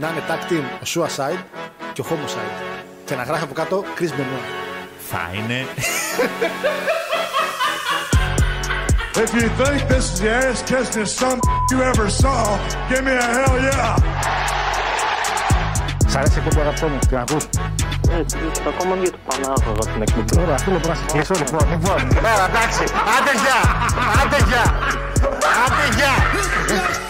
να είναι tag team ο Suicide και ο Homicide. Και να γράφει από κάτω Chris Benoit. Θα είναι. If you think this is the ass kissing some you ever saw, give me a hell yeah. Σ' αρέσει η εκπομπή αγαπητό μου, την ακούς; Έτσι, ακόμα για το Πανάγωγα την εκπομπή. Ωραία, αυτό λοιπόν να σε κλείσω λοιπόν. Λοιπόν, ωραία, εντάξει. Άντε γεια, άντε γεια, άντε γεια.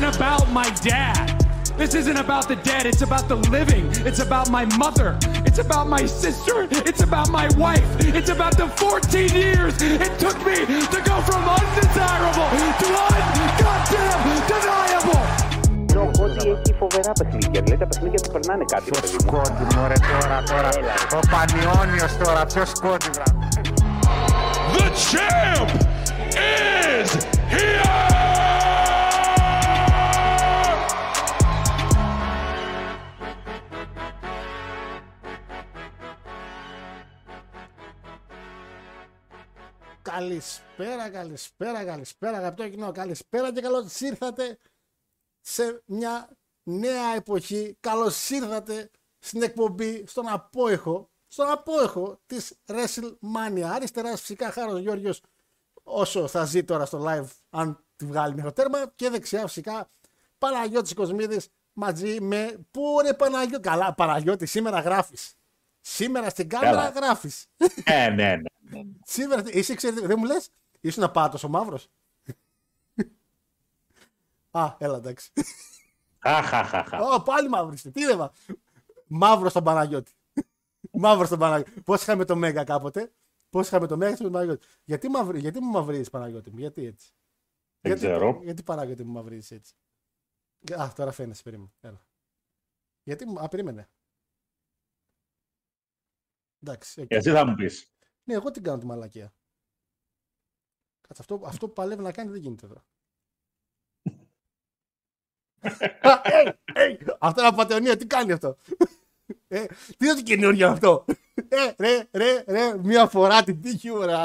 isn't about my dad. This isn't about the dead. It's about the living. It's about my mother. It's about my sister. It's about my wife. It's about the 14 years it took me to go from undesirable to ungoddamn deniable. Ξέρω ότι έχει φοβερά παιχνίδια. Δηλαδή τα παιχνίδια του περνάνε κάτι. ρε παιδί μου. Σκόντι μου ρε τώρα, τώρα. Ο Πανιόνιος τώρα, ποιος σκόντι βρά. The champ is here! Καλησπέρα, καλησπέρα, καλησπέρα αγαπητό κοινό. Καλησπέρα και καλώς ήρθατε σε μια νέα εποχή. Καλώς ήρθατε στην εκπομπή, στον απόεχο, στον απόεχο της WrestleMania. Αριστεράς φυσικά Χάρος Γιώργος όσο θα ζει τώρα στο live αν τη βγάλει μέχρι το τέρμα και δεξιά φυσικά Παναγιώτης Κοσμίδης μαζί με... Πού είναι Παναγιώτη, καλά Παναγιώτη σήμερα γράφεις. Σήμερα στην κάμερα Καλά. γράφεις. Ε, ναι, ναι. Σήμερα είσαι εξαιρετικό. Δεν μου λες, ήσουν πάτο ο μαύρος. Α, έλα εντάξει. Χαχαχαχα. Ω, πάλι μαύρος είστε. Τι είναι μαύρος στον Παναγιώτη. μαύρος στον Παναγιώτη. Πώς είχαμε το Μέγα κάποτε; Πώς είχαμε το Μέγα στον Παναγιώτη; Γιατί, μαυρι, γιατί μου μαυρίζεις Παναγιώτη μου, γιατί έτσι; Δεν γιατί, ξέρω. Γιατί Παναγιώτη μου μαυρίζεις έτσι; Α, τώρα φαίνεσαι, περίμενε. Έλα. Γιατί μου. Α, περίμενε. Εντάξει. οκ. Εσύ θα μου πεις. Ναι, εγώ την κάνω τη μαλακία. Κάτσε, αυτό, αυτό που παλεύει να κάνει δεν γίνεται εδώ. Ε, ε, Αυτό είναι απαταιωνία, τι κάνει αυτό; Ε, τι είναι το καινούργιο αυτό; Ε, ρε, ρε, ρε, μία φορά την τύχη μου, ρε.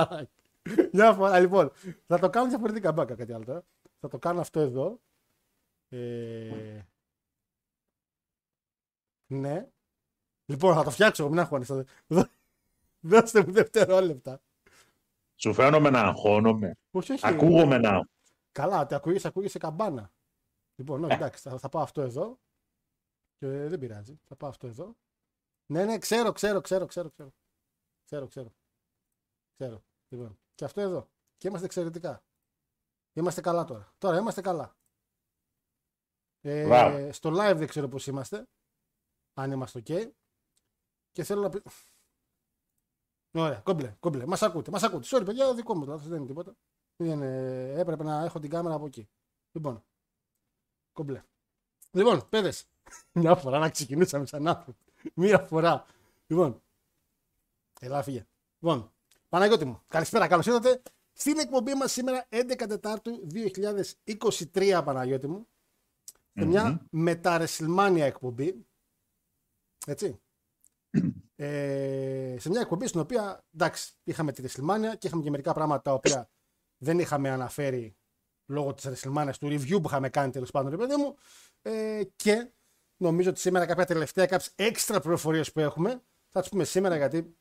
Μια φορά, λοιπόν. Θα το κάνω διαφορετικά μπάκα κάτι άλλο τώρα. Θα το κάνω αυτό εδώ. Ε, ναι. Λοιπόν, θα το φτιάξω, μην αγχώνεσαι. Δώ- Δώστε μου δευτερόλεπτα. Σου φαίνομαι να αγχώνομαι. Όχι, όχι. Ακούγομαι να. Καλά, ότι ακούγεσαι, ακούγεσαι καμπάνα. Λοιπόν, όχι, εντάξει, θα, θα πάω αυτό εδώ. Και δεν πειράζει. Θα πάω αυτό εδώ. Ναι, ναι, ξέρω, ξέρω, ξέρω, ξέρω, ξέρω. Ξέρω, ξέρω. Ξέρω. Λοιπόν, και αυτό εδώ. Και είμαστε εξαιρετικά. Είμαστε καλά τώρα. Τώρα είμαστε καλά. Ε, Μπράβο. στο live δεν ξέρω πώς είμαστε. Αν είμαστε ok. Και θέλω να πει... Ωραία, κόμπλε, κόμπλε. Μας ακούτε, μας ακούτε. Sorry, παιδιά, δικό μου λάθος, δεν είναι τίποτα. Δεν είναι... Έπρεπε να έχω την κάμερα από εκεί. Λοιπόν, κόμπλε. Λοιπόν, παιδες, μια φορά να ξεκινούσαμε σαν άνθρωποι. Μια φορά. Λοιπόν, ελά φύγε. Λοιπόν, Παναγιώτη μου, καλησπέρα, καλώς ήρθατε στην εκπομπή μας σήμερα 11 Τετάρτου 2023, Παναγιώτη μου. Σε μια μετα WrestleMania εκπομπή. Έτσι. Ε, σε μια εκπομπή στην οποία, εντάξει, είχαμε τη WrestleMania και είχαμε και μερικά πράγματα τα οποία δεν είχαμε αναφέρει λόγω της WrestleMania του review που είχαμε κάνει τέλος πάντων, ρε παιδί μου. Ε, και νομίζω ότι σήμερα κάποια τελευταία, κάποιες έξτρα πληροφορίες που έχουμε, θα τις πούμε σήμερα γιατί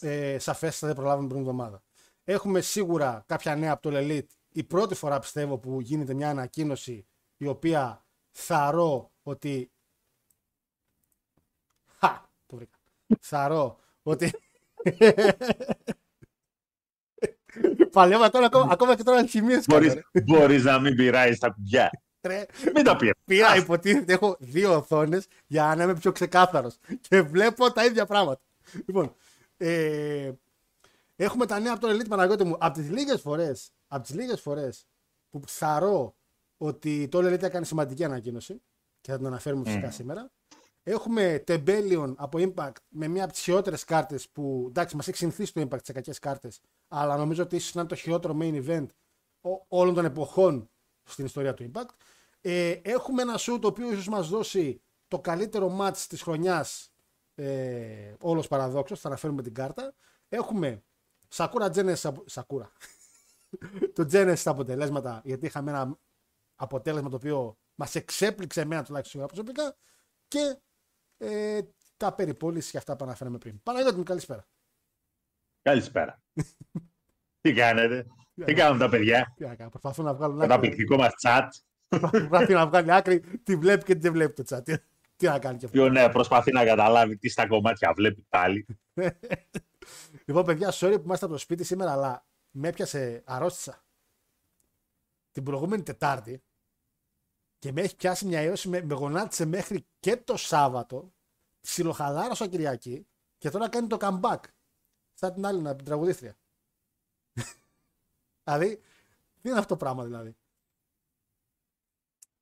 ε, σαφέστατα δεν προλάβουμε πριν εβδομάδα. Έχουμε σίγουρα κάποια νέα από το Elite. Η πρώτη φορά πιστεύω που γίνεται μια ανακοίνωση η οποία θαρώ ότι. Το βρήκα. θαρώ ότι. Παλεύω ακόμα, ακόμα, ακόμα και τώρα αλχημίες κάνω, Μπορείς, ρε. μπορείς να μην πειράζεις τα κουμπιά. Ρε, Μην τα πει. πήρα υποτίθεται έχω δύο οθόνες για να είμαι πιο ξεκάθαρος. Και βλέπω τα ίδια πράγματα. Λοιπόν, ε, έχουμε τα νέα από τον Elite Παναγιώτη μου. Από τις λίγες φορές από τις λίγες φορές που θαρώ ότι το Elite έκανε σημαντική ανακοίνωση και θα την αναφέρουμε φυσικά σήμερα. Έχουμε Tebellion από Impact με μία από τις χειρότερες κάρτες που εντάξει, μας έχει συνηθίσει το Impact σε κακές κάρτες, αλλά νομίζω ότι ίσως να είναι το χειρότερο main event ο- όλων των εποχών στην ιστορία του Impact. Ε, έχουμε ένα show το οποίο ίσως μας δώσει το καλύτερο match της χρονιάς ε, όλος παραδόξως. Θα αναφέρουμε την κάρτα. Έχουμε Sakura Genesis. απο- Sakura. το Genesis στα αποτελέσματα, γιατί είχαμε ένα αποτέλεσμα το οποίο μας εξέπληξε εμένα τουλάχιστον εγώ προσωπικά. Και ε, τα περιπόληση και αυτά που αναφέραμε πριν. Παναγιώτη μου, καλησπέρα. Καλησπέρα. Τι κάνετε, τι κάνουν τα παιδιά, Τι να κάνω, προσπαθούν να βγάλουν το άκρη. καταπληκτικό μας chat. Προσπαθεί να βγάλει άκρη, τι βλέπει και τι δεν βλέπει το chat. Τι, τι να κάνει και αυτό. Ποιο ναι, προσπαθεί να καταλάβει τι στα κομμάτια βλέπει πάλι. Λοιπόν, παιδιά, sorry που είμαστε από το σπίτι σήμερα, αλλά με έπιασε αρρώστησα την προηγούμενη Τετάρτη και με έχει πιάσει μια αίωση, με, με γονάτισε μέχρι και το Σάββατο. Ψιλοχαλάρωσα Κυριακή και τώρα κάνει το comeback. Σαν την άλλη, να- την τραγουδίστρια. δηλαδή, τι είναι αυτό το πράγμα δηλαδή;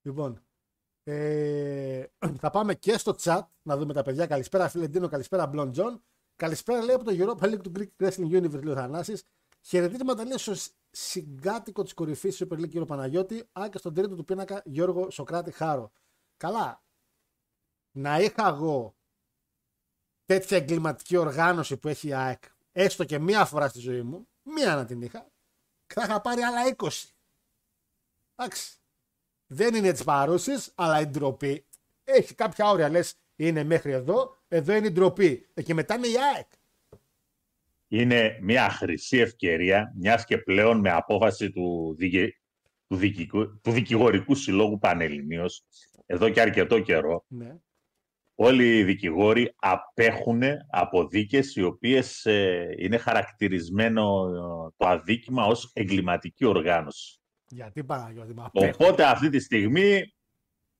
Λοιπόν, ε, θα πάμε και στο chat να δούμε τα παιδιά. Καλησπέρα, φίλε Ντίνο, καλησπέρα, Μπλον Τζον. Καλησπέρα, λέει από το Europa League του Greek Wrestling Universe, λέει ο Θανάσης. Χαιρετίσματα λέει στο συγκάτοικο της κορυφής τη Super League κύριο Παναγιώτη, α και στον τρίτο του πίνακα Γιώργο Σωκράτη Χάρο. Καλά. Να είχα εγώ τέτοια εγκληματική οργάνωση που έχει η ΑΕΚ, έστω και μία φορά στη ζωή μου, μία να την είχα, θα είχα πάρει άλλα 20. Εντάξει. Δεν είναι της παρούσης, αλλά η ντροπή έχει κάποια όρια. Λες, είναι μέχρι εδώ, εδώ είναι η ντροπή. Ε, και μετά είναι η ΑΕΚ. Είναι μια χρυσή ευκαιρία, μιας και πλέον με απόφαση του, δικαι... του, δικηγο- του δικηγορικού συλλόγου Πανελληνίως, εδώ και αρκετό καιρό, Ναι. όλοι οι δικηγόροι απέχουν από δίκες οι οποίες ε, είναι χαρακτηρισμένο ε, το αδίκημα ως εγκληματική οργάνωση. Γιατί Παναγιώτη, μα απέχω. Οπότε αυτή τη στιγμή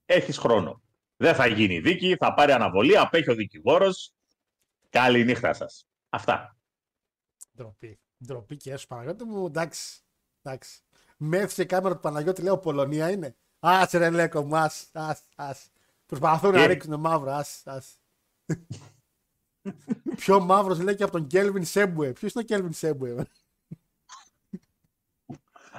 έχεις χρόνο. Δεν θα γίνει δίκη, θα πάρει αναβολή, απέχει ο δικηγόρος. Καλή νύχτα σας. Αυτά. Ντροπή. Ντροπή και έσου Παναγιώτη μου, εντάξει. εντάξει. Με έφυγε η κάμερα του Παναγιώτη, λέω Πολωνία είναι. Άσε ρε λέκο μου, ας, ας, ας. Προσπαθούν να Τι; ρίξουν μαύρο, ας, ας. Πιο μαύρος λέει και από τον Κέλβιν Σέμπουε. Ποιος είναι ο Κέλβιν Σέμπουε.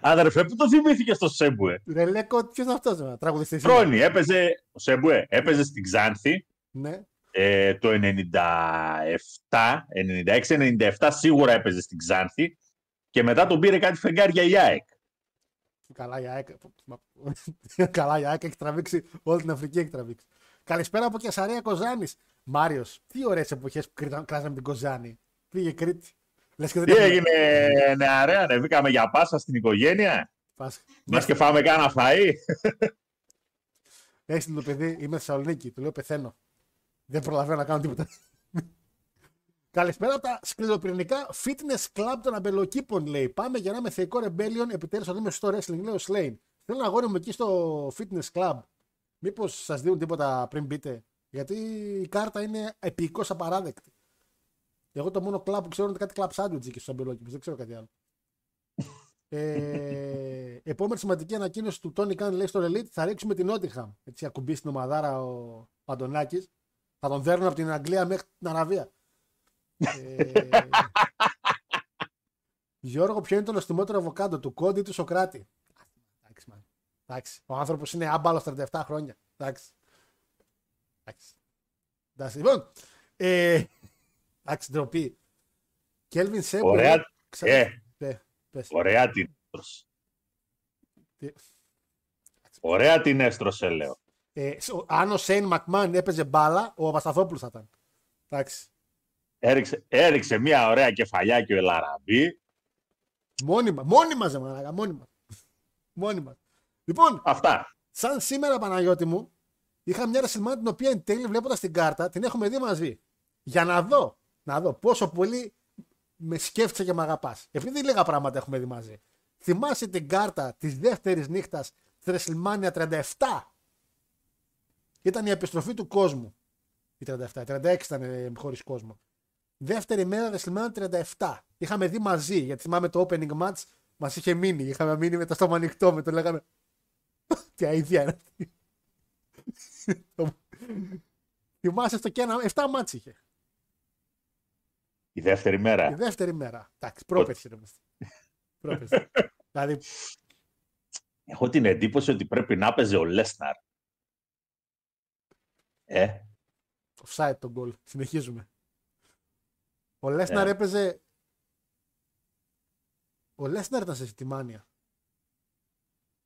Αδερφέ, πού το θυμήθηκε στο Σέμπουε; Ρε λέκο, ποιος είναι αυτός, ρε, τραγουδιστής. είναι. Χρόνι, έπαιζε, ο Σέμπουε έπαιζε στην Ξάνθη Ναι. Ε, το 97, 96-97 σίγουρα έπαιζε στην Ξάνθη και μετά τον πήρε κάτι φεγγάρια η ΑΕΚ. Καλά η ΑΕΚ. Καλά η ΑΕΚ έχει τραβήξει όλη την Αφρική έχει τραβήξει. Καλησπέρα από Κεσαρία Κοζάνης. Μάριος, τι ωραίες εποχές που κρίτα- κράζαμε την Κοζάνη. Πήγε Κρήτη. Λες και δεν Τι έχουμε έγινε, νεαρέ, ανεβήκαμε για πάσα στην οικογένεια; Πάσχα. Μας και φάμε κάνα φαΐ; Έχεις το παιδί, είμαι Θεσσαλονίκη. Του λέω πεθαίνω. Δεν προλαβαίνω να κάνω τίποτα. Καλησπέρα από τα σκληροπυρηνικά fitness club των αμπελοκήπων, λέει. Πάμε για να είμαι θεϊκό rebellion. Επιτέλους θα δούμε στο wrestling, λέει ο Slane. Θέλω να αγόρι μου εκεί στο fitness club. Μήπως σας δίνουν τίποτα πριν μπείτε; Γιατί η κάρτα είναι επικώ απαράδεκτη. Εγώ το μόνο κλαμπ που ξέρω είναι κάτι κλαμπ σάντουιτς εκεί στου αμπελοκήπου. Δεν ξέρω κάτι άλλο. ε, επόμενη σημαντική ανακοίνωση του Τόνι Καν λέει στο Elite θα ρίξουμε την Νότιχαμ. Έτσι ακουμπήσει στην ομαδάρα ο Αντωνάκη. Θα τον δέρνουν από την Αγγλία μέχρι την Αραβία. ε, Γιώργο, ποιο είναι το νοστιμότερο αβοκάντο του Κόντι ή του Σοκράτη; Εντάξει, man. Εντάξει. Ο άνθρωπος είναι άμπαλος 37 χρόνια. Εντάξει. Εντάξει. Εντάξει. Λοιπόν. Ε, εντάξει, ντροπή. Κέλβιν Σέμπου. Ωραία, Ξα... ε, Ε, πες. ωραία την έστρωσε. Τι- Ωραία την έστρωσε, λέω. Ε, σ- αν ο Σέιν Μακμάν έπαιζε μπάλα, ο Απασταθόπουλο θα ήταν. Εντάξει. Έριξε, έριξε μια ωραία κεφαλιά και ο Ελαραμπή. Μόνιμα. Μόνιμα, ζε μαλάκα. Μόνιμα. Μόνιμα. Λοιπόν, Αυτά. σαν σήμερα Παναγιώτη μου, είχα μια WrestleMania την οποία εν τέλει βλέποντας την κάρτα την έχουμε δει μαζί. Για να δω, να δω πόσο πολύ με σκέφτεσαι και με αγαπάς. Επειδή λίγα πράγματα έχουμε δει μαζί. Θυμάσαι την κάρτα της δεύτερης νύχτας στη WrestleMania 37. Ήταν η επιστροφή του κόσμου. Η 37. Η 36 ήταν χωρίς κόσμο. Δεύτερη μέρα WrestleMania 37. Είχαμε δει μαζί, γιατί θυμάμαι το opening match μας είχε μείνει. Είχαμε μείνει με το στόμα ανοιχτό, με το λέγαμε. Τι αηδία είναι αυτή. Θυμάσαι στο και ένα, 7 μάτς είχε. Η δεύτερη μέρα. Η δεύτερη μέρα. Εντάξει, πρόπερση ρε μες. Πρόπερση. δηλαδή, Έχω την εντύπωση ότι πρέπει να παίζει ο Λέσναρ. Ε, offside τον goal. Συνεχίζουμε. Ο Λέσναρ Ναι. έπαιζε. Ο Λέσναρ ήταν σε Σιτιμάνια.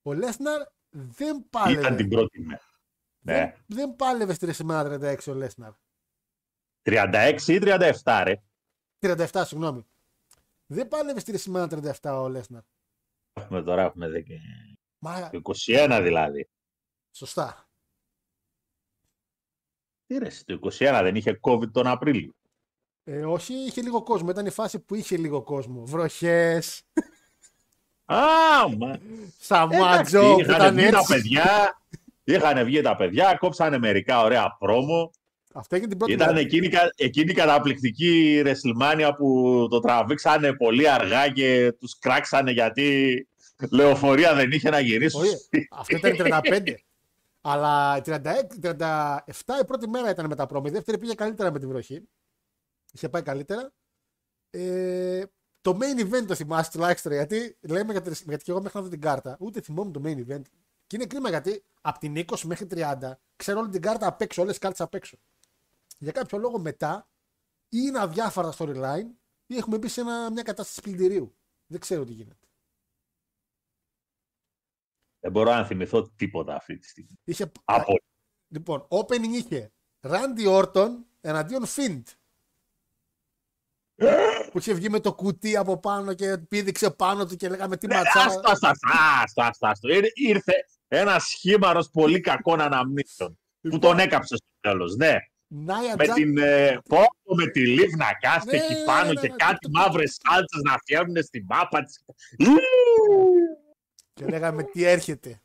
Ο Λέσναρ δεν πάλευε. ήταν την πρώτη μέρα. δεν, Ναι. δεν πάλευε στη WrestleMania 36 ο Λέσναρ. 36 ή 37, ρε. 37, συγγνώμη. Δεν πάλευε στη WrestleMania 37 ο Λέσναρ. Έχουμε τώρα, έχουμε δε και... Μα 21 δηλαδή. σωστά. Τι ρε, το 21 δεν είχε COVID τον Απρίλιο. Ε, όχι, είχε λίγο κόσμο. Ήταν η φάση που είχε λίγο κόσμο. Βροχές. Α, μα. Σαμάτζο Εντάξει, που είχαν ήταν βγει τα έτσι. παιδιά, είχαν βγει τα παιδιά, κόψανε μερικά ωραία πρόμο. Αυτό έγινε την πρώτη Ήταν μέρα. εκείνη, η κα- εκείνη η καταπληκτική WrestleMania που το τραβήξανε πολύ αργά και τους κράξανε γιατί λεωφορεία δεν είχε να γυρίσουν. Όχι, σπίτι. αυτό ήταν η 35. Αλλά η 36, 37 η πρώτη μέρα ήταν με τα πρόμο. Η δεύτερη πήγε καλύτερα με τη βροχή. Είχε πάει καλύτερα. Ε, το main event το θυμάσαι τουλάχιστον γιατί λέμε για, τη- γιατί και εγώ μέχρι να δω την κάρτα. Ούτε θυμόμουν το main event. Και είναι κρίμα γιατί από την 20 μέχρι 30 ξέρω όλη την κάρτα απ' έξω, όλες τις κάρτες απ' έξω. Για κάποιο λόγο μετά ή είναι αδιάφορα storyline ή έχουμε μπει σε ένα, μια κατάσταση πλυντηρίου. Δεν ξέρω τι γίνεται. Δεν μπορώ να θυμηθώ τίποτα αυτή τη στιγμή. Είχε, Από Λοιπόν, opening είχε Randy Orton εναντίον Fiend. που είχε βγει με το κουτί από πάνω και πήδηξε πάνω του και λέγαμε τι ματσά. Άστο, άστο, άστο, άστο, άστο. Ήρ- Ήρθε ένας σχήμαρο πολύ κακών αναμνήσεων που τον έκαψε στο τέλος. Ναι. Νάια Με Τζακ- την ε, πόπο, με τη Λίβ να κάθεται Ναι, εκεί ναι, πάνω ναι, και ναι, κάτι ναι. μαύρες σάλτσε να φτιάχνουν στην μάπα της. Και λέγαμε τι έρχεται.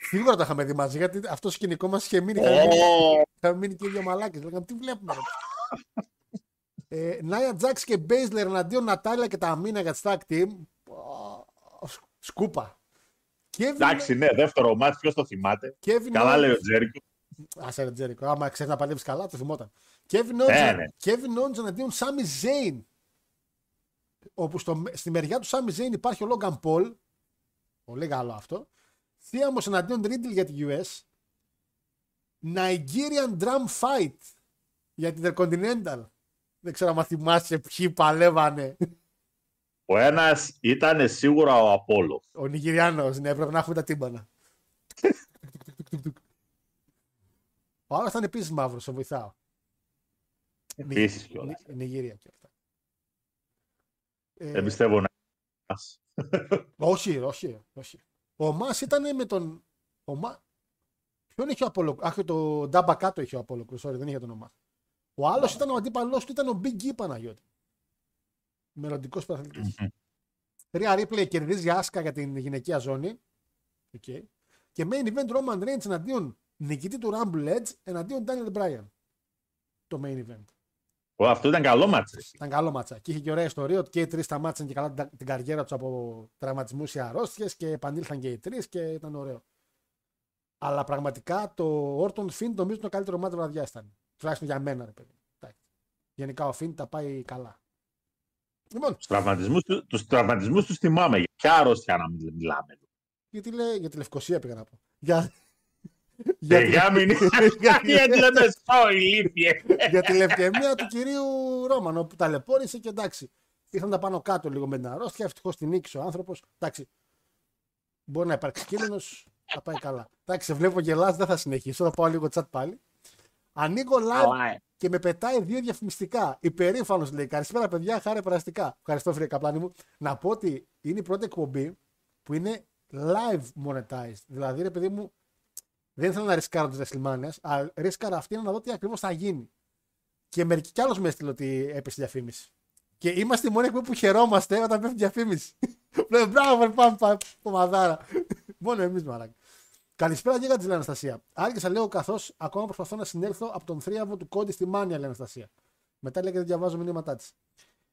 Σίγουρα το είχαμε δει μαζί γιατί αυτό το σκηνικό μας είχε μείνει. Είχαμε μείνει, είχαμε μείνει και οι δύο μαλάκες. Λέγαμε τι βλέπουμε. ρε. ε, Νάια Τζάξ και Μπέιζλερ εναντίον Νατάλια και τα Αμίνα για τη tag team. Πω, Σκούπα. Kevin, Εντάξει, ναι, δεύτερο μάτι, ποιος το θυμάται. Kevin Καλά Owens- λέει ο Τζέρικο. Άσε ρε Τζέρικο, άμα ξέρεις να παλεύεις καλά, το θυμόταν. Kevin Ναι, Owens, ναι. Kevin Owens εναντίον Σάμι Ζέιν. Όπου στο, στη μεριά του Σάμι Ζέιν υπάρχει ο Logan Paul. Πολύ καλό αυτό. Θίαμο εναντίον Riddle για τη US. Nigerian Drum Fight για την Intercontinental. Δεν ξέρω αν θυμάσαι ποιοι παλεύανε. Ο ένα ήταν σίγουρα ο Απόλο. Ο Νιγηριάνος, ναι, πρέπει να έχουμε τα τύμπανα. Ο άλλος ήταν επίσης μαύρος, σε βοηθάω. Επίσης Νι- κιόλας. Νι- Νιγηρία και αυτά. Ε, Δεν πιστεύω να. Όχι, όχι, όχι. Ο Μας ήταν με τον... Ο Μα... Ποιον είχε ο Απόλο... Αχ, το Ντάμπα κάτω είχε ο Απόλο Κρούς, sorry, δεν είχε τον Ομάς. Ο άλλος ήταν ο αντίπαλός του, ήταν ο Big E Παναγιώτης. Μελλοντικός πρωταθλητής. Ρία Ρίπλεϊ κερδίζει άσκα για την γυναικεία ζώνη. Okay. Και main event Roman Reigns εναντίον νικητή του Rumble Edge εναντίον Daniel Bryan. Το main event. Ω, αυτό ήταν καλό μάτσο. Ήταν καλό μάτσα. Και είχε και ωραία ιστορία ότι και οι τρεις σταμάτησαν και καλά την, την καριέρα τους από τραυματισμούς ή αρρώστιες και επανήλθαν και οι τρεις και ήταν ωραίο. Αλλά πραγματικά το Orton Finn νομίζω είναι το καλύτερο μάτι βραδιάς ήταν. Τουλάχιστον για μένα, ρε παιδί. Εντάξει. Γενικά ο Finn τα πάει καλά. Λοιπόν, Τους τραυματισμούς τους τραυματισμούς τους θυμάμαι. Για ποια αρρώστια να μην μιλάμε. γιατί λέει για τη Λευκοσία πήγα να πω. Για, Για, για μην Γιατί λέμε στο ηλίθιε. για τη λευκαιμία του κυρίου Ρόμανο που ταλαιπώρησε και εντάξει. Ήρθαν τα πάνω κάτω λίγο με την αρρώστια. Ευτυχώς την νίκησε ο άνθρωπος. Εντάξει. Μπορεί να υπάρξει κίνδυνος. Θα πάει καλά. Εντάξει, σε βλέπω γελάς, δεν θα συνεχίσω. Θα πάω λίγο chat πάλι. Ανοίγω live και με πετάει δύο διαφημιστικά. Υπερήφανος λέει. Καλησπέρα, παιδιά, χάρη περαστικά. Ευχαριστώ, φίλε Καπλάνη μου. Να πω ότι είναι η πρώτη εκπομπή που είναι live monetized. Δηλαδή, ρε παιδί μου, δεν ήθελα να ρισκάρω τις WrestleMania, αλλά ρίσκαρα αυτή να δω τι ακριβώς θα γίνει. Και μερικοί κι άλλος με έστειλε ότι έπεσε διαφήμιση. Και είμαστε οι μόνοι εκπομπή που χαιρόμαστε όταν πέφτει διαφήμιση. Λέμε μπράβο, πάμε, πάμε, πομαδάρα. Μόνο εμείς μαλάκα. Καλησπέρα Γίγαντη, λέει Αναστασία. Άρχισα λέω καθώς ακόμα προσπαθώ να συνέλθω από τον θρίαβο του κόντι στη Μάνια, λέει Αναστασία. Μετά λέει και δεν διαβάζω μηνύματά της.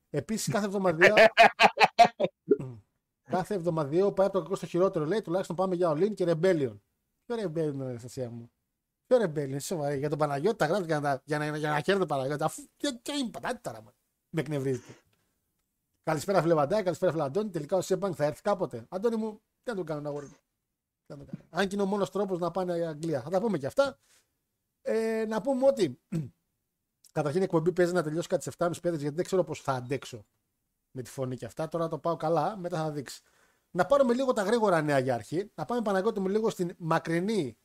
Επίσης κάθε εβδομαδιαία. κάθε εβδομαδιαίο πάει από το κακό στο χειρότερο, λέει τουλάχιστον πάμε για Ολύν και Rebellion. Ποιο Rebellion, λέει Αναστασία μου; Ποιο Rebellion, είσαι σοβαρή. Για τον Παναγιώτη τα γράφει για να, για να, για να χαίρεται τον Παναγιώτης. Αφού και, και είναι πατάτη τώρα, μα. Με εκνευρίζετε. Καλησπέρα, φίλε Βαντάκη, καλησπέρα, φίλε Αντώνη. Τελικά ο Σέμπανκ θα έρθει κάποτε. Αντώνη μου, τι να τον κάνω να αγόρι. μου. Τι να τον κάνω. Αν και είναι ο μόνος τρόπος να πάνε η Αγγλία. Θα τα πούμε και αυτά. Ε, να πούμε ότι καταρχήν η εκπομπή παίζει να τελειώσει κάτι στις 7.30 γιατί δεν ξέρω πώς θα αντέξω με τη φωνή και αυτά. Τώρα το πάω καλά, μετά θα δείξει. Να πάρουμε λίγο τα γρήγορα νέα για αρχή. Να πάμε Παναγιώτη μου λίγο στην μακρινή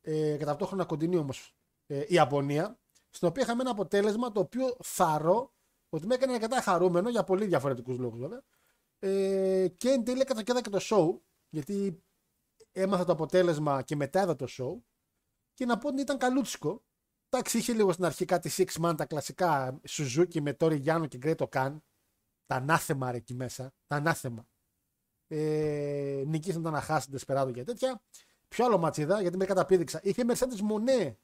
ε, και ταυτόχρονα κοντινή όμως ε, Ιαπωνία. Στην οποία είχαμε ένα αποτέλεσμα το οποίο θαρώ ότι με έκανε αρκετά χαρούμενο για πολύ διαφορετικούς λόγους βέβαια. Ε, και εν τέλει κατακέδα και το show, γιατί έμαθα το αποτέλεσμα και μετά είδα το show. Και να πω ότι ήταν καλούτσικο. Εντάξει, είχε λίγο στην αρχή κάτι six man, τα κλασικά Suzuki με Tori Γιάννου και Γκρέτο Καν. Τα ανάθεμα ρε εκεί μέσα. Τα ανάθεμα. Ε, νικήσαν να χάσει Desperado και τέτοια. Ποιο άλλο ματσίδα, γιατί με καταπίδειξα. Είχε Mercedes Monet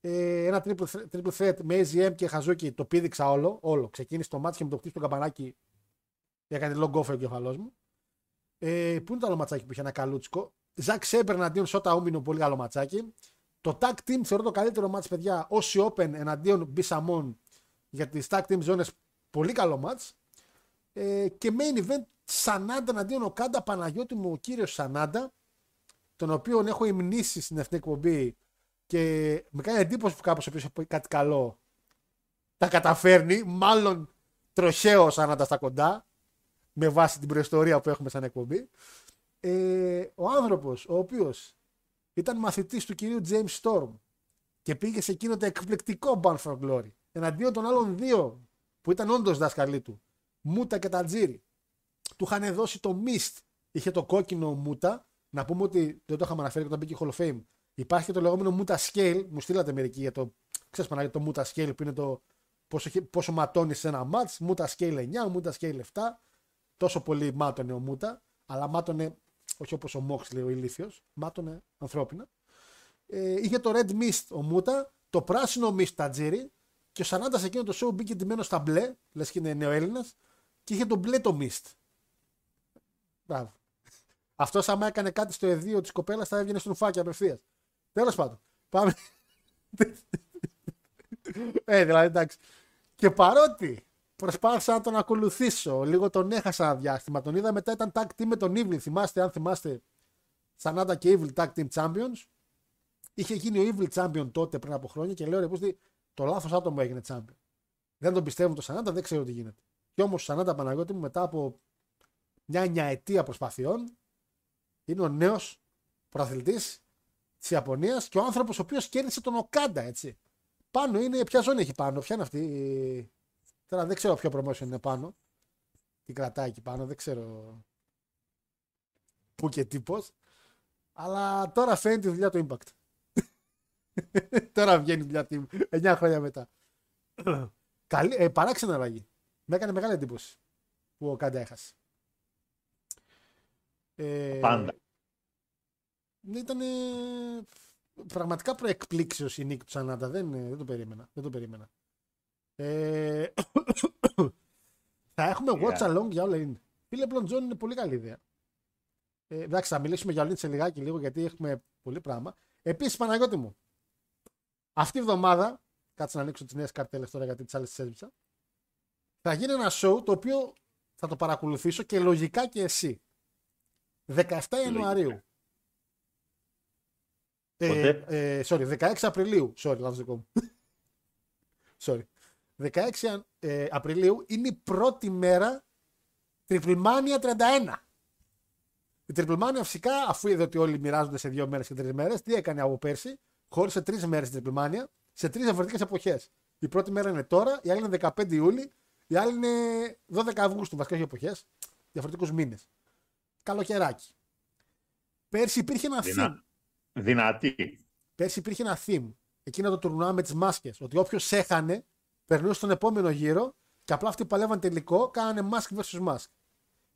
ε, ένα triple, thre- triple threat με AZM και Χαζούκι. Το πήδηξα όλο. όλο. Ξεκίνησε το μάτι και με το χτύπησε το καμπανάκι. Έκανε long off ο κεφαλό μου. Ε, πού είναι το άλλο ματσάκι που είχε ένα καλούτσικο; Ζακ Σέμπερ εναντίον Σότα Ούμινο, πολύ καλό ματσάκι. Το tag team θεωρώ το καλύτερο μάτς παιδιά. Όσοι Open εναντίον Μπισαμών για τις tag team ζώνες. Πολύ καλό μάτς. Ε, και main event Σανάντα εναντίον ο Κάντα Παναγιώτη μου, ο κύριος Σανάντα, τον οποίο έχω υμνήσει στην εθνική εκπομπή και με κάνει εντύπωση που κάπως ο οποίος έχει πει κάτι καλό τα καταφέρνει, μάλλον τροχαίο ο Σανάντα στα κοντά, με βάση την προϊστορία που έχουμε σαν εκπομπή. Ε, ο άνθρωπος ο οποίος ήταν μαθητής του κυρίου James Storm και πήγε σε εκείνο το εκπληκτικό Bound for Glory εναντίον των άλλων δύο που ήταν όντως δάσκαλοι του, Μούτα και Τατζήρι. Του είχαν δώσει το Mist, είχε το κόκκινο Μούτα. Να πούμε ότι δεν το είχαμε αναφέρει όταν μπήκε η Hall of Fame. Υπάρχει και το λεγόμενο Muta Scale, μου στείλατε μερικοί για το, ξέρεις Παναγία, το Muta Scale που είναι το πόσο, χε- πόσο ματώνει σε ένα μάτς. Muta Scale 9, Muta Scale 7. Τόσο πολύ μάτωνε ο Μούτα, αλλά μάτωνε όχι όπως ο Moxley ο ηλίθιος, μάτωνε ανθρώπινα. Ε, είχε το Red Mist ο Μούτα, το πράσινο Mist Τατζήρι και ο Σανάντα σε εκείνο το show μπήκε ντυμένος στα μπλε, λες και είναι νεοέλληνας, και είχε το μπλε το Mist. Μπράβο. Αυτός άμα έκανε κάτι στο εδίο της κοπέλας θα έβγαινε στον φάκι απευθείας. Τέλος πάντων. Πάμε. ε, δηλαδή εντάξει. Και παρότι προσπάθησα να τον ακολουθήσω, λίγο τον έχασα ένα διάστημα. Τον είδα μετά ήταν tag team με τον Evil. Θυμάστε, αν θυμάστε, Σανάντα και Evil tag team champions. Είχε γίνει ο Evil champion τότε πριν από χρόνια και λέω ρε πούστη, το λάθος άτομο έγινε champion. Δεν τον πιστεύουν το Σανάντα, δεν ξέρω τι γίνεται. Και όμως ο Σανάντα Παναγιώτη μου μετά από μια νιαετία προσπαθειών είναι ο νέος προαθλητής της Ιαπωνίας και ο άνθρωπος ο οποίος κέρδισε τον Οκάντα, έτσι. Πάνω είναι, ποια ζώνη έχει πάνω, ποια είναι αυτή. η- Τώρα δεν ξέρω ποιο promotion είναι πάνω. Τι κρατάει εκεί πάνω, δεν ξέρω πού και τι πώς. Αλλά τώρα φαίνεται τη δουλειά του Impact. τώρα βγαίνει η δουλειά του 9 χρόνια μετά. Καλή, ε, παράξενη αλλαγή. Με έκανε μεγάλη εντύπωση που ο Κάντα έχασε. Ε, Πάντα. Ήταν πραγματικά προ εκπλήξεως η νίκη του Sanada. Δεν, ε, δεν το περίμενα. Δεν το περίμενα. Ε, θα έχουμε Yeah. watch along για All In. Φίλε Μπλον Τζον είναι πολύ καλή ιδέα. Ε, εντάξει, θα μιλήσουμε για All In σε λιγάκι λίγο γιατί έχουμε πολύ πράγμα. Επίσης, Παναγιώτη μου, αυτή η εβδομάδα, κάτσε να ανοίξω τις νέες καρτέλες τώρα γιατί τις άλλες τις έσβησα, θα γίνει ένα show το οποίο θα το παρακολουθήσω και λογικά και εσύ. 17 Ιανουαρίου. Ε, Πότε; ε, sorry, 16 Απριλίου. Sorry, λάθος δικό μου. sorry. 16 Ιαν- ε, Απριλίου είναι η πρώτη μέρα Τριπλμάνια 31. Η Τριπλμάνια φυσικά, αφού είδε ότι όλοι μοιράζονται σε δύο μέρες και τρεις μέρες, τι έκανε από πέρσι, χώρισε τρεις μέρες την Τριπλμάνια σε τρεις διαφορετικές εποχές. Η πρώτη μέρα είναι τώρα, η άλλη είναι 15 Ιούλη, η άλλη είναι 12 Αυγούστου, βασικά όχι εποχές, διαφορετικούς μήνες. Καλοκαιράκι. Πέρσι υπήρχε ένα theme. Δυνα... Δυνατή. Πέρσι υπήρχε ένα theme. Εκείνο το τουρνουά με τις μάσκες. Ότι όποιος έχανε, περνούσε στον επόμενο γύρο και απλά αυτοί που παλεύαν τελικό κάνανε mask vs mask.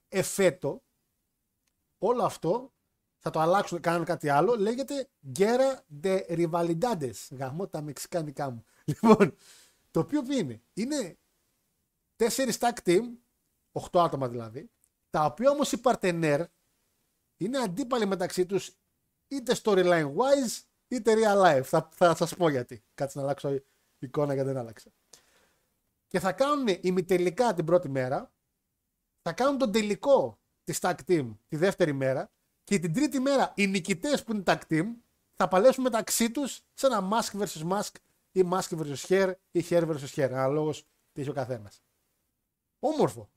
Εφέτο, όλο αυτό θα το αλλάξουν, κάνουν κάτι άλλο. Λέγεται Guerra de Rivalidades. Γαμώ τα μεξικάνικά μου. Λοιπόν, το οποίο ποιο είναι; Είναι τέσσερις tag team, 8 άτομα δηλαδή, τα οποία όμως οι παρτενέρ είναι αντίπαλοι μεταξύ τους είτε storyline wise είτε real life. Θα, θα σας πω γιατί. Κάτσε να αλλάξω εικόνα γιατί δεν άλλαξα. Και θα κάνουν ημιτελικά την πρώτη μέρα, θα κάνουν τον τελικό της tag team τη δεύτερη μέρα και την τρίτη μέρα οι νικητές που είναι tag team θα παλέψουν μεταξύ τους σε ένα mask vs mask ή mask vs hair ή hair vs hair. Αναλόγως τι έχει ο καθένας. Όμορφο.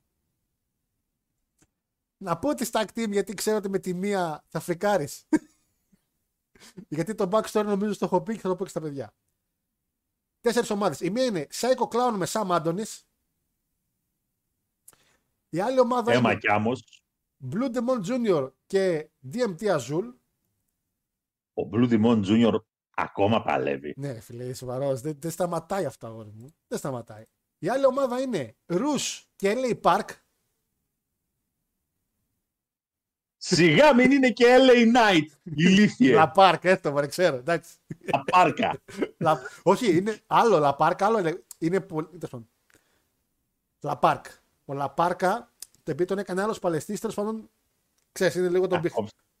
Να πω τη tag team γιατί ξέρω ότι με τη μία θα φρικάρεις. γιατί το backstory νομίζω το έχω πει και θα το πω και στα παιδιά. Τέσσερις ομάδες. Η μία είναι Psycho Clown με Sam Adonis. Η άλλη ομάδα Έμα είναι κι άμμος. Blue Demon Jr. και DMT Azul. Ο Blue Demon Jr. ακόμα παλεύει. Ναι, φίλε, είσαι σοβαρός. Δεν, δεν σταματάει αυτά, αγόρι μου. Δεν σταματάει. Η άλλη ομάδα είναι Rush και LA Park. Σιγά μην είναι και LA Knight. Ηλίθιε. La Park, έστω, μωρέ, ξέρω. Εντάξει. Τα πάρκα. La- Όχι, είναι άλλο La Park, άλλο είναι. είναι πολύ. τέλος πάντων. La Park. Ο La Parka, το επειδή τον έκανε άλλος Παλαιστή, τέλος πάντων. Ξέρεις, είναι λίγο τον πηχ-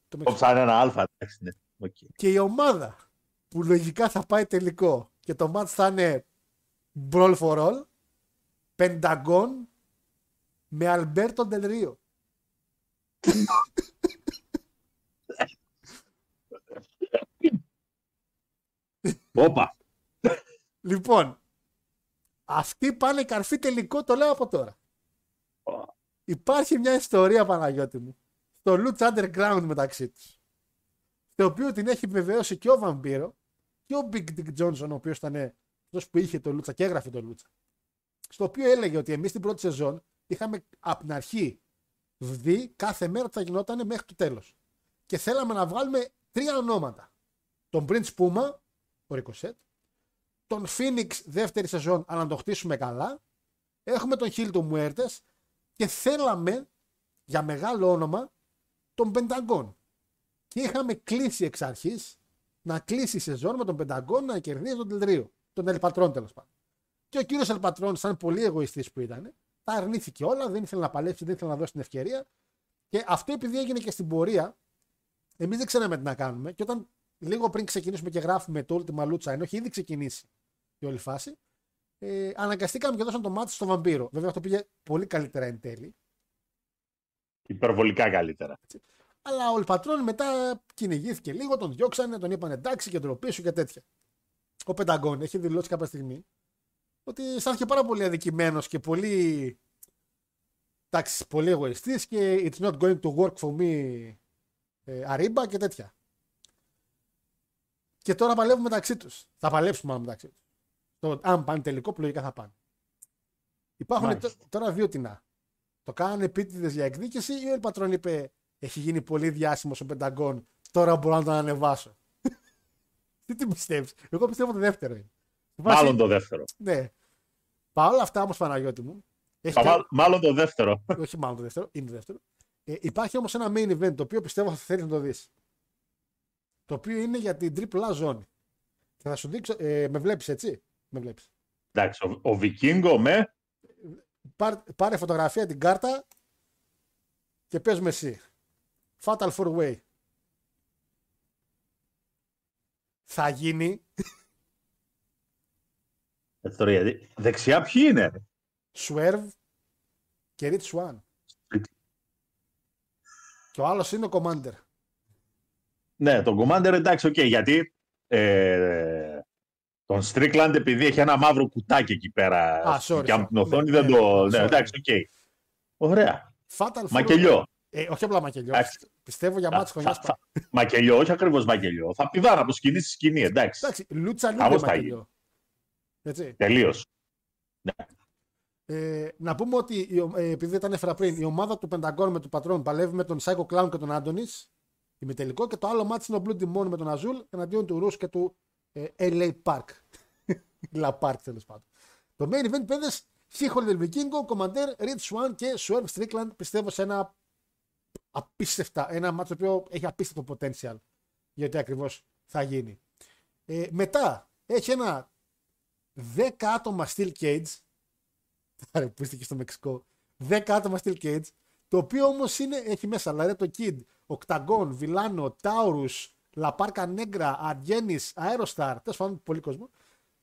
το μεξ- Κόψανε ένα αλφα. εντάξει, ναι. Οκ. Και η ομάδα που λογικά θα πάει τελικό και το match θα είναι Brawl for All, Pentagon με Αλμπέρτο Ντελρίο. Όπα. Λοιπόν, αυτοί πάνε καρφί τελικό, το λέω από τώρα. Υπάρχει μια ιστορία, Παναγιώτη μου, στο Lucha Underground μεταξύ τους. Το οποίο την έχει επιβεβαιώσει και ο Βαμπύρο και ο Big Dick Johnson, ο οποίος ήταν αυτός που είχε το Lucha και έγραφε το Lucha. Στο οποίο έλεγε ότι εμείς την πρώτη σεζόν είχαμε από την αρχή δει κάθε μέρα τι θα γινόταν μέχρι το τέλος. Και θέλαμε να βγάλουμε τρία ονόματα. Τον Prince Puma, ο Ricochet, τον Phoenix δεύτερη σεζόν, αλλά να το χτίσουμε καλά. Έχουμε τον Hill του Muertes και θέλαμε για μεγάλο όνομα τον Pentagon. Και είχαμε κλείσει εξ αρχής να κλείσει η σεζόν με τον Pentagon να κερδίζει τον Τελρίο. Τον Ελπατρόν τέλος πάντων. Και ο κύριος Ελπατρόν, σαν πολύ εγωιστής που ήταν, τα αρνήθηκε όλα, δεν ήθελε να παλέψει, δεν ήθελε να δώσει την ευκαιρία. Και αυτό επειδή έγινε και στην πορεία, εμείς δεν ξέραμε τι να κάνουμε. Και όταν λίγο πριν ξεκινήσουμε και γράφουμε το Ultima Lucha, ενώ έχει ήδη ξεκινήσει η όλη φάση, ε, αναγκαστήκαμε και δώσαμε το μάτι στο βαμπύρο. Βέβαια αυτό πήγε πολύ καλύτερα εν τέλει. Υπερβολικά καλύτερα. Αλλά ο Ελπατρόν μετά κυνηγήθηκε λίγο, τον διώξανε, τον είπαν εντάξει και ντροπή σου και τέτοια. Ο Πενταγκόν έχει δηλώσει κάποια στιγμή ότι αισθάνθηκε πάρα πολύ αδικημένος και πολύ. Εντάξει, πολύ εγωιστής και it's not going to work for me ε, αρίμπα και τέτοια. Και τώρα παλεύουν μεταξύ τους. Θα παλέψουν μάλλον μεταξύ τους. Το, αν πάνε τελικό, που λογικά θα πάνε. Υπάρχουν Μάλιστα. τ- τώρα δύο τεινά. Το κάνανε επίτηδες για εκδίκηση ή ο Ελπατρόν είπε Έχει γίνει πολύ διάσημο ο Πενταγκόν. Τώρα μπορώ να τον ανεβάσω. Τι τι πιστεύεις; Εγώ πιστεύω το δεύτερο είναι. Στη βάση- Μάλλον το δεύτερο. Ναι. Παρ' όλα αυτά όμως, Παναγιώτη μου. Έχει Μα- κα- Μάλλον το δεύτερο. όχι μάλλον το δεύτερο, είναι το δεύτερο. Ε, υπάρχει όμως ένα main event το οποίο πιστεύω θα θέλεις να το δεις. Το οποίο είναι για την τριπλά ζώνη. Και θα σου δείξω. Ε, με βλέπεις έτσι; Με βλέπεις. Εντάξει, ο, ο Βικίνγκο με. Πάρ- πάρε φωτογραφία την κάρτα και πες με εσύ. Fatal four way. Θα γίνει Δεύτερο, γιατί- Δεξιά ποιοι είναι. ρε; Swerve και Rich Swan. Και ο άλλος είναι ο Commander. Ναι, τον Commander εντάξει, οκ, γιατί ε, τον Strickland επειδή έχει ένα μαύρο κουτάκι εκεί πέρα Α, sorry, και από sorry. την οθόνη Ναι, δεν ναι, το... sorry. Ναι, εντάξει, οκ. Ωραία. Fatal four Μακελιό. Ε, όχι απλά μακελιό. Εντάξει. Πιστεύω για Θα- ματς χρονιάς. θα- θα- Μακελιό, όχι ακριβώς μακελιό. Θα πηδάνε από σκηνή στη σκηνή, εντάξει. Εντάξει, Lucha Lucha Χαμός θα μακελιό. Έτσι. Τελείως. Ε, να πούμε ότι, η ο- ε, επειδή δεν τα έφερα πριν, η ομάδα του Πενταγκόν με τον Πατρόν παλεύει με τον Psycho Clown και τον Άντωνης. Ημιτελικό και το άλλο μάτι είναι ο Blue Demon με τον Αζούλ εναντίον του Ρούς και του ε, LA Park. La Park τέλος πάντων. Το main event παιδες He-Holder Vikingo, Commander, Rich Swan και Swerve Strickland πιστεύω σε ένα απίστευτα. Ένα μάτσο το οποίο έχει απίστευτο potential γιατί ακριβώς θα γίνει. Ε, μετά έχει ένα 10 άτομα steel cage. Άρα που είστε και στο Μεξικό. 10 άτομα steel cage. Το οποίο όμως έχει μέσα Laredo Kid, Οκταγκόν, Βιλάνο, Τάουρου, Λαπάρκα Νέγκρα, Argenis, Αέροσταρ. Τέλος πάντων, πολύ κόσμο.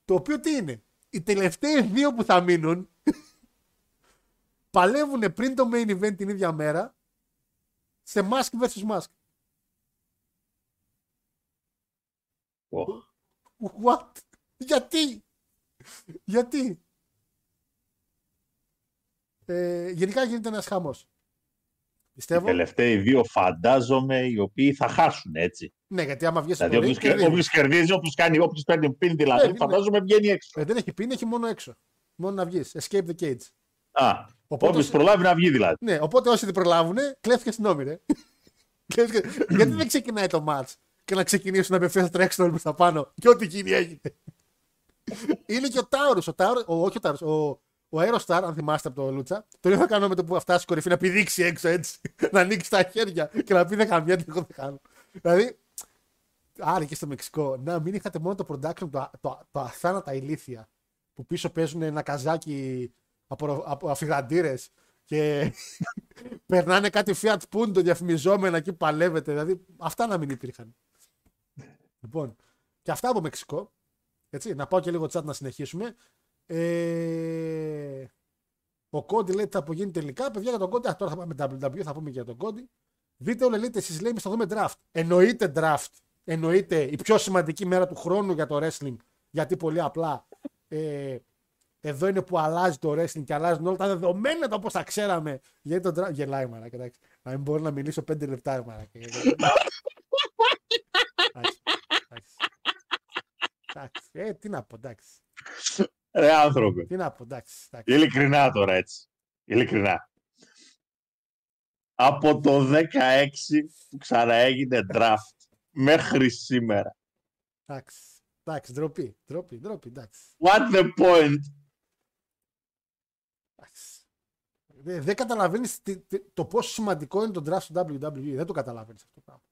Το οποίο τι είναι; Οι τελευταίοι δύο που θα μείνουν παλεύουν πριν το main event την ίδια μέρα σε mask vs mask. Οχ. What? Γιατί; Γιατί; Ε, γενικά γίνεται ένας χαμός. Οι Πιστεύω. τελευταίοι δύο φαντάζομαι οι οποίοι θα χάσουν έτσι. Ναι, γιατί άμα βγει Δηλαδή όποιος, κερδίζει. όποιος κερδίζει, όποιος, κάνει, όποιος παίρνει πιν δηλαδή, Ναι, ναι. φαντάζομαι βγαίνει έξω. Ε, δεν έχει πει, έχει μόνο έξω. Μόνο να βγεις. Escape the cage. Α, Οπότε- όποιος προλάβει να βγει δηλαδή. Ναι, οπότε όσοι δεν προλάβουν, κλέφτηκε στην όμη, ρε. Κλέφτηκε- γιατί δεν ξεκινάει το match και να ξεκινήσουν απευθεία να τρέξουν όλοι προς τα πάνω και ό,τι γίνει έγινε. Είναι και ο Τάουρος. Ο Τάουρος, ο, όχι ο Τάουρος, ο, ο Aerostar, αν θυμάστε από το Λούτσα, τον είχα κάνει με το που θα φτάσει κορυφή να πηδήξει έξω έτσι. να ανοίξει τα χέρια και να πει δεν καμιά, εγώ δεν κάνω. Δηλαδή, άρα και στο Μεξικό, να μην είχατε μόνο το production, το, το, το αθάνατα ηλίθια που πίσω παίζουν ένα καζάκι από, από αφιγαντήρες και περνάνε κάτι Fiat Punto διαφημιζόμενα εκεί παλεύεται. Δηλαδή, αυτά να μην υπήρχαν. Λοιπόν, και αυτά από Μεξικό. Έτσι, να πάω και λίγο chat να συνεχίσουμε. Ε, ο Κόντι λέει ότι θα απογίνει τελικά. Παιδιά για τον Κόντι, α, τώρα θα πάμε με WWE, θα πούμε και για τον Κόντι. Δείτε όλα, λέτε εσείς λέει, εμείς θα δούμε draft. Εννοείται draft. Εννοείται η πιο σημαντική μέρα του χρόνου για το wrestling. Γιατί πολύ απλά ε, εδώ είναι που αλλάζει το wrestling και αλλάζουν όλα τα δεδομένα τα όπως τα ξέραμε. Γιατί το draft. Γελάει μαλάκα, εντάξει. Να μην μπορώ να μιλήσω πέντε λεπτά, ρε μαλάκα. Εντάξει, εντάξει. Εντάξει. Ε, τι να πω, εντάξει. Ρε άνθρωπε. Τι να πω, εντάξει. εντάξει. Ειλικρινά τώρα έτσι. Ειλικρινά. Από το 16 που ξαναέγινε draft μέχρι σήμερα. Εντάξει. Εντάξει, ντροπή, ντροπή, ντροπή, εντάξει. What the point; εντάξει. Δεν, δεν καταλαβαίνεις το πόσο σημαντικό είναι το draft στο WWE. Δεν το καταλαβαίνεις αυτό το πράγμα.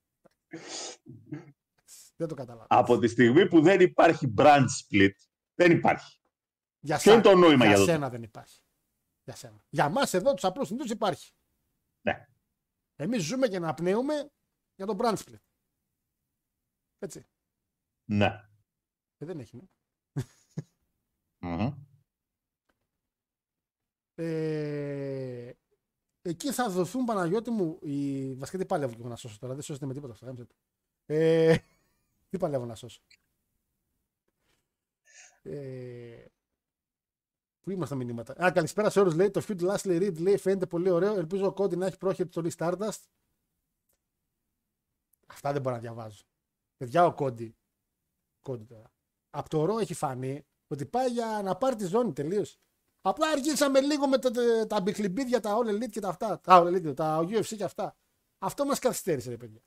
Δεν το καταλαβαίνεις. Από τη στιγμή που δεν υπάρχει brand split, δεν υπάρχει. Για, Ποιο είναι το νόημα για για το σένα δεν υπάρχει. Για σένα. Για μας εδώ τους απλούς συνήθως υπάρχει. Ναι. Εμείς ζούμε και να πνέουμε για τον brand split. Έτσι. Ναι. Ε, δεν έχει. Ναι. Μμμ. Ε, εκεί θα δοθούν Παναγιώτη μου. Οι... Βασικά τι παλεύω και εγώ να σώσω τώρα. Δεν σώσετε με τίποτα αυτό. γάμισε το. Ε, τι παλεύω να σώσω; Ε, πού είμαστε τα μηνύματα; Α, καλησπέρα σε όλους. Λέει το feud Lastly Reed λέει φαίνεται πολύ ωραίο. Ελπίζω ο Κόντι να έχει πρόχειρο το Lee Stardust. Αυτά δεν μπορώ να διαβάζω. Παιδιά, ο Κόντι. Κόντι τώρα. Από το ρο έχει φανεί ότι πάει για να πάρει τη ζώνη τελείως. Απλά αργήσαμε λίγο με τα, τα, τα μπιχλιμπίδια, τα All Elite και τα αυτά. Τα All Elite, τα UFC και αυτά. Αυτό μας καθυστέρησε, ρε παιδιά.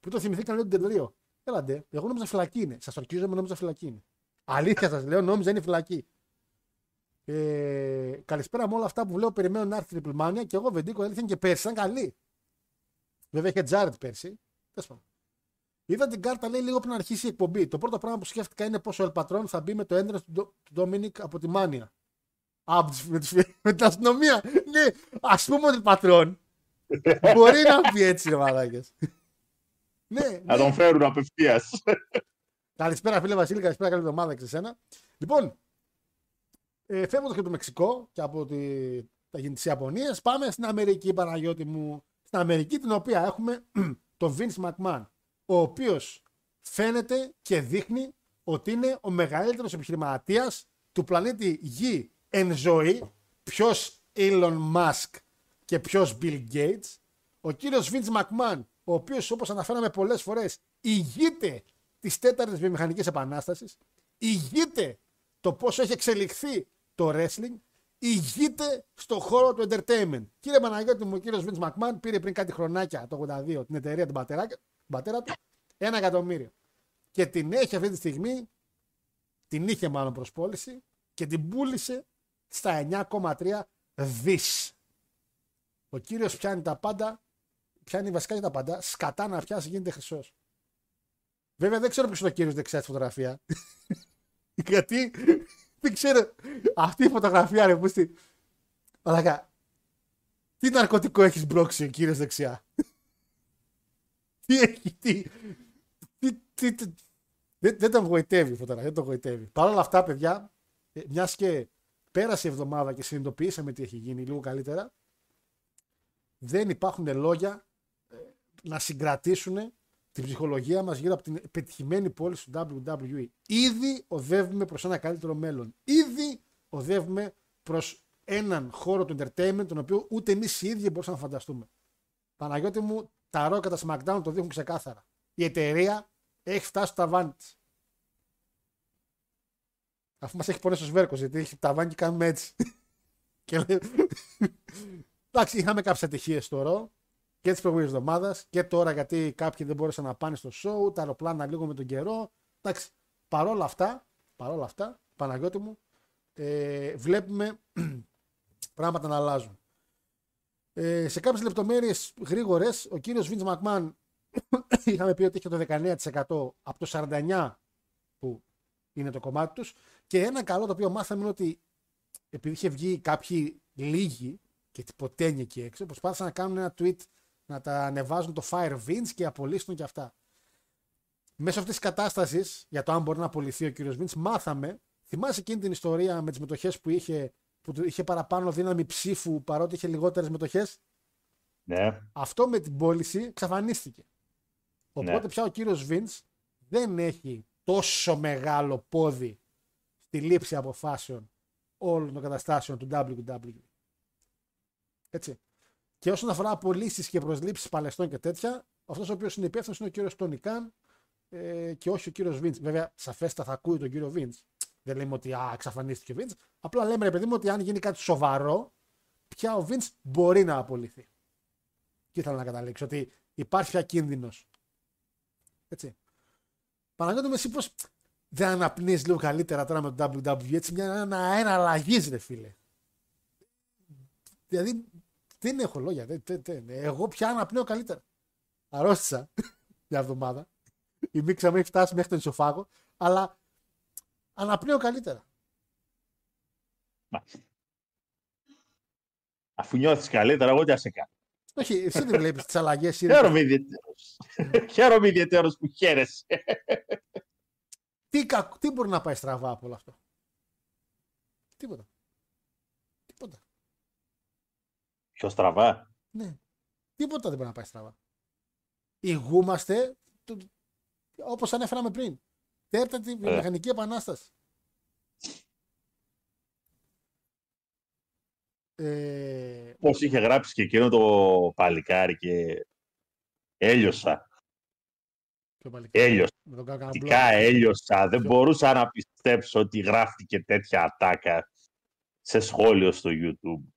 Που το θυμηθήκαν λέει τον τελείο. Έλαντε, εγώ νόμιζα φυλακή είναι. Σας ορκίζομαι, νόμιζα φυλακή είναι. Αλήθεια σας λέω, νόμιζα είναι φυλακή. Ε, καλησπέρα με όλα αυτά που βλέπω. Περιμένω να έρθει η Triple Mania και εγώ Βεντίκο αλήθεια είναι και πέρσι ήταν καλή. Βέβαια είχε Τζάρετ πέρσι. Τέλος πάντων. Είδα την κάρτα λέει λίγο πριν αρχίσει η εκπομπή. Το πρώτο πράγμα που σκέφτηκα είναι πόσο ο Ελπατρόν θα μπει με το έντρε του, Ντο- του Ντόμινικ από τη Μάνια. Α, με, τις- με την αστυνομία. ναι, ας πούμε ότι ο Ελπατρόν μπορεί να πει έτσι, ρε μαλάκες. Ναι, Να ναι. τον φέρουν απευθείας. Καλησπέρα, φίλε Βασίλη, καλησπέρα, καλή εβδομάδα και σε σένα. Λοιπόν, ε, φεύγοντα και από το Μεξικό και από τη, τα γη- τις Ιαπωνίες, πάμε στην Αμερική, Παναγιώτη μου. Στην Αμερική, την οποία έχουμε τον Vince McMahon, ο οποίος φαίνεται και δείχνει ότι είναι ο μεγαλύτερος επιχειρηματίας του πλανήτη Γη εν ζωή. Ποιος Elon Musk και ποιος Bill Gates. Ο κύριος Vince McMahon, ο οποίος όπως αναφέραμε πολλές φορές ηγείται της τέταρτης βιομηχανικής επανάστασης, ηγείται το πόσο έχει εξελιχθεί το wrestling, ηγείται στο χώρο του entertainment. Κύριε Παναγιώτη μου, ο κύριος Vince McMahon πήρε πριν κάτι χρονάκια το 82 την εταιρεία του πατέρα, του πατέρα του, ένα εκατομμύριο. Και την έχει αυτή τη στιγμή, την είχε μάλλον προς πώληση και την πούλησε στα 9,3 δις. Ο κύριος πιάνει τα πάντα πιάνει βασικά για τα πάντα. Σκατά να πιάσει, γίνεται χρυσός. Βέβαια δεν ξέρω ποιος είναι ο κύριος δεξιά στη φωτογραφία. Γιατί; Δεν ξέρω. Αυτή η φωτογραφία ρε πούστη. Αλλά τι ναρκωτικό έχεις μπλόξει ο κύριο δεξιά; τι έχει, τι. τι, τι, τι- δεν, δεν τον γοητεύει η φωτογραφία, δεν τον γοητεύει. Παρ' όλα αυτά, παιδιά, μιας και πέρασε η εβδομάδα και συνειδητοποιήσαμε τι έχει γίνει λίγο καλύτερα, δεν υπάρχουν λόγια ε, να συγκρατήσουν την ψυχολογία μας γύρω από την πετυχημένη πώληση του WWE. Ήδη οδεύουμε προς ένα καλύτερο μέλλον. Ήδη οδεύουμε προς έναν χώρο του entertainment τον οποίο ούτε εμείς οι ίδιοι μπορούσαμε να φανταστούμε. Παναγιώτη μου, τα Raw και τα SmackDown το δείχνουν ξεκάθαρα. Η εταιρεία έχει φτάσει στο ταβάνι της. Αφού μας έχει πονέσει ο Σβέρκος, γιατί έχει ταβάνι και κάνουμε έτσι. και λέει... Εντάξει, είχαμε κάποιες ατυχίες στο Raw και τη προηγούμενη εβδομάδα και τώρα γιατί κάποιοι δεν μπόρεσαν να πάνε στο show, τα αεροπλάνα λίγο με τον καιρό. Εντάξει, παρόλα αυτά, παρόλα αυτά, Παναγιώτη μου, ε, βλέπουμε πράγματα να αλλάζουν. Ε, σε κάποιες λεπτομέρειες γρήγορες, ο κύριος Βίντ Μακμάν είχαμε πει ότι είχε το 19% από το 49% που είναι το κομμάτι τους και ένα καλό το οποίο μάθαμε είναι ότι επειδή είχε βγει κάποιοι λίγοι και τυποτένιοι εκεί έξω, προσπάθησαν να κάνουν ένα tweet να τα ανεβάζουν το Fire Vince και απολύσουν και αυτά. Μέσω αυτής της κατάστασης, για το αν μπορεί να απολυθεί ο κύριος Vince, μάθαμε, θυμάσαι εκείνη την ιστορία με τις μετοχές που είχε, που του είχε παραπάνω δύναμη ψήφου παρότι είχε λιγότερες μετοχές; Ναι. Αυτό με την πώληση εξαφανίστηκε. Οπότε Ναι. πια ο κύριος Vince δεν έχει τόσο μεγάλο πόδι στη λήψη αποφάσεων όλων των καταστάσεων του WWE. Έτσι. Και όσον αφορά απολύσεις και προσλήψεις παλαιστών και τέτοια, αυτός ο οποίος είναι υπεύθυνος είναι ο κύριος Τόνι Καν ε, και όχι ο κύριος Βίντς. Βέβαια, σαφέστα θα ακούει τον κύριο Βίντς. Δεν λέμε ότι α, εξαφανίστηκε ο Βίντς. Απλά λέμε, ρε παιδί μου, ότι αν γίνει κάτι σοβαρό, πια ο Βίντς μπορεί να απολυθεί. Και ήθελα να καταλήξω ότι υπάρχει πια κίνδυνο. Έτσι. Παναγιώτη μου, εσύ πώς δεν αναπνέεις λίγο καλύτερα τώρα με το WWE, έτσι μια, ένα αέρα αλλαγή, ρε φίλε. Δηλαδή, δεν έχω λόγια. Δεν, δεν, δεν. Εγώ πια αναπνέω καλύτερα. Αρρώστησα μια εβδομάδα. Η μίξα μου έχει φτάσει μέχρι τον ισοφάγο, αλλά αναπνέω καλύτερα. Μάλιστα. Αφού νιώθεις καλύτερα, εγώ τι να σε κάνω. Όχι, εσύ δεν βλέπεις τις αλλαγές. Χαίρομαι ιδιαίτερος. Χαίρομαι ιδιαίτερος που χαίρεσαι. Τι, κακ- τι μπορεί να πάει στραβά από όλο αυτό; Τίποτα. Τίποτα. Πιο στραβά. Ναι. Τίποτα δεν μπορεί να πάει στραβά. Υγούμαστε όπως ανέφεραμε πριν. Τέταρτη βιομηχανική επανάσταση. Ε, Πώς είχε γράψει και εκείνο το παλικάρι και έλειωσα. πιο παλικάρι. Έλειωσα. Με τον κάκα Πραγματικά έλειωσα. Δεν μπορούσα να πιστέψω ότι γράφτηκε τέτοια ατάκα σε σχόλιο στο YouTube.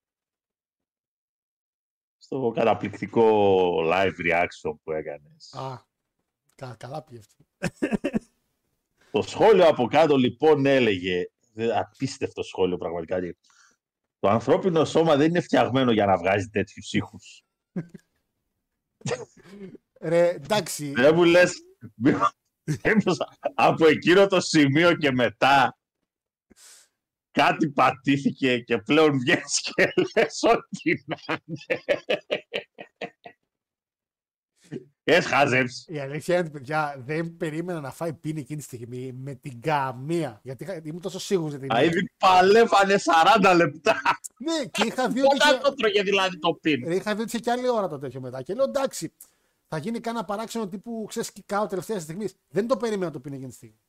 Στο καταπληκτικό live reaction που έκανες. Α, κα, καλά πήγε αυτό. Το σχόλιο από κάτω λοιπόν έλεγε, δε- απίστευτο σχόλιο πραγματικά, λέει, το ανθρώπινο σώμα δεν είναι φτιαγμένο για να βγάζει τέτοιους ήχους. Ρε, εντάξει. Δεν μου λες, μήπως- μήπως από εκείνο το σημείο και μετά κάτι πατήθηκε και πλέον βγαίνεις και λες ό,τι να είναι. Έχεις χαζέψει. Η αλήθεια είναι ότι παιδιά δεν περίμενα να φάει πίνη εκείνη τη στιγμή με την καμία. Γιατί είχα- ήμουν τόσο σίγουρος για την Α, Ήδη παλεύανε 40 λεπτά. Ναι, και είχα δει ότι. Όταν είχε- το τρώγε δηλαδή το πιν. Ρε, Είχα δει ότι είχε και άλλη ώρα το τέτοιο μετά. Και λέω εντάξει, θα γίνει κάνα παράξενο τύπου ξέρεις κικάω τελευταία στιγμή. Δεν το περίμενα το πίνει εκείνη τη στιγμή.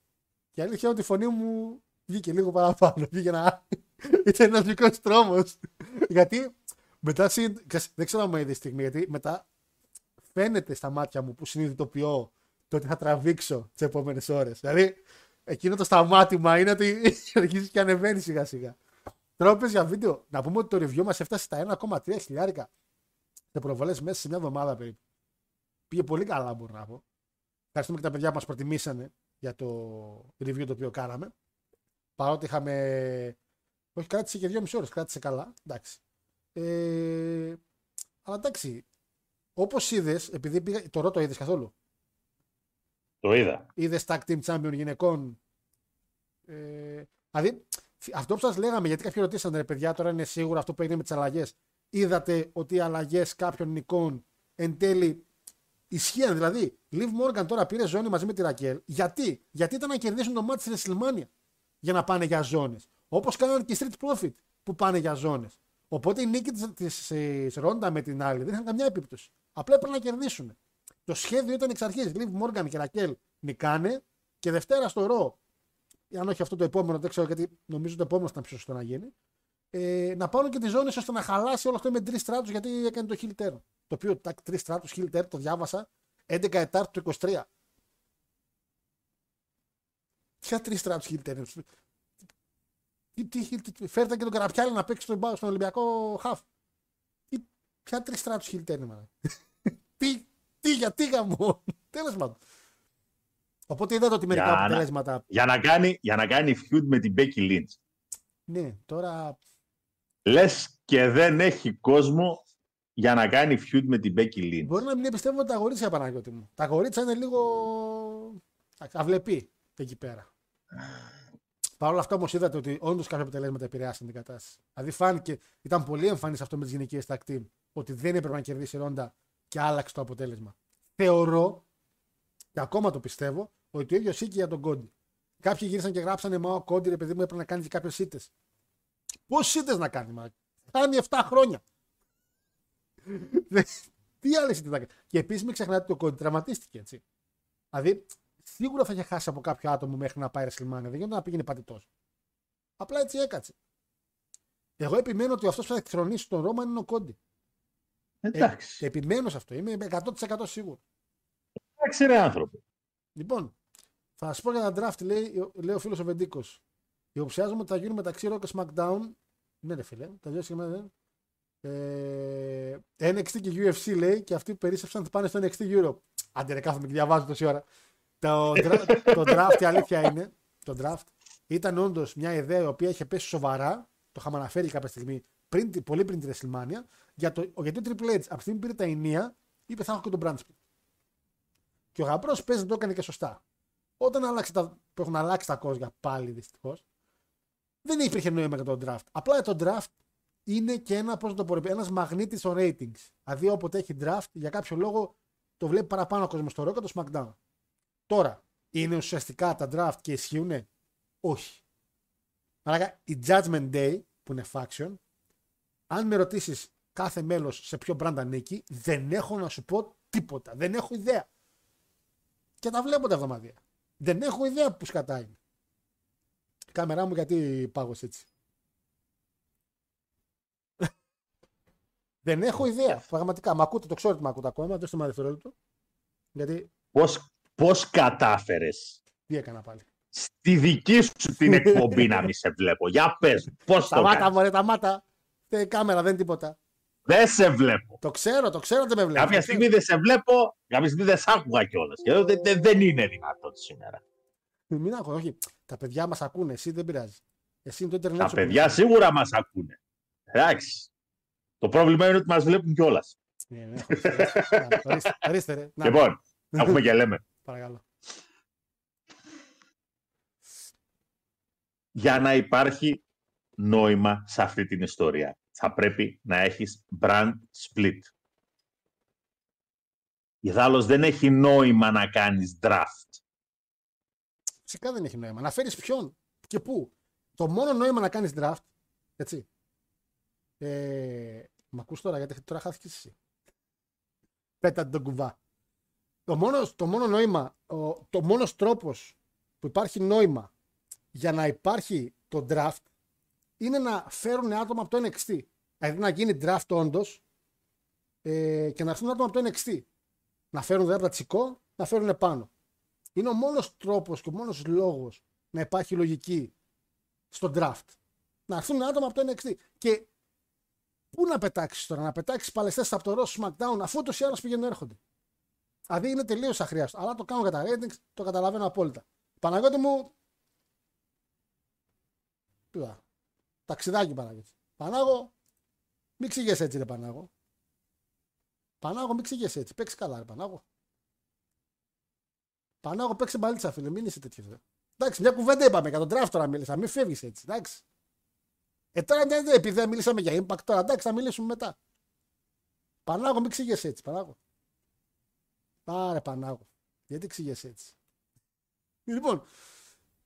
Και η αλήθεια είναι ότι η φωνή μου βγήκε λίγο παραπάνω. Βγήκε ένα. Ήταν ένας μικρός τρόμος. γιατί μετά. συν- ξέρεις, Δεν ξέρω αν μου είδες τη στιγμή, γιατί μετά φαίνεται στα μάτια μου που συνειδητοποιώ το ότι θα τραβήξω τις επόμενες ώρες. Δηλαδή, εκείνο το σταμάτημα είναι ότι αρχίζεις και ανεβαίνεις σιγά σιγά. Τώρα πες για βίντεο, να πούμε ότι το review μας έφτασε στα 1,3 χιλιάρικα σε προβολές μέσα σε μια εβδομάδα περίπου. Πήγε πολύ καλά, μπορώ να πω. Ευχαριστούμε και τα παιδιά που μας προτιμήσανε για το review το οποίο κάναμε. Παρότι είχαμε. Όχι, κράτησε και 2,5 ώρες, κράτησε καλά. Εντάξει. Ε... Αλλά εντάξει. Όπως είδες, επειδή πήγα. Το ρωτό είδες καθόλου; Το είδα. Είδες tag team champion γυναικών; Ε, δηλαδή, αυτό που σας λέγαμε, γιατί κάποιοι ρωτήσανε, ρε παιδιά, τώρα είναι σίγουρο αυτό που έγινε με τις αλλαγές. Είδατε ότι οι αλλαγές κάποιων νικών εν τέλει ισχύαν. Δηλαδή, Liv Morgan τώρα πήρε ζώνη μαζί με τη Ρακέλ. Γιατί, γιατί ήταν να κερδίσουν το μάτι στη WrestleMania για να πάνε για ζώνες. Όπως κάνανε και οι Street Profit που πάνε για ζώνες. Οπότε η νίκη της Ρόντα με την άλλη δεν είχαν καμιά επίπτωση. Απλά έπρεπε να κερδίσουν. Το σχέδιο ήταν εξ αρχής. Liv Morgan και Ρακέλ νικάνε και Δευτέρα στο ρο. Αν όχι αυτό το επόμενο, δεν ξέρω γιατί νομίζω το επόμενο ήταν πιο σωστό να γίνει. Ε, να πάρουν και τις ζώνες ώστε να χαλάσει όλο αυτό με τρεις στράτους γιατί έκανε το Hill Turn. Το οποίο τα τρεις στράτους Hill Turn το διάβασα 11 Ετάρτου του 23. Ποια τρεις στράτου Hill Turn. Τι, τι, τι, φέρτε και τον Καραπιάλη να παίξει στον, στον Ολυμπιακό Χαφ. Τι, ποια τρεις στράτου Hill Turn, μάνα. τι, τι, γιατί γαμό. Τέλος πάντων. Οπότε είδατε ότι μερικά Για να- αποτελέσματα. Για να κάνει, για να κάνει feud με την Becky Lynch. Ναι, τώρα Λες και δεν έχει κόσμο για να κάνει feud με την Becky Lynch. Μπορεί να μην πιστεύω τα αγορίτσα Παναγιώτη μου. Τα αγορίτσα είναι λίγο εντάξει, αυλεπή εκεί πέρα. Παρ' όλα αυτά όμως είδατε ότι όντως κάποια αποτελέσματα επηρεάσαν την κατάσταση. Δηλαδή φάνηκε, ήταν πολύ εμφανής αυτό με τις γυναικείες tag team, ότι δεν έπρεπε να κερδίσει η Ρόντα και άλλαξε το αποτέλεσμα. Θεωρώ, και ακόμα το πιστεύω, ότι το ίδιος ισχύει και για τον Κόντι. Κάποιοι γύρισαν και γράψανε Μα ο Κόντι, ρε παιδί μου, έπρεπε να κάνει και κάποιες σίτες. Πόσες σίτες να κάνει, μα; Κάνει 7 χρόνια. Τι άλλες σίτες να κάνει. Και επίσης μην ξεχνάτε ότι ο Κόντι τραυματίστηκε, έτσι. Δηλαδή, σίγουρα θα είχε χάσει από κάποιο άτομο μέχρι να πάει WrestleMania. Δεν γίνεται να πήγαινε πατητό. Απλά έτσι έκατσε. Εγώ επιμένω ότι αυτός που θα εκθρονήσει τον Ρώμα είναι ο Κόντι. Εντάξει. Ε, επιμένω σε αυτό. Είμαι 100% σίγουρο. Εντάξει ρε άνθρωπο. Λοιπόν, θα σας πω για τα draft, λέει, λέει ο φίλος ο Βεντίκος. Υποψιάζομαι ότι θα γίνουν μεταξύ Raw και SmackDown. Ναι, ρε φίλε, τα δυο συγκεκριμένα. Ε, NXT και UFC λέει και αυτοί που περίσσεψαν θα πάνε στο NXT Europe. Άντε ρε, κάθομαι και διαβάζω τόση ώρα. Το, dra- το draft, η αλήθεια είναι, το draft ήταν όντως μια ιδέα η οποία είχε πέσει σοβαρά. Το είχαμε αναφέρει κάποια στιγμή, πριν, πολύ πριν τη WrestleMania. Για το, γιατί ο Triple H από τη στιγμή που πήρε τα ενία, είπε θα έχω και τον brand split. Και ο γαμπρός παίζει να το έκανε και σωστά. Όταν άλλαξε τα, που έχουν αλλάξει τα κόζια πάλι δυστυχώς, δεν υπήρχε νόημα για τον draft. Απλά το draft είναι και ένα, πώς να το πω, ένας μαγνήτης των ratings. Δηλαδή όποτε έχει draft, για κάποιο λόγο το βλέπει παραπάνω ο κόσμος στο Raw και το SmackDown. Τώρα, είναι ουσιαστικά τα draft και ισχύουν. Όχι. Μαλάκα, η Judgment Day, που είναι faction, αν με ρωτήσεις κάθε μέλος σε ποιο brand ανήκει, δεν έχω να σου πω τίποτα. Δεν έχω ιδέα. Και τα βλέπω τα εβδομαδία. Δεν έχω ιδέα που σκατά είναι. Η κάμερά μου γιατί πάγωσε έτσι. δεν έχω ιδέα. Πραγματικά. Μ' ακούτε, το ξέρω ότι μ' ακούτε ακόμα. Δώστε μου ένα δευτερόλεπτο. Γιατί Πώς, πώς κατάφερες; Τι έκανα πάλι. στη δική σου την εκπομπή να μην σε βλέπω. Για πες μου, πώς το Σταμάτα, κάνεις; μωρέ, σταμάτα. Ε, κάμερα, δεν είναι τίποτα. Δεν σε βλέπω. Το ξέρω, το ξέρω ότι με βλέπει. Κάποια στιγμή δεν σε βλέπω, κάποια στιγμή δεν σ' άκουγα κιόλας. Και δεν, δεν, δεν είναι δυνατόν σήμερα. Μην άγχω, όχι. Τα παιδιά μας ακούνε, εσύ δεν πειράζει. Εσύ είναι το Ιντερνετ Τα σου παιδιά που- σίγουρα μας ακούνε. Εντάξει. Το πρόβλημα είναι ότι μας βλέπουν κιόλας. Ναι, ναι, ορίστε, ορίστε. Ορίστε, ορίστε, ρε. Να, Λοιπόν, έχουμε και λέμε. Παρακαλώ. για να υπάρχει νόημα σε αυτή την ιστορία. Θα πρέπει να έχεις brand split. Ιδάλλως δεν έχει νόημα να κάνεις draft. Φυσικά δεν έχει νόημα. Να φέρεις ποιον και πού. Το μόνο νόημα να κάνεις draft. Έτσι. Ε, μ' ακούς τώρα γιατί τώρα χάθηκε εσύ. Πέτα τον κουβά. Το μόνο, το μόνο νόημα, ο, το μόνος τρόπος που υπάρχει νόημα για να υπάρχει το draft είναι να φέρουν άτομα από το NXT. Δηλαδή να γίνει draft όντως ε, και να έρθουν άτομα από το NXT. Να φέρουν δηλαδή από τα τσικό, να φέρουν πάνω. Είναι ο μόνος τρόπος και ο μόνος λόγος να υπάρχει λογική στο draft. Να έρθουν άτομα από το NXT. Και πού να πετάξεις τώρα, να πετάξεις παλαιστές από το Raw SmackDown, αφού ούτως ή άλλως πηγαίνουν έρχονται. Δηλαδή είναι τελείως αχρίαστο. Αλλά το κάνω για τα ratings, το καταλαβαίνω απόλυτα. Παναγιώτη μου. Τούτα. Ταξιδάκι Παναγιώτη. Πανάγο, μην ξηγέσαι έτσι, ρε Πανάγο. Πανάγο, μην ξηγέσαι έτσι. Παίξει καλά, ρε Πανάγο. Πανάγο, παίξει μπαλίτσα, φίλε. Μην είσαι τέτοιος. Ρε. Εντάξει, μια κουβέντα είπαμε για τον draft τώρα μίλησα. Μην φεύγεις έτσι. Εντάξει. Ε, τώρα ναι, ναι, επειδή δεν μιλήσαμε για impact τώρα, εντάξει, θα μιλήσουμε μετά. Πανάγο, μην ξηγέσαι έτσι. Πανάγο. Πάρε Πανάγο. Γιατί ξηγέσαι έτσι. Λοιπόν,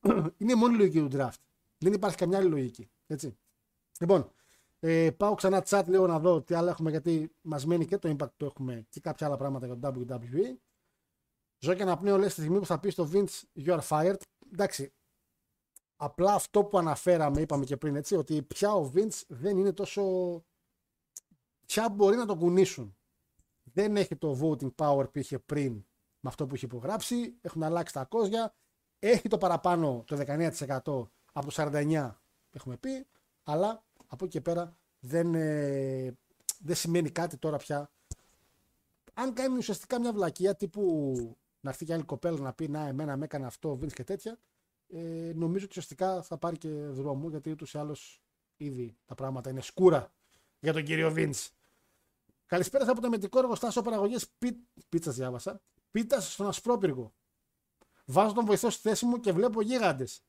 είναι η μόνη λογική του draft. Δεν υπάρχει καμιά άλλη λογική. Έτσι. Λοιπόν, ε, πάω ξανά chat λίγο να δω τι άλλα έχουμε γιατί μας μένει και το impact που έχουμε και κάποια άλλα πράγματα για το WWE. Ζω και αναπνέω λέει στη στιγμή που θα πεις στο Vince You are fired. Εντάξει. Απλά αυτό που αναφέραμε, είπαμε και πριν έτσι, ότι πια ο Vince δεν είναι τόσο. πια μπορεί να το κουνήσουν. Δεν έχει το voting power που είχε πριν με αυτό που είχε υπογράψει. Έχουν αλλάξει τα κόζια. Έχει το παραπάνω το 19% από το 49% έχουμε πει. Αλλά από εκεί και πέρα δεν, ε, δεν σημαίνει κάτι τώρα πια. Αν κάνει ουσιαστικά μια βλακεία τύπου να έρθει και άλλη κοπέλα να πει Να, εμένα με έκανε αυτό, Vince και τέτοια, ε, νομίζω ότι ουσιαστικά θα πάρει και δρόμο γιατί ούτως ή άλλως ήδη τα πράγματα είναι σκούρα για τον κύριο Vince. Καλησπέρα από το μετικό εργοστάσιο παραγωγής πίτσας, διάβασα. Πίτα στον Ασπρόπυργο. Βάζω τον βοηθό στη θέση μου και βλέπω γίγαντες.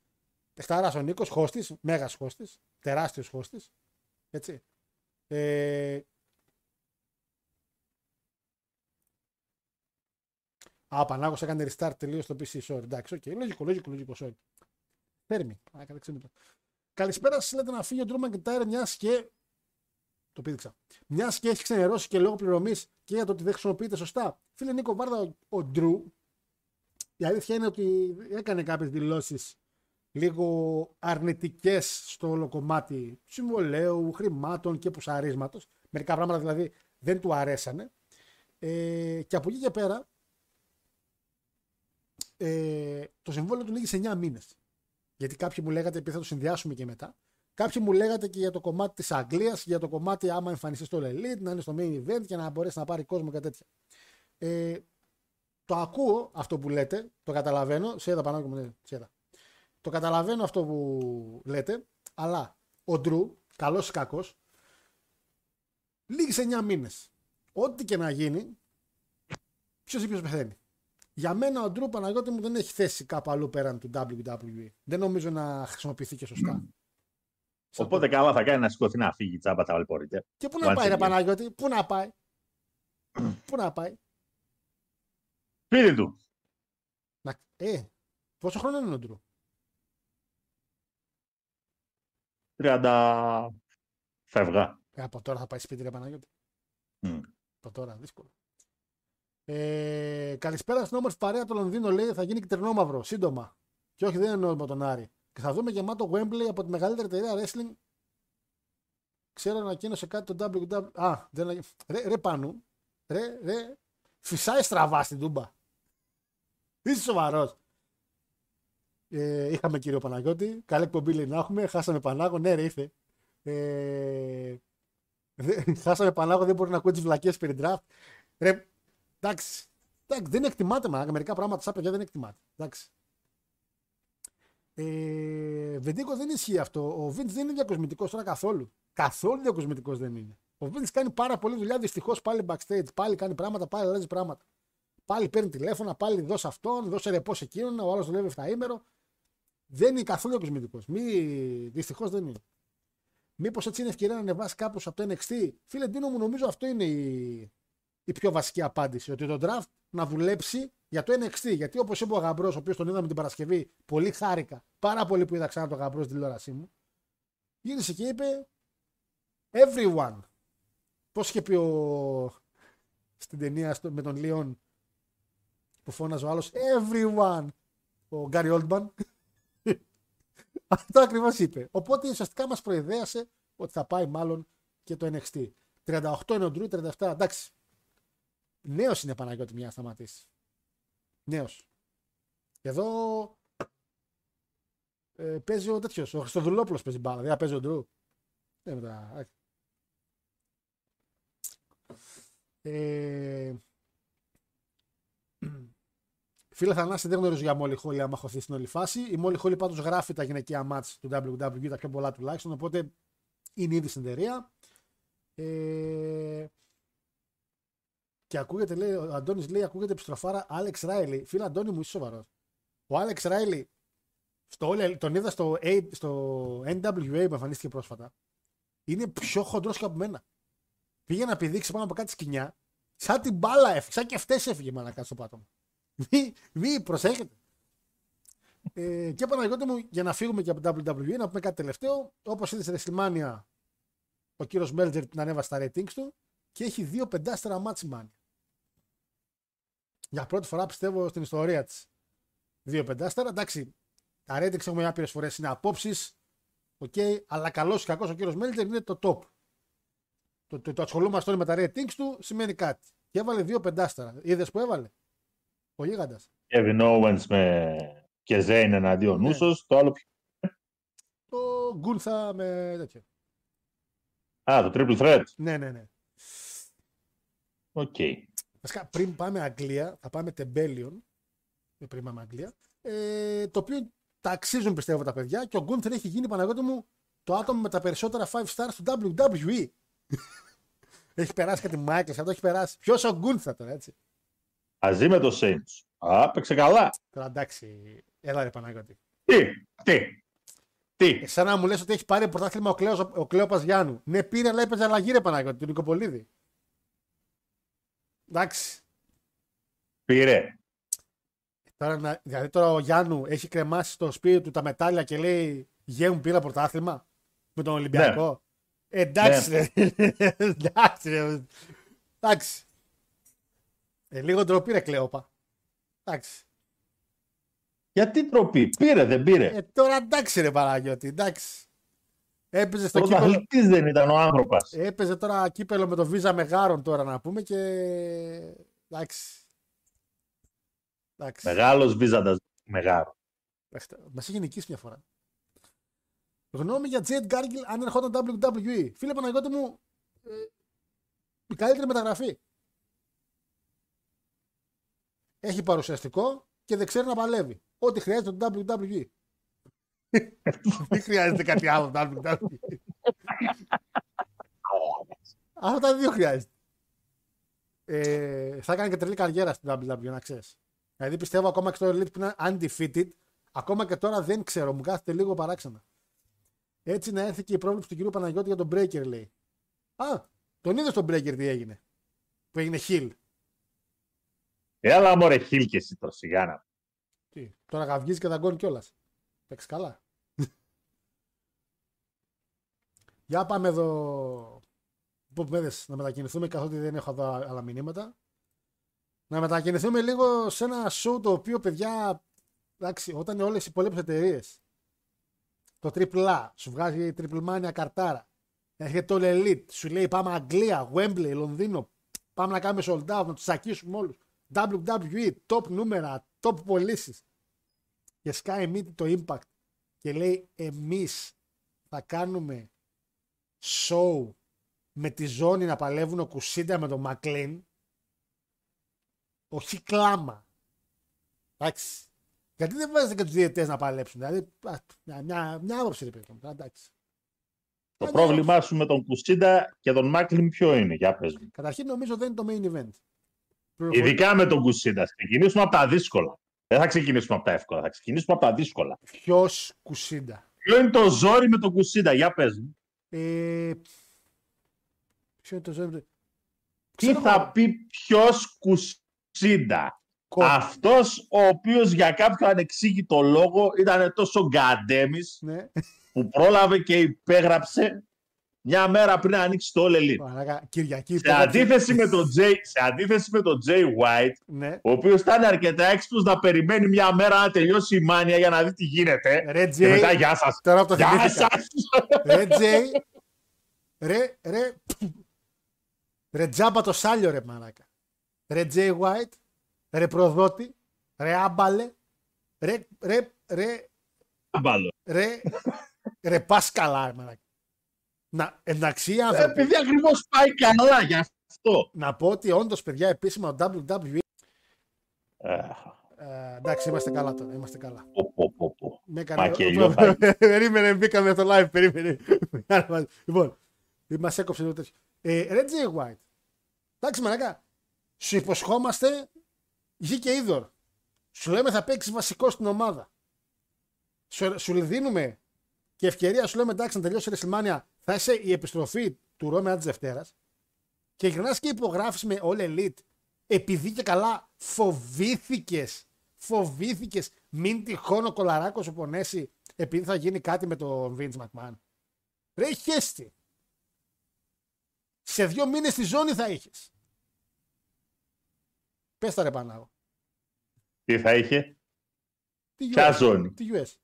Τεχταρά ο Νίκος, χώστης, μέγας χώστης, τεράστιος χώστης. Έτσι. Ε... Α, ο Πανάγος έκανε restart τελείως το PC, sorry. Εντάξει, οκ, okay. λογικό, λογικό, λογικό, sorry. Θέρμη. Καλησπέρα σας, λέτε να φύγει ο Ντρούμαν Κιτάρ, μιας και. Το πήδηξα. Μια και έχει ξενερώσει και λόγω πληρωμής και για το ότι δεν χρησιμοποιείται σωστά. Φίλε Νίκο Βάρδα, ο Ντρού, η αλήθεια είναι ότι έκανε κάποιες δηλώσεις λίγο αρνητικές στο όλο κομμάτι συμβολέου, χρημάτων και πουσαρίσματος. Μερικά πράγματα δηλαδή δεν του αρέσανε. Ε, και από εκεί και πέρα ε, το συμβόλαιο του λήγει σε 9 μήνες. Γιατί κάποιοι μου λέγατε, επειδή θα το συνδυάσουμε και μετά, κάποιοι μου λέγατε και για το κομμάτι της Αγγλίας, για το κομμάτι άμα εμφανιστείς στο Elite, να είναι στο main event και να μπορέσεις να πάρει κόσμο και τέτοια. Ε, το ακούω αυτό που λέτε, το καταλαβαίνω. Σε είδα πάνω μου, σε είδα. Το καταλαβαίνω αυτό που λέτε, αλλά ο Ντρου, καλός ή κακός, λύγει σε 9 μήνες. Ό,τι και να γίνει, ποιος ή ποιος πεθαίνει. Για μένα ο Ντρου Παναγιώτη μου δεν έχει θέση κάπου αλλού πέραν του WWE. Δεν νομίζω να χρησιμοποιηθεί και σωστά. Οπότε καλά θα κάνει να σηκωθεί να φύγει τσάμπα τα μπορείτε. Και πού να πάει, ρε Παναγιώτη, πού να πάει; πού να πάει; Σπίτι του. Ε, πόσο χρόνο είναι ο Ντρου; 30 φεύγα. Ε, από τώρα θα πάει σπίτι, ρε Παναγιώτη. Mm. Από τώρα, δύσκολο. Ε, καλησπέρα στην όμορφη παρέα του Λονδίνο, λέει θα γίνει κυτρινόμαυρο σύντομα. Και όχι, δεν εννοώ με τον Άρη. Και θα δούμε γεμάτο Wembley από τη μεγαλύτερη εταιρεία wrestling. Ξέρω να ανακοίνωσε κάτι το WW. Α, δεν ρε, ρε πάνω. Ρε, ρε. Φυσάει στραβά στην τούμπα. Είσαι σοβαρός. Ε, είχαμε κύριο Παναγιώτη. Καλή εκπομπή λέει να έχουμε. Χάσαμε Πανάγο. Ναι, ρε, ήρθε. Ε, χάσαμε Πανάγο. Δεν μπορεί να ακούει τις βλακίες περί draft. Ρε, εντάξει. εντάξει. Δεν εκτιμάται, μα. Μερικά πράγματα σαν παιδιά δεν εκτιμάται. Εντάξει. Ε, Βεντίκος δεν ισχύει αυτό. Ο Βίντς δεν είναι διακοσμητικός τώρα καθόλου. Καθόλου διακοσμητικός δεν είναι. Ο Βίντς κάνει πάρα πολλή δουλειά. Δυστυχώς πάλι backstage. Πάλι κάνει πράγματα, πάλι αλλάζει πράγματα. Πάλι παίρνει τηλέφωνα, πάλι δώσε αυτόν, δώσε ρεπό εκείνον. Ο άλλος δουλεύει 7 ημέρο. Δεν είναι καθόλου κοσμητικό. Μη... Δυστυχώς δεν είναι. Μήπως έτσι είναι ευκαιρία να ανεβάσει κάπως από το NXT. Φίλε Ντίνο μου, νομίζω αυτό είναι η... η πιο βασική απάντηση. Ότι το draft να δουλέψει για το NXT. Γιατί όπως είπε ο Γαμπρός, ο οποίος τον είδαμε την Παρασκευή, πολύ χάρηκα. Πάρα πολύ που είδα ξανά τον Γαμπρός στην τηλεόρασή μου. Γύρισε και είπε Everyone. Πώς είχε πει ο... στην ταινία με τον Λίον που φώναζε ο άλλος Everyone. Ο Γκάρι Όλτμαν. Αυτό ακριβώς είπε. Οπότε ουσιαστικά μας προειδέασε ότι θα πάει μάλλον και το NXT. 38 είναι ο Ντρού, 37. Εντάξει. Νέος είναι Παναγιώτη μια να σταματήσεις. Νέος. Εδώ ε, παίζει ο τέτοιος. Ο Χριστοδουλόπουλος παίζει μπάλα. Δεν παίζει ο Ντρού. Δεν μετά. Ε, Φίλε Θανάση, δεν γνωρίζω για Μόλι Χόλι άμα χωθεί στην όλη φάση. Η Μόλι Χόλι πάντως γράφει τα γυναικεία μάτς του WWE, τα πιο πολλά τουλάχιστον, οπότε είναι ήδη στην εταιρεία. Ε... Και ακούγεται, λέει, ο Αντώνης λέει, ακούγεται επιστροφάρα Άλεξ Ράιλι. Φίλε Αντώνη μου, είσαι σοβαρός. Ο Άλεξ Ράιλι, στο, All- τον είδα στο, A- στο NWA που εμφανίστηκε πρόσφατα. Είναι πιο χοντρός και από μένα. Πήγε να πηδήξει πάνω από κάτι σκηνιά. Σαν την μπάλα έφυγε, σαν και αυτές έφυγε μαλακά στο πάτωμα. Μη, μη, προσέχετε. Ε, και Παναγιώτη μου, για να φύγουμε και από το WWE, να πούμε κάτι τελευταίο. Όπως είδες στη WrestleMania, ο κύριος Μέλτζερ την ανέβασε στα ratings του και έχει δύο πεντάστερα ματς μάνια. Για πρώτη φορά πιστεύω στην ιστορία της. Δύο πεντάστερα. Εντάξει, τα ratings έχουμε άπειρες φορές είναι απόψεις. Οκ, αλλά καλός ή κακός ο κύριος Μέλτζερ είναι το top. Το, το, το ασχολούμαστε όλοι με τα ratings του σημαίνει κάτι. Και έβαλε δύο πεντάστερα. Είδες που έβαλε; Ο γίγαντας. Kevin Owens με Sami Zayn εναντίον Ναι. Usos. Το άλλο ποιο. Το Γκούνθα με τέτοιο. Α, το Triple Threat. Ναι, ναι, ναι. Οκ. Βασικά, πριν πάμε Αγγλία, θα πάμε Rebellion. ε, Πριν πάμε Αγγλία. Ε, το οποίο τα αξίζουν πιστεύω τα παιδιά και ο Γκούνθερ έχει γίνει Παναγιώτη μου το άτομο με τα περισσότερα 5 stars του WWE. έχει περάσει κάτι Μάικλς, αυτό έχει περάσει. Ποιος ο Γκούνθερ τώρα, έτσι. Μαζί με το Saints. Α, παίξε καλά. Τώρα εντάξει, έλα ρε Παναγιώτη. Τι, τι, τι. Εσένα να μου λες ότι έχει πάρει πρωτάθλημα ο, Κλέος, ο Κλέοπας Γιάννου. Ναι, πήρε, αλλά έπαιζε αλλαγή ρε Παναγιώτη, του Νικοπολίδη. Εντάξει. Πήρε. Τώρα, να- δηλαδή τώρα ο Γιάννου έχει κρεμάσει στο σπίτι του τα μετάλλια και λέει Γε μου πήρα πρωτάθλημα με τον Ολυμπιακό. Ε, εντάξει Ναι. ρε. εντάξει ρε. Εντάξει. Ε, λίγο ντροπή ρε Κλέοπα. Εντάξει. Γιατί τροπή. Πήρε, δεν πήρε. Ε, τώρα εντάξει ρε Παναγιώτη. Εντάξει. Έπαιζε στο κύπελο. Πρωταθλητής δεν ήταν ο άνθρωπος. Έπαιζε τώρα κύπελο με το Βίζα Μεγάρων τώρα να πούμε και. Εντάξει. Εντάξει. Μεγάλος βίζαντας. Μεγάλο. Μας έχει νικήσει μια φορά. Γνώμη για Jade Gargill αν ερχόταν WWE. Φίλε Παναγιώτη μου, ε, η καλύτερη μεταγραφή. Έχει παρουσιαστικό και δεν ξέρει να παλεύει. Ό,τι χρειάζεται το WWE. Δεν χρειάζεται κάτι άλλο το WWE. Αυτά τα δύο χρειάζεται. Ε, θα έκανε και τρελή καριέρα στην WWE, να ξέρεις. Δηλαδή πιστεύω ακόμα και στο Elite που είναι undefeated, ακόμα και τώρα δεν ξέρω, μου κάθεται λίγο παράξενα. Έτσι να έρθει και η πρόβλεψη του κυρίου Παναγιώτη για τον Breaker, λέει. Α, τον είδες τον Breaker τι έγινε. Που έγινε Hill. Έλα μωρέ χίλ και εσύ τώρα σιγά να. Τι, τώρα γαυγίζει και δαγκώνει κιόλας. Παίξεις καλά. Για πάμε εδώ. Που παιδες, να μετακινηθούμε καθότι δεν έχω εδώ άλλα μηνύματα. Να μετακινηθούμε λίγο σε ένα show το οποίο παιδιά. Εντάξει, όταν όλες οι υπόλοιπε εταιρείες. Το AAA σου βγάζει η Triple Mania καρτάρα. Έρχεται το All Elite, σου λέει πάμε Αγγλία, Wembley, Λονδίνο. Πάμε να κάνουμε sold out, να τους τσακίσουμε όλους. WWE, top νούμερα, top πωλήσεις. Και σκάει μύτη το impact και λέει εμείς θα κάνουμε show με τη ζώνη να παλεύουν ο Κουσίντα με τον Μακλίν. Όχι κλάμα. Εντάξει. Γιατί δεν βάζετε και τους διαιτητές να παλέψουν. Δηλαδή, α, μια, μια, μια άποψη ρε παιδί μου. Εντάξει. Το Ε, πρόβλημά σου με τον Κουσίντα και τον Μάκλιν ποιο είναι, για πες μου. Καταρχήν νομίζω δεν είναι το main event. Πληροφορεί- Ειδικά με τον Κουσίντα. Ξεκινήσουμε από τα δύσκολα. Δεν θα ξεκινήσουμε από τα εύκολα, θα ξεκινήσουμε από τα δύσκολα. Ποιος Κουσίντα; Ποιο είναι το ζόρι με τον Κουσίντα, για πες μου. Ε, ποιο είναι το ζώο. Τι Ξέρω θα εγώ. πει ποιος Κουσίντα; Κο- Αυτός ο οποίος για κάποιο ανεξήγητο λόγο ήταν τόσο γκαντέμις Ναι. που πρόλαβε και υπέγραψε μια μέρα πριν ανοίξει το All Elite. Μαλάκα, Κυριακή. Σε υπέγραψε- αντίθεση, με τον Jay, σε αντίθεση με τον Jay White, Ναι. ο οποίος ήταν αρκετά έξυπνος να περιμένει μια μέρα να τελειώσει η μάνια για να δει τι γίνεται. Ρε Και μετά, Τζέι, γεια σας. τώρα που το Γεια θυμήθηκα. σας. Ρε Τζέι, ρε, ρε, ρε τζάμπα το σάλιο ρε μαλάκα. Ρε Τζέι White, ρε προδότη, ρε άμπαλε, ρε, ρε, ρε, Μπάλο. ρε, ρε πας καλά ρε μαλάκα. Να, εντάξει οι άνθρωποι, Επειδή ακριβώς πάει καλά γι' αυτό. να πω ότι όντως παιδιά επίσημα το WWE, Ε, ε, εντάξει είμαστε καλά τώρα, είμαστε καλά. πω, πω, πω, πω. Με έκανε... Μακελιό, περίμενε, μπήκαμε στο live, περίμενε. λοιπόν, μας έκοψε λίγο τέτοιο. Ε, Red J. White. Εντάξει, μαλακά. Σου υποσχόμαστε γη και είδωρ. Σου λέμε θα παίξεις βασικό στην ομάδα. Σου, σου δίνουμε και ευκαιρία, σου λέμε εντάξει να τελειώσει η WrestleMania, θα είσαι η επιστροφή του Ρόμεα τη Δευτέρας. Και γυρνάς και υπογράφεις με All Elite επειδή και καλά φοβήθηκες. Φοβήθηκες μην τυχόν ο κολαράκος σου πονέσει επειδή θα γίνει κάτι με τον Vince McMahon. Ρε χέστη. Σε δύο μήνες στη ζώνη θα είχες. Πες τα ρε Πανάγο. Τι θα είχε; Τι Ποια US. ζώνη; Τι US.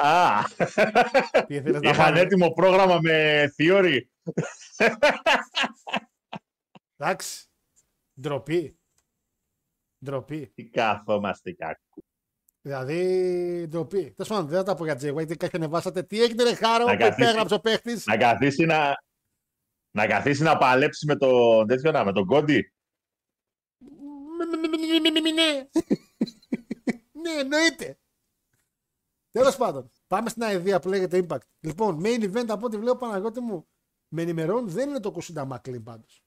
Α, Τι ήθελες να είχαν πάνε. έτοιμο πρόγραμμα με theory. Εντάξει. Ντροπή. Ντροπή. Τι καθόμαστε κι άκου. Δηλαδή, ντροπή. Τέλο πάντων, δεν θα τα πω για Τζέι γιατί κάτι ανεβάσατε. Τι έγινε, ρε Χάρο, Να που καθίσει. υπέγραψε ο παίχτη. Να καθίσει να, να καθίσει να παλέψει με τον, τέτοιο, να, με τον Κόντι. Ναι. Ναι, εννοείται. Τέλος πάντων, πάμε στην αηδία που λέγεται Impact. Λοιπόν, main event από ό,τι βλέπω Παναγιώτη μου, με ενημερώνουν δεν είναι το Κουσίντα Μακλίν πάντως.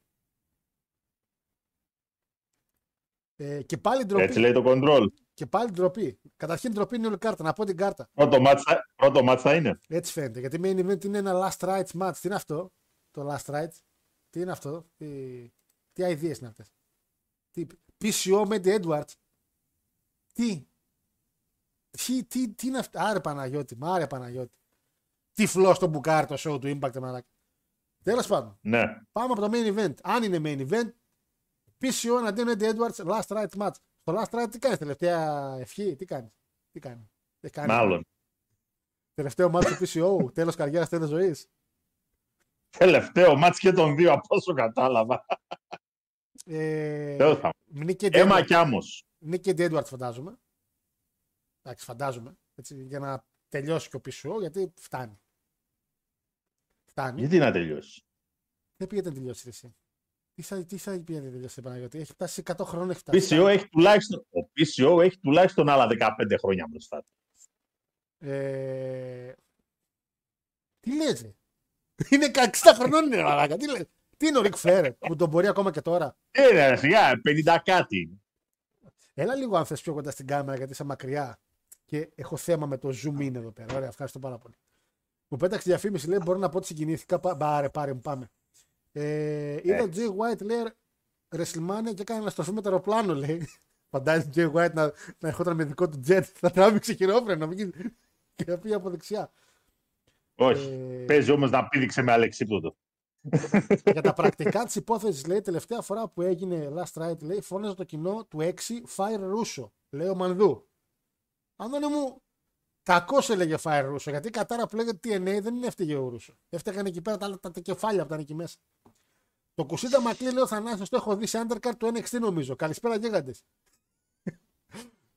Ε, και πάλι ντροπή. Έτσι λέει το control. Και πάλι ντροπή. Καταρχήν ντροπή είναι όλη η κάρτα. Να πω την κάρτα. Πρώτο μάτς, θα- πρώτο μάτς θα είναι. Έτσι φαίνεται. Γιατί main event είναι ένα last rights match. Τι είναι αυτό, το last rights; Τι είναι αυτό, τι, τι ideas είναι αυτές; Τι, PCO με Edwards. Τι, τι, τι, τι είναι αυτό. Άρε Παναγιώτη, μ' άρε Παναγιώτη. Τυφλός στο μπουκάρι το show του Impact μαλάκα. Τέλος πάντων, Ναι. πάμε από το main event. Αν είναι main event, PCO εναντίον Eddie Edwards, last rights match. Στο last rights τι κάνεις, τελευταία ευχή, τι κάνεις. Τι κάνεις. Δεν κάνει; Μάλλον. Τελευταίο μάτι του PCO, τέλος καριέρας, τέλος ζωής. Τελευταίο μάτς και των δύο από όσο κατάλαβα. Ε, Θεός θα Νίκη Έμα κι άμμος. Νίκη Edwards φαντάζομαι. Εντάξει, φαντάζομαι. Έτσι, για να τελειώσει και ο PCO, γιατί φτάνει. Φτάνει. Γιατί να τελειώσει; Δεν πήγαινε να τελειώσει εσύ. Τι θα, τι θα πήγαινε να τελειώσει η Παναγιώτη; Έχει φτάσει 100 χρόνια. Έχει φτάσει. PCO έχει τουλάχιστον, ο PCO έχει τουλάχιστον άλλα 15 χρόνια μπροστά του. Ε... Τι λες, ρε; Είναι 60 χρονών είναι μαλάκα. Τι λες; Τι είναι ο Ρικ Φέρε που τον μπορεί ακόμα και τώρα; Ε, ρε, σιγά, 50 κάτι. είναι. Έλα λίγο αν θες πιο κοντά στην κάμερα γιατί είσαι μακριά και έχω θέμα με το zoom in εδώ πέρα. Ωραία, ευχαριστώ πάρα πολύ. Μου πέταξε διαφήμιση, λέει: Μπορώ να πω ότι συγκινήθηκα. Πα- Πάρε, πάρε μου, πάμε. Ε, είδα Jay White, λέει, WrestleMania και έκανε να στροφή με το αεροπλάνο, λέει. Φαντάζει Jay White να, να ερχόταν με δικό του jet. Θα τράβηξε χειρόφρενο να βγει και να πήγε από δεξιά. Όχι. Ε, Παίζει όμως να πήδηξε με αλεξίπτωτο. Για τα πρακτικά της υπόθεσης, λέει, τελευταία φορά που έγινε Last Ride, λέει, φώναζε το κοινό του 6 Fire Russo. Λέει ο Μανδού. Ανώνε μου, κακός έλεγε Fire Russo, γιατί η κατάρα που λέγεται TNA δεν είναι έφταιγε ο Ρούσο. Έφταιγαν εκεί πέρα τα, τα, τα κεφάλια που ήταν εκεί μέσα. Το Κουσίντα Μακλή, λέει ο Θανάσιος, το έχω δει σε undercard του NXT νομίζω. Καλησπέρα γίγαντες.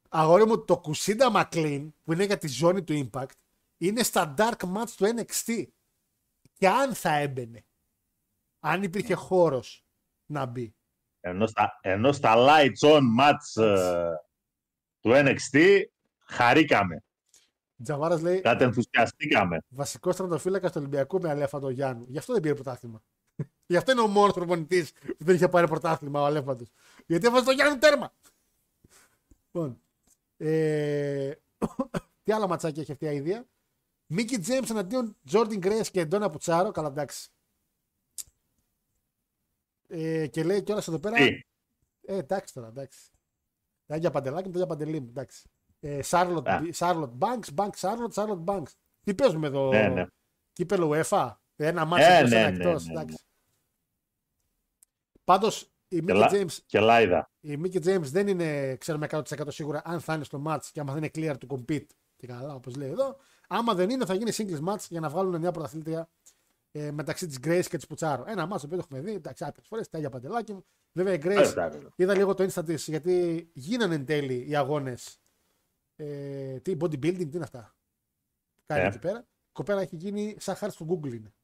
Αγόρι μου, το Κουσίντα Μακλίν, που είναι για τη ζώνη του Impact, είναι στα dark match του NXT. Και αν θα έμπαινε αν υπήρχε χώρος να μπει. Ενώ στα, ενώ στα lights on match ε, του NXT χαρήκαμε. Τζαβάρα λέει Κάτι ενθουσιαστήκαμε. βασικός στρατοφύλακας του Ολυμπιακού με Αλέφαντο Γιάννου. Γι' αυτό δεν πήρε πρωτάθλημα. Γι' αυτό είναι ο μόνος προπονητής που δεν είχε πάρει πρωτάθλημα ο Αλέφαντος. Γιατί έβαζε το Γιάννου τέρμα. Λοιπόν. Ε, τι άλλα ματσάκια έχει αυτή η ιδέα. Μίκη Τζέιμς εναντίον Τζόρντιν Γκρέι και Ντόνα Πουτσάρο. Καλά, εντάξει. Ε, και λέει κιόλας εδώ πέρα. Τι, Ε, εντάξει τώρα, εντάξει. Τα για παντελάκι με τα για παντελή μου, εντάξει. Ε, Charlotte, Α. Charlotte Banks, Banks Charlotte, Charlotte Banks. Τι παίζουμε εδώ, Ναι, ναι. κύπελο UEFA, ένα μάτσο Ε, εκτός, ναι, ένα ναι, εκτός, ναι, εντάξει. Πάντως, η Mickey Κελά- James, Και λάιδα. η Mickey James δεν είναι, ξέρουμε 100% σίγουρα αν θα είναι στο match και άμα δεν είναι clear to compete και καλά όπως λέει εδώ. Άμα δεν είναι θα γίνει singles match για να βγάλουν μια πρωταθλήτρια ε, μεταξύ της Grace και της Πουτσάρου. Ένα match το οποίο το έχουμε δει, εντάξει, άπειρες φορές, τα ίδια παντελάκι μου. Βέβαια η Grace Εντάξει. Είδα λίγο το insta της, γιατί γίνανε εν τέλει οι αγώνες. Ε, τι bodybuilding, τι είναι αυτά; Κάνει Ε. εκεί πέρα. Η κοπέλα έχει γίνει σαν χάρη στο Google είναι.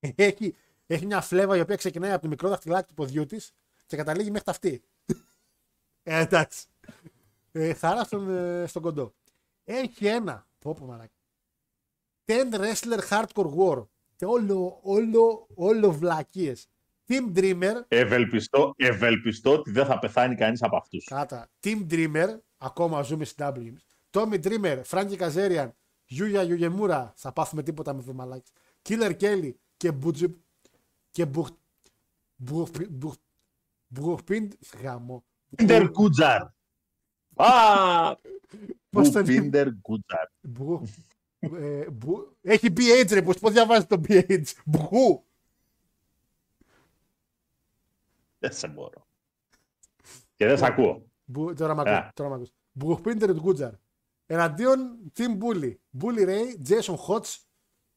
έχει, έχει μια φλέβα η οποία ξεκινάει από το μικρό δαχτυλάκι του ποδιού της και καταλήγει μέχρι τα αυτή. ε, εντάξει. Ε, χαρά στον, ε, στον κοντό. Έχει ένα. Πω πω μαλάκα. 10 wrestler hardcore war. Και όλο, όλο, όλο βλακίες. Team Dreamer, Ευελπιστώ, ευελπιστώ ότι δεν θα πεθάνει κανείς από αυτούς. Κάτα. Team Dreamer, ακόμα ζούμε στην W. Tommy Dreamer, Frankie Kazarian, Γιούγια Γιουγεμούρα, θα πάθουμε τίποτα με βημαλάκι. Killer Kelly και Μπουτζιπ και Μπουχ. Μπουχ. Μπουχ. Μπουχπίντ. Γάμο. Πίντερ Γκούτζαρ. Α, Πώς το λέει; Πίντερ Γκούτζαρ. Μπουχ. Ε, μπου- Έχει BH ρε, πώς πώς διαβάζει το BH. Μπουχού. Δεν σε μπορώ. Και δεν σε ακούω. Μπου- Τώρα μ' Ε. ακούς. Τώρα μ' ακούς. Μπουχπίντερ Γκούτζαρ. Εναντίον Team Bully. Bully Ray, Jason Hodge,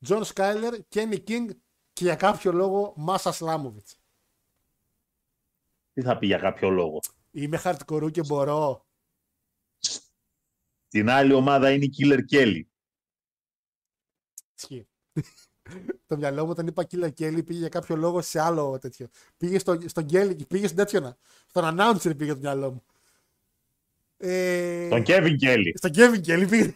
John Skyler, Kenny King και για κάποιο λόγο Μάσα Σλάμοβιτς. Τι θα πει για κάποιο λόγο; Είμαι hardcore και μπορώ. Την άλλη ομάδα είναι η Killer Kelly. Ισχύει. το μυαλό μου όταν είπα Killer Kelly πήγε για κάποιο λόγο σε άλλο τέτοιο. Πήγε στο, στον Kelly, πήγε στην τέτοιο να. Στον announcer πήγε το μυαλό μου. Ε, Τον Kevin Kelly. στον Kevin Kelly πήγε.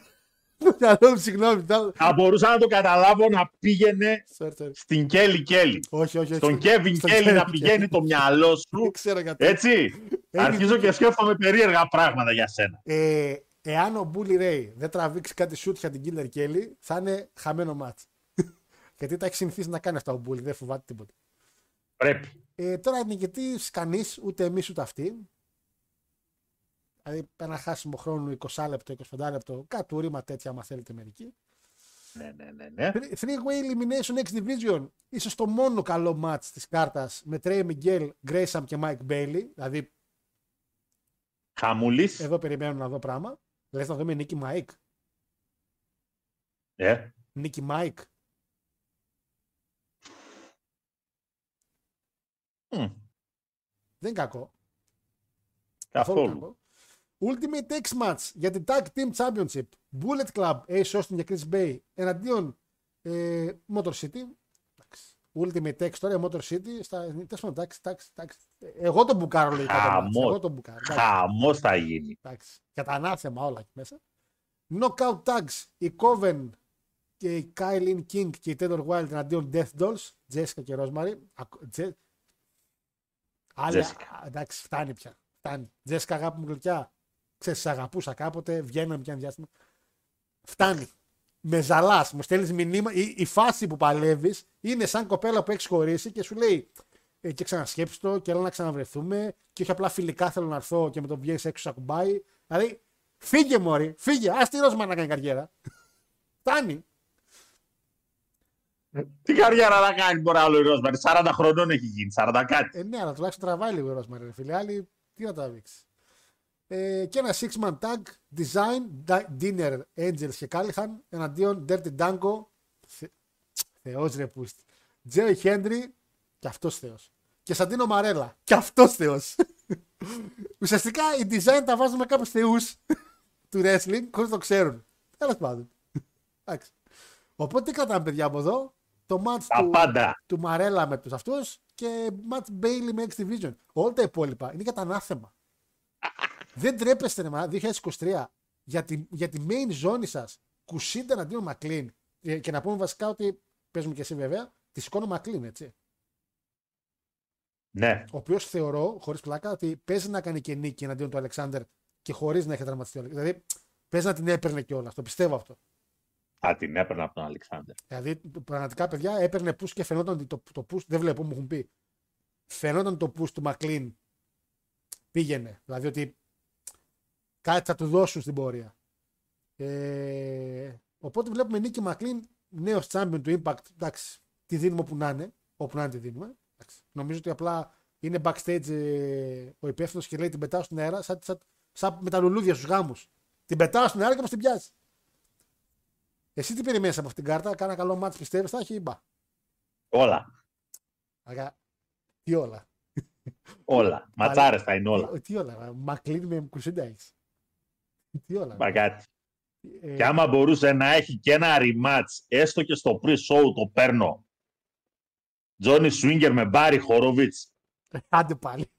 το μυαλό μου, συγγνώμη. τα- Θα μπορούσα να το καταλάβω να πήγαινε Sorry, sorry. στην Kelly Kelly. Όχι, όχι, όχι. Στον Kevin στον Kelly να Kevin πηγαίνει Kelly. το μυαλό Δεν σου. ξέρω γιατί. Έτσι. Αρχίζω και σκέφτομαι περίεργα πράγματα για σένα. Ε, εάν ο Bully Ray δεν τραβήξει κάτι shoot για την Killer Kelly, θα είναι χαμένο μάτς. Γιατί τα έχεις συνηθίσει να κάνει αυτά ο Bully, δεν φοβάται τίποτα. Πρέπει. Ε, τώρα νικητής κανείς, ούτε εμείς ούτε αυτοί. Δηλαδή ένα χάσιμο χρόνο 20 λεπτό, 25 λεπτό, κατούριμα τέτοια, άμα θέλετε μερικοί. Ναι, ναι, ναι. ναι. Three Way Elimination X Division. ίσως το μόνο καλό μάτς της κάρτας με Trey Miguel, Grayson και Mike Bailey. Δηλαδή Χαμούλης. εδώ περιμένω να δω πράγμα. Λες να δούμε Νίκη Mike. Ε, Νίκη Mike. μ, Δεν είναι κακό. καθόλου. κακό. Ultimate X Match για την Tag Team Championship. Bullet Club, Ace Austin και Chris Bay εναντίον ε, Motor City. Εντάξει. Ultimate X τώρα, Motor City. Στα, τέλος πάντων, εντάξει, εντάξει, εντάξει. Εγώ τον μπουκάρω λογικά. το match. Χαμός. Εγώ τον μπουκάρω. εντάξει. Χαμός θα γίνει. Εντάξει. Κατά ανάθεμα όλα εκεί μέσα. Knockout tags. Η Coven και η Kylie King και η Taylor Wilde εναντίον Death Dolls. Jessica και Rosemary. Ακ- Τζε- Άλλη, Jessica. α, εντάξει, φτάνει πια. Φτάνει. Τζέσικα, αγάπη μου γλυκιά. Ξέρεις, σε αγαπούσα κάποτε, βγαίναμε πια ένα διάστημα. Φτάνει. Με ζαλάς, μου στέλνεις μηνύμα. Η, η φάση που παλεύεις είναι σαν κοπέλα που έχεις χωρίσει και σου λέει ε, και ξανασκέψεις το και έλα να ξαναβρεθούμε και όχι απλά φιλικά θέλω να έρθω και με τον βγαίνεις έξω σαν κουμπάει. Δηλαδή, φύγε μωρή, φύγε. Α τη Ρόσμαν να κάνει καριέρα. Φτάνει. Τι καριέρα να κάνει μπορεί άλλο η Ρόσμαρη. 40 χρονών έχει γίνει. 40 κάτι. Ε, ναι, αλλά τουλάχιστον τραβάει λίγο η Ρόσμαν, ρε φίλε. Άλλοι, τι να τραβήξει. Ε, και ένα six man tag design Di- dinner angels και Callahan εναντίον Dirty Dango Θε... Θεός ρε πούστη. Τζέι Χέντρι και αυτός Θεός. Και Σαντίνο Μαρέλα και αυτός Θεός. Ουσιαστικά οι design τα βάζουμε κάποιους θεούς του wrestling χωρίς να το ξέρουν. Τέλος πάντων. Εντάξει. οπότε τι κρατάμε παιδιά από εδώ; Το match Τα του, πάντα. του Μαρέλα με τους αυτούς και Matt Bailey με X Division. Όλα τα υπόλοιπα είναι για τα ανάθεμα δεν τρέπεστε, ρε, μα, 2023 για τη, για τη main ζώνη σας. Κουσίντα εναντίον Μακλίν. Ε, Και να πούμε βασικά ότι παίζουμε και εσύ βέβαια, τη σηκώνω Μακλίν, έτσι. Ναι. Ο οποίος θεωρώ, χωρίς πλάκα, ότι παίζει να κάνει και νίκη εναντίον του Αλεξάνδρ και χωρίς να έχει τραυματιστεί. ο Αλεξάνδρ. Δηλαδή παίζει να την έπαιρνε κιόλα. Το πιστεύω αυτό. Θα την έπαιρνα από τον Αλεξάνδρ. Δηλαδή πραγματικά παιδιά έπαιρνε push και φαινόταν ότι το, το push. Δεν βλέπω, μου έχουν πει. Φαινόταν το push του Μακλίν πήγαινε. Δηλαδή ότι κάτι θα του δώσουν στην πορεία. Ε, οπότε βλέπουμε Νίκη Μακλίν, νέος champion του Impact. Εντάξει, τη δίνουμε όπου να είναι. Όπου να είναι τη δίνουμε. Εντάξει. Νομίζω ότι απλά είναι backstage ε, ο υπεύθυνος και λέει την πετάω στην αέρα σαν, σαν, σαν με τα λουλούδια στους γάμους. Την πετάω στην αέρα και μας την πιάσει. Εσύ τι περιμένεις από αυτήν την κάρτα, κάνα καλό μάτι πιστεύεις, θα έχει ή μπα. Όλα. Αγα... Τι όλα. Όλα. Ματσάρε θα είναι όλα. Τι, τι όλα. Μακλίν με κουσίντα έχεις. Τι όλα. Μα κάτι. Ε, Και άμα μπορούσε να έχει και ένα rematch, έστω και στο pre-show το παίρνω. Τζόνι Σουίνγκερ με Μπάρι Χόροβιτς. Άντε πάλι.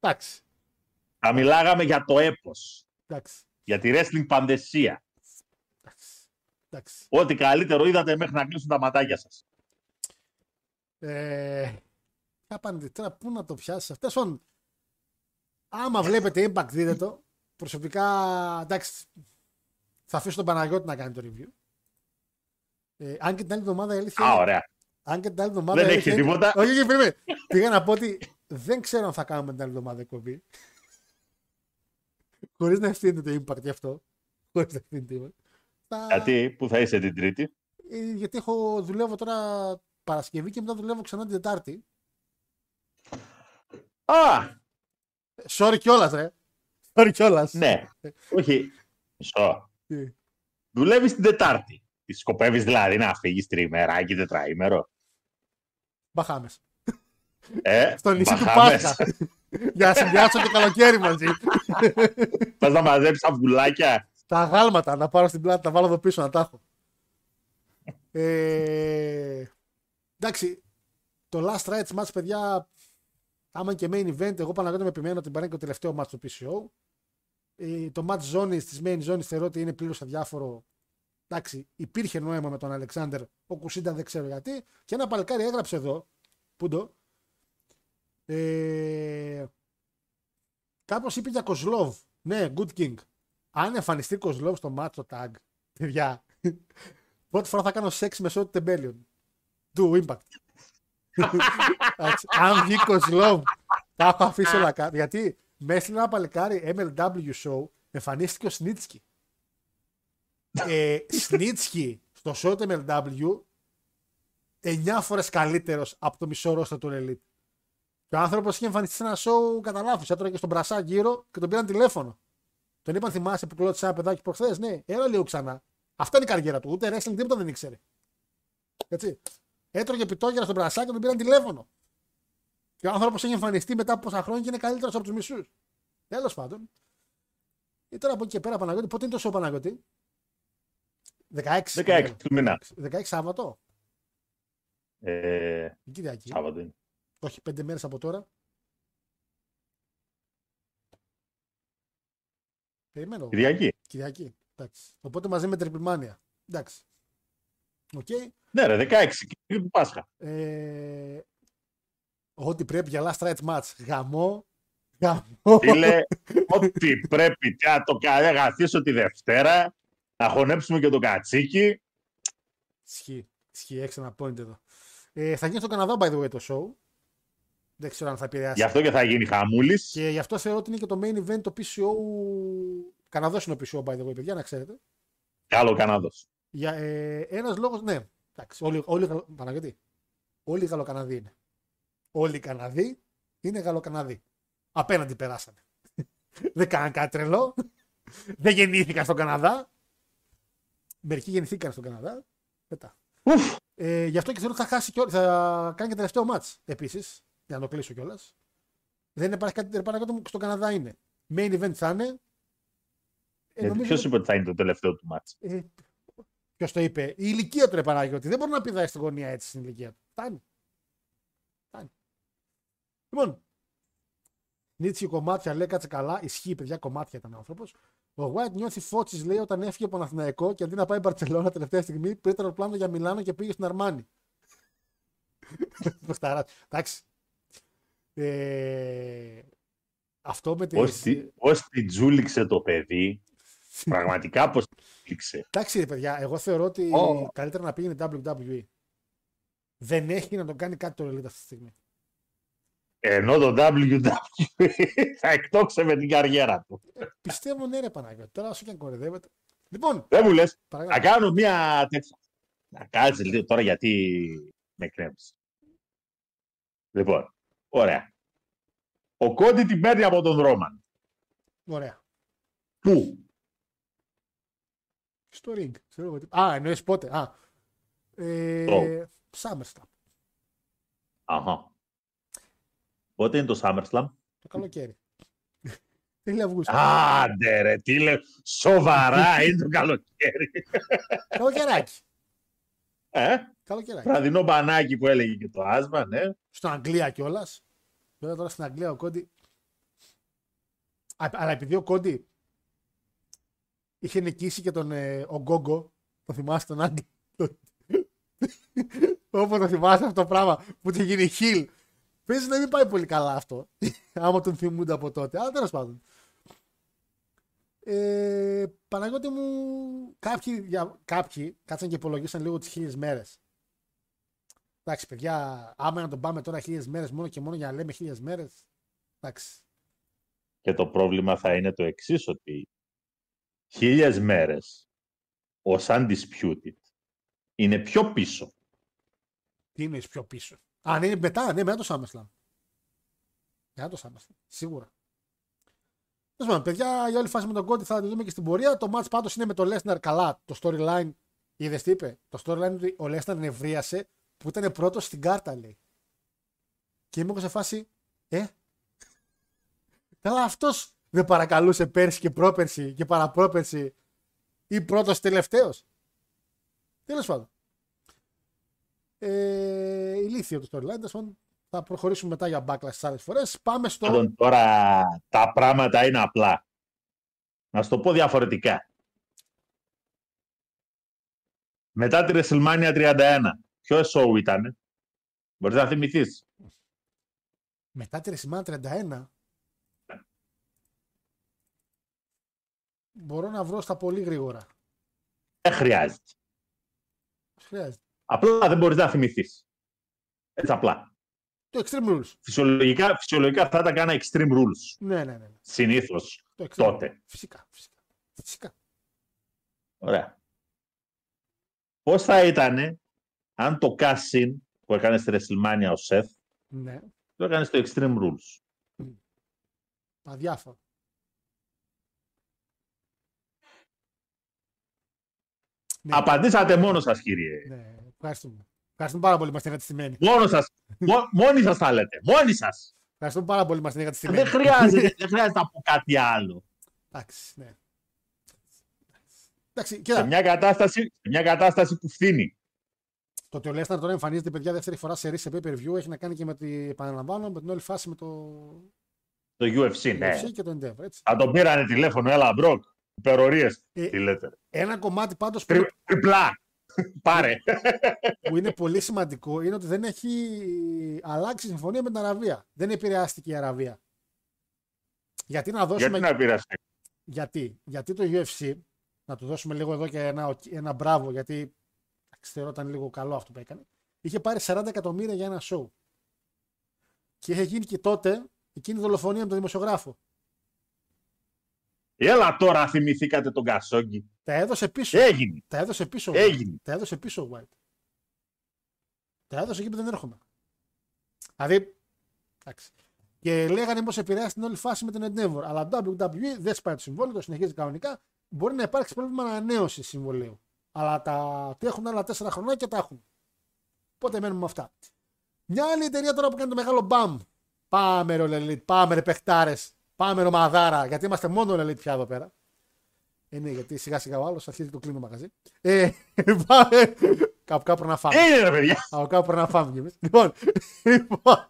Εντάξει. Θα μιλάγαμε για το έπος. Εντάξει. Για τη wrestling πανδεσία. Εντάξει. εντάξει. Ό,τι καλύτερο είδατε μέχρι να κλείσουν τα ματάκια σας. Ε, Ποια πάνε τώρα, πού να το πιάσει. Αυτέ son. Άμα βλέπετε impact, δείτε το. Προσωπικά, εντάξει, θα αφήσω τον Παναγιώτη να κάνει το review. Ε, αν και την άλλη εβδομάδα η αλήθεια. Α, είναι- ωραία. Αν και την άλλη εβδομάδα. Δεν η έχει αλήθεια είναι- τίποτα. Όχι, όχι, περίμενε. Πήγα να πω ότι δεν ξέρω αν θα κάνουμε την άλλη εβδομάδα εκπομπή. Χωρίς να ευθύνεται το impact γι' αυτό. Χωρίς να ευθύνεται. το impact. Θα- Γιατί, πού θα είσαι την Τρίτη. ε, γιατί έχω, δουλεύω τώρα Παρασκευή και μετά δουλεύω ξανά την Τετάρτη. Α, Ε, Sorry κιόλας, ρε. Sorry κιόλας. ναι. Όχι. Μισό. Τι; Δουλεύεις την Τετάρτη. Τι σκοπεύεις δηλαδή να φύγεις τριημεράκι, τετραήμερο. Μπαχάμες. Ε, Στο νησί του Μπαχάμες. Πάσχα. Για να συνδυάσω το καλοκαίρι μαζί. Πας να μαζέψεις τα βουλάκια. Τα αγάλματα να πάρω στην πλάτη, τα βάλω εδώ πίσω να τα έχω. Ε, εντάξει, το last rights match, παιδιά, άμα και main event, εγώ Παναγιώτη με επιμένω ότι πάρει και το τελευταίο match του PCO. Ε, το match zone της main zone θεωρώ ότι είναι πλήρως αδιάφορο. Εντάξει, υπήρχε νόημα με τον Αλεξάνδρ, ο Κουσίντα δεν ξέρω γιατί. Και ένα παλικάρι έγραψε εδώ, πούντο. Ε, κάπως είπε για Κοσλόβ. Ναι, Good King. Αν εμφανιστεί Κοσλόβ στο μάτσο tag, παιδιά, πρώτη φορά θα κάνω σεξ με Σότι Τεμπέλιον. Του Impact. Εντάξει, Αν βγει Κοσλόβ, τα έχω αφήσει όλα κάτω. Γιατί μέσα σε ένα παλικάρι MLW show εμφανίστηκε ο Σνίτσκι. Ε, Σνίτσκι στο show του MLW 9 φορές καλύτερος από το μισό ρόστα του Elite. Και ο άνθρωπος είχε εμφανιστεί σε ένα show κατά λάθος. Έτρωγε στον μπρασά γύρω και τον πήραν τηλέφωνο. Τον είπαν, θυμάσαι που κλώτησε ένα παιδάκι προχθές; Ναι, έλα λίγο ξανά. Αυτά είναι η καριέρα του. Ούτε wrestling τίποτα δεν ήξερε. Έτσι. Έτρωγε πιτόγερα στον μπρασά και τον πήραν τηλέφωνο. Και ο άνθρωπος έχει εμφανιστεί μετά από πόσα χρόνια και είναι καλύτερος από τους μισούς. Τέλος πάντων. Ή τώρα από εκεί και πέρα Παναγιώτη, πότε είναι το show Παναγιώτη; 16. 16 του μήνα. 16 Σάββατο. Ε, Η Κυριακή. Σάββατο είναι. Όχι, πέντε μέρες από τώρα. Περιμένω. Κυριακή. Κυριακή. Εντάξει. Οπότε μαζί με Triplemania. Εντάξει. Οκ. Ναι, ρε, 16. Κυριακή του Πάσχα. Ε, ό,τι πρέπει για last rites match. Γαμώ. Γαμώ. Φίλε, ό,τι πρέπει να το καθίσω τη Δευτέρα, να χωνέψουμε και το κατσίκι. Ισχύει. Ισχύει. Έχει ένα point εδώ. Ε, θα γίνει στο Καναδά, by the way, το show. Δεν ξέρω αν θα επηρεάσει. Γι' αυτό και θα γίνει χαμούλης. Και γι' αυτό θεωρώ ότι είναι και το main event το PCO. Καναδός είναι ο PCO, by the way, παιδιά, να ξέρετε. Καλό Καναδός. Για ε, ένας λόγος, ναι. Εντάξει, όλοι, όλοι, Γαλλο- Παναγιώτη, όλοι οι Γαλλοκαναδοί είναι. Όλοι οι Καναδοί είναι Γαλλοκαναδοί. Απέναντι περάσανε. Δεν κάναν κάτι τρελό. Δεν γεννήθηκαν στον Καναδά. Μερικοί γεννηθήκαν στον Καναδά. Μετά. Ε, γι' αυτό και θέλω ότι θα, χάσει και, θα κάνει και τελευταίο μάτς επίσης. Για να το κλείσω κιόλας. Δεν υπάρχει κάτι ρε Παναγιώτη μου στον Καναδά είναι. Main event θα είναι. Ε, νομίζω- Ποιος είπε ότι θα είναι το τελευταίο του μάτς; ε, Ποιος το είπε, η ηλικία του ρε Παναγιώτη. Δεν μπορεί να πηδάει στην γωνία έτσι στην ηλικία του. Φτάνει. Φτάνει. Λοιπόν, Νίτσι κομμάτια λέει κάτσε καλά. Ισχύει, παιδιά, κομμάτια ήταν άνθρωπος. Ο White νιώθει φώτση, λέει, όταν έφυγε από Παναθηναϊκό και αντί να πάει Μπαρσελόνα τελευταία στιγμή, πήρε το αεροπλάνο για Μιλάνο και πήγε στην Αρμάνη. Παιχταράς. Εντάξει. Ε, αυτό με τη. Πώς την τζούληξε το παιδί, πραγματικά πώς την τζούληξε. Εντάξει, ρε παιδιά, εγώ θεωρώ ότι Ω. καλύτερα να πήγαινε WWE. Δεν έχει να τον κάνει κάτι το Elite αυτή τη στιγμή. Ενώ το WWE θα εκτόξε με την καριέρα του. Πιστεύω ναι, ρε Παναγιώτη. Τώρα όσο και αν κορυδεύεται. Λοιπόν, Δεν μου λες, παρακαλώ. θα κάνω μια τέτοια. Να κάτσε λίγο τώρα γιατί με εκνεύσει. Λοιπόν, ωραία. Ο Κόντι την παίρνει από τον Ρόμαν. Ωραία. Πού; Στο ring. Ξέρω εγώ τι- Α, εννοείς πότε. Α. Ε, SummerSlam. Αχα. Πότε είναι το SummerSlam? Το καλοκαίρι. Τέλη Αυγούστου. Άντε ρε, τι λέω. Σοβαρά είναι το καλοκαίρι. Καλοκαιράκι. Ε, Καλοκαιράκι. βραδινό μπανάκι που έλεγε και το άσμα, ναι. Στην Αγγλία κιόλας. Βέβαια τώρα στην Αγγλία ο Κόντι. Α, Αλλά επειδή ο Κόντι είχε νικήσει και τον ε, ο Γκόγκο, το θυμάστε τον Άγγλο. Όπω το θυμάστε αυτό το πράγμα που είχε γίνει χιλ Παίζει να μην πάει πολύ καλά αυτό. άμα τον θυμούνται από τότε. Αλλά τέλος πάντων. Ε, Παναγιώτη μου, κάποιοι, για, κάποιοι κάτσαν και υπολογίσαν λίγο τις χίλιες μέρες. Εντάξει, παιδιά, άμα να τον πάμε τώρα χίλιες μέρες μόνο και μόνο για να λέμε χίλιες μέρες. Εντάξει. Και το πρόβλημα θα είναι το εξής ότι χίλιες μέρες ως undisputed είναι πιο πίσω. Τι είναι πιο πίσω; Αν είναι μετά, ναι, μετά το SummerSlam. Μετά το SummerSlam. Σίγουρα. Τέλος πάντων, παιδιά, η όλη φάση με τον Κόντι θα τη δούμε και στην πορεία. Το match πάντως είναι με το Lesnar καλά. Το storyline, είδες τι είπε; Το storyline είναι ότι ο Lesnar νευρίασε που ήταν πρώτος στην κάρτα, λέει. Και είμαι εγώ σε φάση, ε. Καλά, αυτός δεν παρακαλούσε πέρσι και πρόπερσι και παραπρόπερσι ή πρώτος τελευταίος. Τέλος πάντων. Ε, ηλίθιο το storyline. τέλος πάντων. Θα προχωρήσουμε μετά για backlash στι άλλες φορές. Πάμε στο. Πάντων, τώρα τα πράγματα είναι απλά. Να σου το πω διαφορετικά. Μετά τη WrestleMania 31, ποιος show ήταν, μπορείς να θυμηθείς; Μετά τη WrestleMania 31. Μπορώ να βρω στα πολύ γρήγορα. Δεν χρειάζεται. Χρειάζεται. Απλά δεν μπορείς να θυμηθείς. Έτσι απλά. Το Extreme Rules. Φυσιολογικά, φυσιολογικά θα ήταν κάνα extreme rules. Ναι, ναι, ναι. Συνήθως. Το Extreme Τότε. Rules. Φυσικά. Φυσικά. φυσικά. Ωραία. Πώς θα ήταν αν το casting που έκανε στη WrestleMania ο Seth Ναι. το έκανε στο Extreme Rules; Αδιάφορο. Ναι. Απαντήσατε μόνος σας κύριε. Ναι, ευχαριστούμε. Ευχαριστούμε πάρα πολύ που είμαστε εγκατεστημένοι. Μόνο σας. Μο- μόνοι σας τα λέτε. Μόνοι σας. Ευχαριστούμε πάρα πολύ που είμαστε εγκατεστημένοι. Δεν χρειάζεται, δεν χρειάζεται να πω κάτι άλλο. Εντάξει, ναι. Εντάξει, Σε κοίτα, μια κατάσταση, σε μια κατάσταση που φθήνει. το ότι ο Λέσναρ τώρα εμφανίζεται παιδιά δεύτερη φορά σε ρίση σε pay per view έχει να κάνει και με την, επαναλαμβάνω, με την όλη φάση με το Το UFC, ναι. UFC και το Endeavor. Έτσι. Θα τον πήρανε τηλέφωνο, έλα Brock. Υπερωρίες. Ε, Τι λέτε. Ένα κομμάτι πάντως που, Τρι, τριπλά. Πάρε. που είναι πολύ σημαντικό είναι ότι δεν έχει αλλάξει η συμφωνία με την Αραβία. Δεν επηρεάστηκε η Αραβία. Γιατί να δώσουμε. Γιατί να πειράσει. Γιατί, γιατί το UFC, να του δώσουμε λίγο εδώ και ένα, ένα μπράβο, γιατί εντάξει, θεωρώ ήταν λίγο καλό αυτό που έκανε, είχε πάρει 40 εκατομμύρια για ένα show. Και είχε γίνει και τότε εκείνη η δολοφονία με τον δημοσιογράφο. Έλα τώρα θυμηθήκατε τον Κασόγκη. Τα έδωσε πίσω. Έγινε. Τα έδωσε πίσω. ο Έγινε. White. Τα έδωσε πίσω ο White. Τα έδωσε εκεί που δεν έρχομαι. Δηλαδή. Εντάξει. Και λέγανε πως επηρεάσει την όλη φάση με την Endeavor. Αλλά WWE δεν σπάει το συμβόλαιο, το συνεχίζει κανονικά. Μπορεί να υπάρξει πρόβλημα ανανέωσης συμβολέου. Αλλά τα τι έχουν άλλα τέσσερα χρονιά και τα έχουν. Οπότε μένουμε με αυτά. Μια άλλη εταιρεία τώρα που κάνει το μεγάλο μπαμ. Πάμε ρε Elite, πάμε ρε παιχτάρες. Πάμε ρε μαδάρα. Γιατί είμαστε μόνο Elite πια εδώ πέρα. Ε, ναι, γιατί σιγά σιγά ο άλλος αρχίζει το κλείνω μαγαζί. Ε, πάμε. Κάπου κάπου να φάμε. Είναι ρε παιδιά. Από κάπου πρέπει να φάμε κι εμείς. Λοιπόν, λοιπόν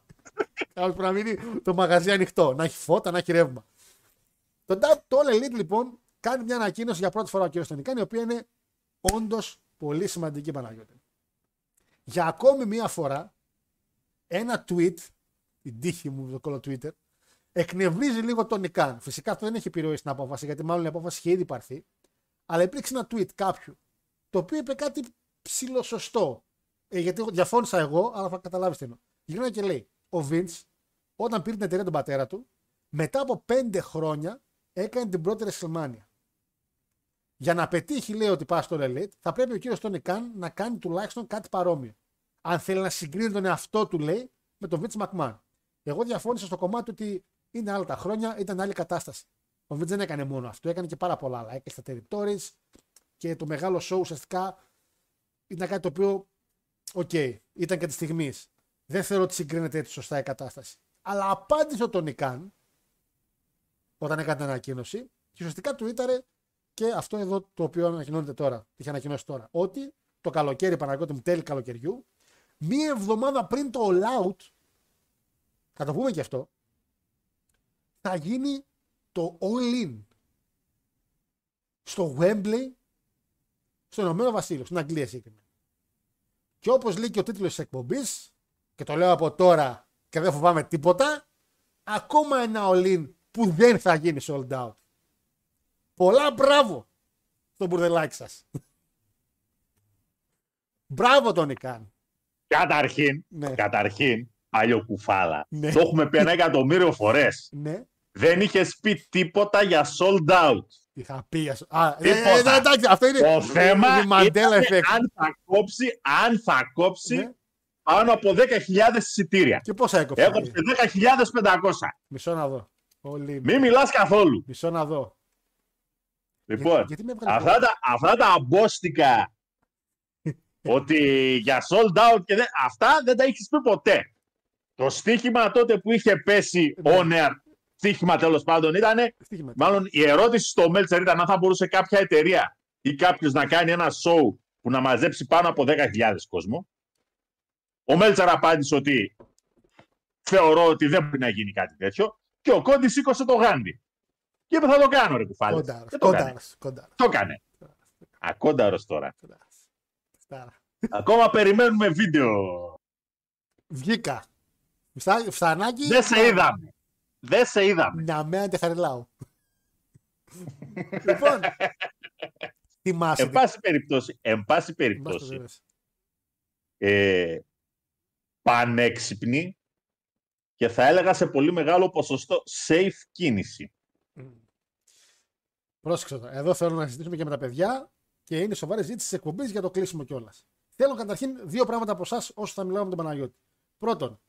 κάπου πρέπει να μείνει το μαγαζί ανοιχτό. Να έχει φώτα, να έχει ρεύμα. Το, Da- το All Elite λοιπόν κάνει μια ανακοίνωση για πρώτη φορά ο κ. Στονικάνη, η οποία είναι όντως πολύ σημαντική Παναγιώτη. Για ακόμη μία φορά, ένα tweet, την τύχη μου το κόλλο Twitter, εκνευρίζει λίγο τον Νικάν. Φυσικά αυτό δεν έχει επιρροή στην απόφαση, γιατί μάλλον η απόφαση είχε ήδη πάρθει. Αλλά υπήρξε ένα tweet κάποιου, το οποίο είπε κάτι ψηλοσωστό. Ε, γιατί εγώ- διαφώνησα εγώ, αλλά θα καταλάβεις τι εννοώ. Γυρνάει και λέει: Ο Vince, όταν πήρε την εταιρεία τον πατέρα του, μετά από πέντε χρόνια έκανε την πρώτη WrestleMania. Για να πετύχει, λέει, ότι πάει στο Elite, θα πρέπει ο κύριος Τόνι Καν να κάνει τουλάχιστον κάτι παρόμοιο. Αν θέλει να συγκρίνει τον εαυτό του, λέει, με τον Vince McMahon. Εγώ διαφώνησα στο κομμάτι ότι είναι άλλα τα χρόνια, ήταν άλλη κατάσταση. Ο Vince δεν έκανε μόνο αυτό, έκανε και πάρα πολλά άλλα. Έκανε στα territories και το μεγάλο show ουσιαστικά ήταν κάτι το οποίο, οκ, ήταν και της στιγμής. Δεν θεωρώ ότι συγκρίνεται έτσι σωστά η κατάσταση. Αλλά απάντησε ο Τόνι Καν όταν έκανε την ανακοίνωση και ουσιαστικά του ήταρε και αυτό εδώ το οποίο ανακοινώνεται τώρα, είχε ανακοινώσει τώρα, ότι το καλοκαίρι, Παναγιώτη μου, τέλη καλοκαιριού, μία εβδομάδα πριν το All Out, θα το πούμε και αυτό, θα γίνει το All In στο Wembley, στο Ηνωμένο Βασίλειο, στην Αγγλία συγκεκριμένα. Και όπως λέει και ο τίτλος της εκπομπής, και το λέω από τώρα και δεν φοβάμαι τίποτα, ακόμα ένα all που δεν θα γίνει sold out. Πολλά μπράβο στο μπουρδελάκι σας. μπράβο τον Ικάν. Καταρχήν, Ναι. καταρχήν, παλιό κουφάλα. Ναι. Το έχουμε πει ένα εκατομμύριο φορές. Ναι. Δεν είχες πει τίποτα για sold out. Είχα πει. ας- Α, ε, Τίποτα. ε, εντάξει, αυτό είναι Το θέμα είναι Mandela ήταν effect. αν θα κόψει, αν θα κόψει Ναι. πάνω από 10.000 εισιτήρια. Και πόσα έκοψε; Έκοψε 10.500. Μισό να δω. All in. Μην μιλάς καθόλου. Μισό να δω. Λοιπόν, γιατί με έβγαλες αυτά τα, αυτά τα αμπόστικα ότι για sold out και δεν, αυτά δεν τα έχεις πει ποτέ. Το στοίχημα τότε που είχε πέσει Ναι. on air, στοίχημα τέλος πάντων ήταν, Στοίχημα. μάλλον η ερώτηση στο Μέλτσερ ήταν αν θα μπορούσε κάποια εταιρεία ή κάποιος να κάνει ένα show που να μαζέψει πάνω από 10.000 κόσμο. Ο Μέλτσερ απάντησε ότι θεωρώ ότι δεν μπορεί να γίνει κάτι τέτοιο και ο Κόντι σήκωσε το γάντι. Και είπε θα το κάνω ρε κουφάλη. Κοντάρος, Και το έκανε. κοντάρος, κοντάρος, Το έκανε. Ακόνταρος τώρα. κοντάρος. Στάρα. Ακόμα περιμένουμε βίντεο. Βγήκα. Φτα- Φθανάκι. Δεν σε είδαμε. Δεν σε είδαμε. Να μένετε χαριλάω. λοιπόν. Θυμάσαι. Εν πάση περιπτώσει, εν πάση θυμάσαι, περιπτώσει βέβαια. ε, πανέξυπνη και θα έλεγα σε πολύ μεγάλο ποσοστό safe κίνηση. Πρόσεξε τώρα. Εδώ θέλω να συζητήσουμε και με τα παιδιά και είναι σοβαρή ζήτηση της εκπομπής για το κλείσιμο κιόλας. Θέλω καταρχήν δύο πράγματα από εσάς όσο θα μιλάω με τον Παναγιώτη. Πρώτον,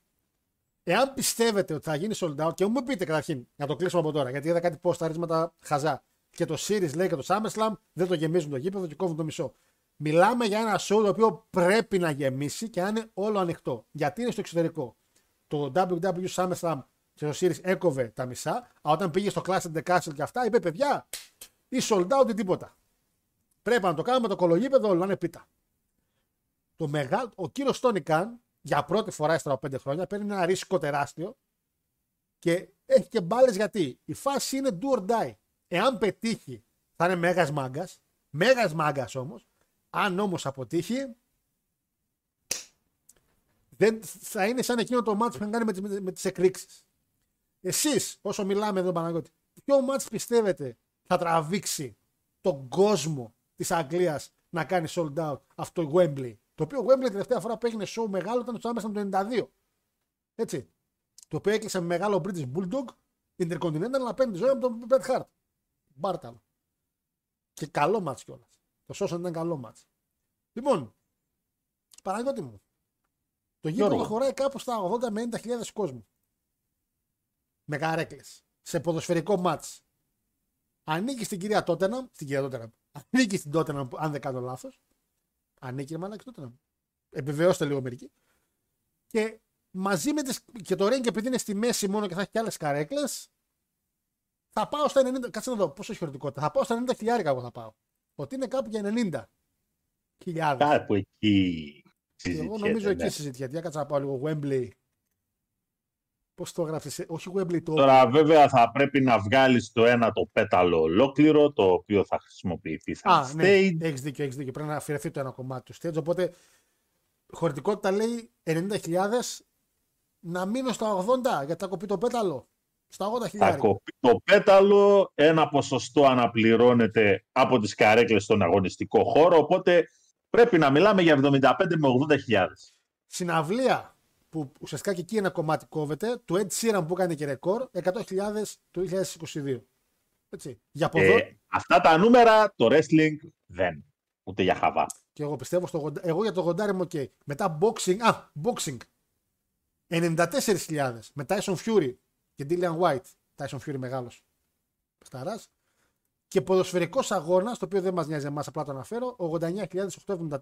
εάν πιστεύετε ότι θα γίνει sold out και μου πείτε καταρχήν να το κλείσουμε από τώρα, γιατί είδα κάτι ποσταρίσματα χαζά. Και το Series λέει και το SummerSlam δεν το γεμίζουν το γήπεδο και κόβουν το μισό. Μιλάμε για ένα show το οποίο πρέπει να γεμίσει και να είναι όλο ανοιχτό. Γιατί είναι στο εξωτερικό. Το WWE SummerSlam και το Series έκοβε τα μισά, αλλά όταν πήγε στο Clash of the Castle και αυτά, είπε παιδιά, ή sold out ή τίποτα. Πρέπει να το κάνουμε το κολογίπεδο, όλο να είναι πίτα. Το μεγάλο, ο κύριος Τόνι Καν για πρώτη φορά ύστερα από 5 χρόνια παίρνει ένα ρίσκο τεράστιο και έχει και μπάλες γιατί η φάση είναι do or die. Εάν πετύχει, θα είναι μέγας μάγκας. Μέγας μάγκας όμως. Αν όμως αποτύχει, δεν θα είναι σαν εκείνο το μάτσο που είχαν κάνει με, τις- με, τις εκρήξεις. Εσείς, όσο μιλάμε εδώ, Παναγιώτη, ποιο μάτς πιστεύετε θα τραβήξει τον κόσμο της Αγγλίας να κάνει sold out αυτό το Wembley; Το οποίο Wembley τελευταία φορά που έγινε show μεγάλο ήταν στο Άμεσταν το 92. Έτσι. Το οποίο έκλεισε με μεγάλο British Bulldog Intercontinental να παίρνει τη ζωή από τον Bret Hart. Μπάρταλο. Και καλό μάτς κιόλας. Το Σόσον ήταν καλό μάτς. Λοιπόν, Παναγιώτη μου, το γήπεδο Γιώργο. χωράει κάπου στα 80 με 90 χιλιάδες κόσμου. Με καρέκλες. Σε ποδοσφαιρικό μάτς. Ανήκει στην κυρία Τότεναμ, στην κυρία Τότεναμ. Ανήκει στην Τότεναμ, αν δεν κάνω λάθος. Ανήκει ρε μαλάκι Τότεναμ. Επιβεβαιώστε λίγο μερικοί. Και μαζί με τις, και το Ρέιν και επειδή είναι στη μέση μόνο και θα έχει και άλλες καρέκλες, θα πάω στα 90. Κάτσε να δω πόσο έχει χωρητικότητα. Θα πάω στα 90 χιλιάρικα εγώ θα πάω. Ότι είναι κάπου για 90 χιλιάδες. Κάπου εκεί Εγώ νομίζω συζητιέται. εκεί ναι. συζητιέται. Για κάτσε να πάω λίγο Wembley. Πώς το γράφεις, όχι Wembley το. Τώρα βέβαια θα πρέπει να βγάλεις το ένα το πέταλο ολόκληρο, το οποίο θα χρησιμοποιηθεί σαν Α, ναι, stage. έχεις δίκιο, έχεις δίκιο. Πρέπει να αφαιρεθεί το ένα κομμάτι του stage. Οπότε χωρητικότητα λέει 90.000 να μείνω στα 80 γιατί θα κοπεί το πέταλο. Στα 80.000. Θα κοπεί το πέταλο, ένα ποσοστό αναπληρώνεται από τις καρέκλες στον αγωνιστικό χώρο, οπότε πρέπει να μιλάμε για 75 με 80 χιλιάδες. Συναυλία που ουσιαστικά και εκεί ένα κομμάτι κόβεται, του Ed Sheeran που έκανε και ρεκόρ, 100.000 το 2022. Έτσι. Για ποδό... Ε, αυτά τα νούμερα το wrestling δεν, ούτε για χαβά. Και εγώ πιστεύω στο γοντα... Εγώ για το γοντάρι είμαι οκ. Μετά boxing. Α, boxing. 94.000. Με Tyson Fury και Dillian Whyte. Tyson Fury μεγάλος. Παιχταράς. Και ποδοσφαιρικός αγώνας, το οποίο δεν μας νοιάζει εμάς, απλά το αναφέρω, 89.874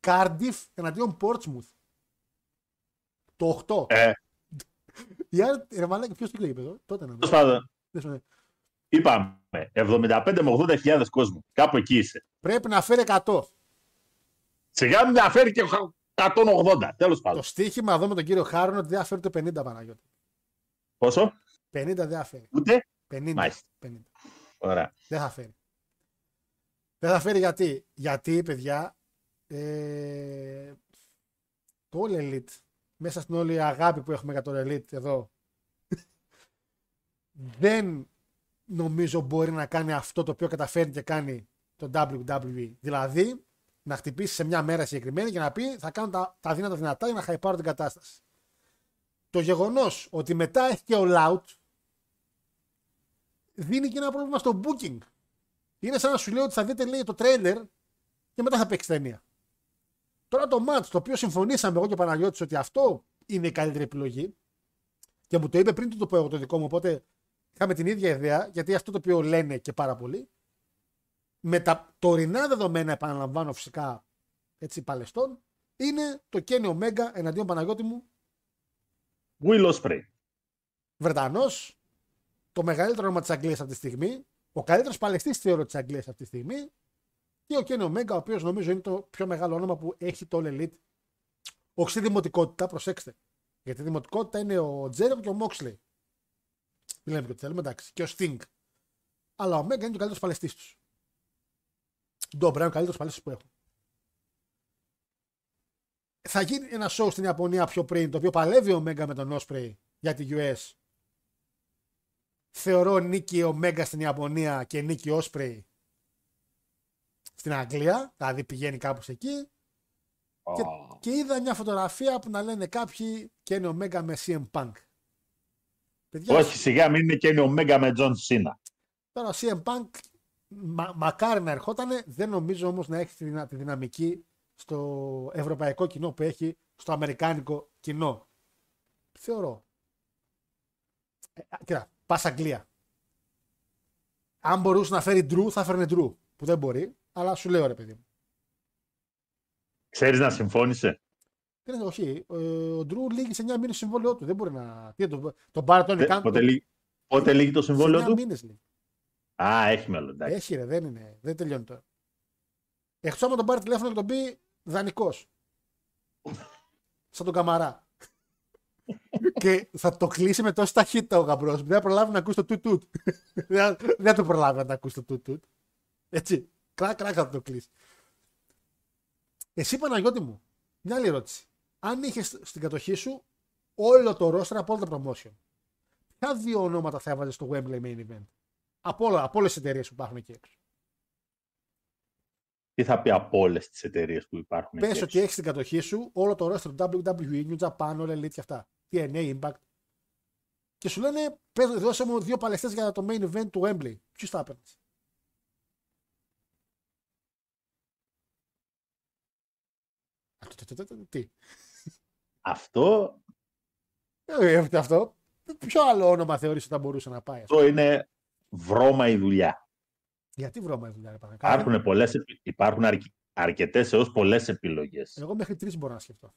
Cardiff εναντίον Portsmouth. Το 8. Ε, Η άλλη, ρε μαλάκα, ποιος το είπε εδώ, τότε να τέλος πάντων, δω. είπαμε 75 με 80 χιλιάδες κόσμο. Κάπου εκεί είσαι. Πρέπει να φέρει 100. Σιγά μην διαφέρει και 180. Τέλος πάντων. Το στοίχημα εδώ με τον κύριο Χάρον ότι δεν θα φέρει το 50 Παναγιώτη. Πόσο; 50 δεν θα φέρει. Ούτε; 50. Μάλιστα. 50. Ωραία. Δεν θα φέρει. Δεν θα φέρει γιατί. Γιατί, παιδιά, ε, το All Elite μέσα στην όλη αγάπη που έχουμε για το Elite εδώ, δεν νομίζω μπορεί να κάνει αυτό το οποίο καταφέρει και κάνει το WWE. Δηλαδή, να χτυπήσει σε μια μέρα συγκεκριμένη και να πει θα κάνω τα, τα δύνατα δυνατά για να χαϊπάρω την κατάσταση. Το γεγονός ότι μετά έχει και all out δίνει και ένα πρόβλημα στο booking. Είναι σαν να σου λέω ότι θα δείτε λέει, το trailer και μετά θα παίξει ταινία. Τώρα το match το οποίο συμφωνήσαμε εγώ και ο Παναγιώτης ότι αυτό είναι η καλύτερη επιλογή και μου το είπε πριν το, το πω εγώ το δικό μου, οπότε είχαμε την ίδια ιδέα, γιατί αυτό το οποίο λένε και πάρα πολύ, με τα τωρινά δεδομένα, επαναλαμβάνω φυσικά έτσι παλαιστών, είναι το Kenny Omega εναντίον Παναγιώτη μου, Will Ospreay. Βρετανός, το μεγαλύτερο όνομα της Αγγλίας αυτή τη στιγμή, ο καλύτερος παλαιστής θεωρώ της Αγγλίας αυτή τη στιγμή, και ο Kenny Omega, ο οποίος νομίζω είναι το πιο μεγάλο όνομα που έχει το All Elite. Όχι στη δημοτικότητα, προσέξτε. Γιατί η δημοτικότητα είναι ο Τζέρεμ και ο Μόξλey. Δεν λέμε και ό,τι θέλουμε, εντάξει. Και ο Sting. Αλλά ο Omega είναι ο καλύτερος παλαιστής τους. Ντόμπρα είναι ο καλύτερος παλαιστής που έχουν. Θα γίνει ένα show στην Ιαπωνία πιο πριν, το οποίο παλεύει ο Omega με τον Ospreay για τη US. Θεωρώ νίκη Omega στην Ιαπωνία και νίκη Ospreay στην Αγγλία. Δηλαδή πηγαίνει κάπου εκεί. Και, και είδα μια φωτογραφία που να λένε κάποιοι Kenny Omega με CM Punk. Παιδιά, Όχι, σιγά μην είναι Kenny Omega με John Cena. Τώρα ο CM Punk μα, μακάρι να ερχότανε, δεν νομίζω όμως να έχει τη, δυνα- τη δυναμική στο ευρωπαϊκό κοινό που έχει στο αμερικάνικο κοινό. Θεωρώ. Ε, α, κοίτα, πας Αγγλία. Αν μπορούσε να φέρει Drew, θα φέρνε Drew. Που δεν μπορεί, αλλά σου λέω ρε παιδί μου. Ξέρεις να συμφώνησε; Δεν είναι, όχι. Ε, Ο Drew λύγει σε 9 μήνε συμβόλαιό του. Δεν μπορεί να. Τι, τον, τον πάρει τον Δε- Ικάν. Πότε, λύγει- πότε λύγει το συμβόλαιο του; μήνες λέει. Α, έχει μέλλον. εντάξει. Έχει ρε, δεν είναι. Δεν τελειώνει τώρα. Εκτός άμα τον πάρει τηλέφωνο και τον πει δανεικός. Σαν τον καμαρά. και θα το κλείσει με τόση ταχύτητα ο γαμπρός. Δεν θα προλάβει να ακούσει το τουτ τουτ. δεν θα- δεν θα το προλάβει να το ακούσει το τουτ τουτ. Έτσι. Κρακ, κρακ θα το κλείσει. Εσύ Παναγιώτη μου, μια άλλη ερώτηση. Αν είχες στην κατοχή σου όλο το roster από όλα τα promotion, ποια δύο ονόματα θα έβαζες στο Wembley Main Event; Από, όλα, από όλες τις εταιρείες που υπάρχουν εκεί έξω. Τι θα πει από όλες τις εταιρείες που υπάρχουν. Πες εκεί ότι έξω; έχεις στην κατοχή σου όλο το roster του WWE, New Japan, All Elite και αυτά. TNA, Impact. Και σου λένε, πες, δώσε μου δύο παλαιστές για το main event του Wembley. Ποιους θα έπαιρνες; Α, το- το- το- το- Τι. Αυτό, Ε, ε, αυτό. Ποιο άλλο όνομα θεωρείς ότι θα μπορούσε να πάει. ας πούμε. αυτό είναι βρώμα η δουλειά. Γιατί βρώμα η δουλειά, ρε Παναγιώτη; Υπάρχουν, πολλές, επι- υπάρχουν αρκε- αρκετές έως πολλές επιλογές. Εγώ μέχρι τρεις μπορώ να σκεφτώ.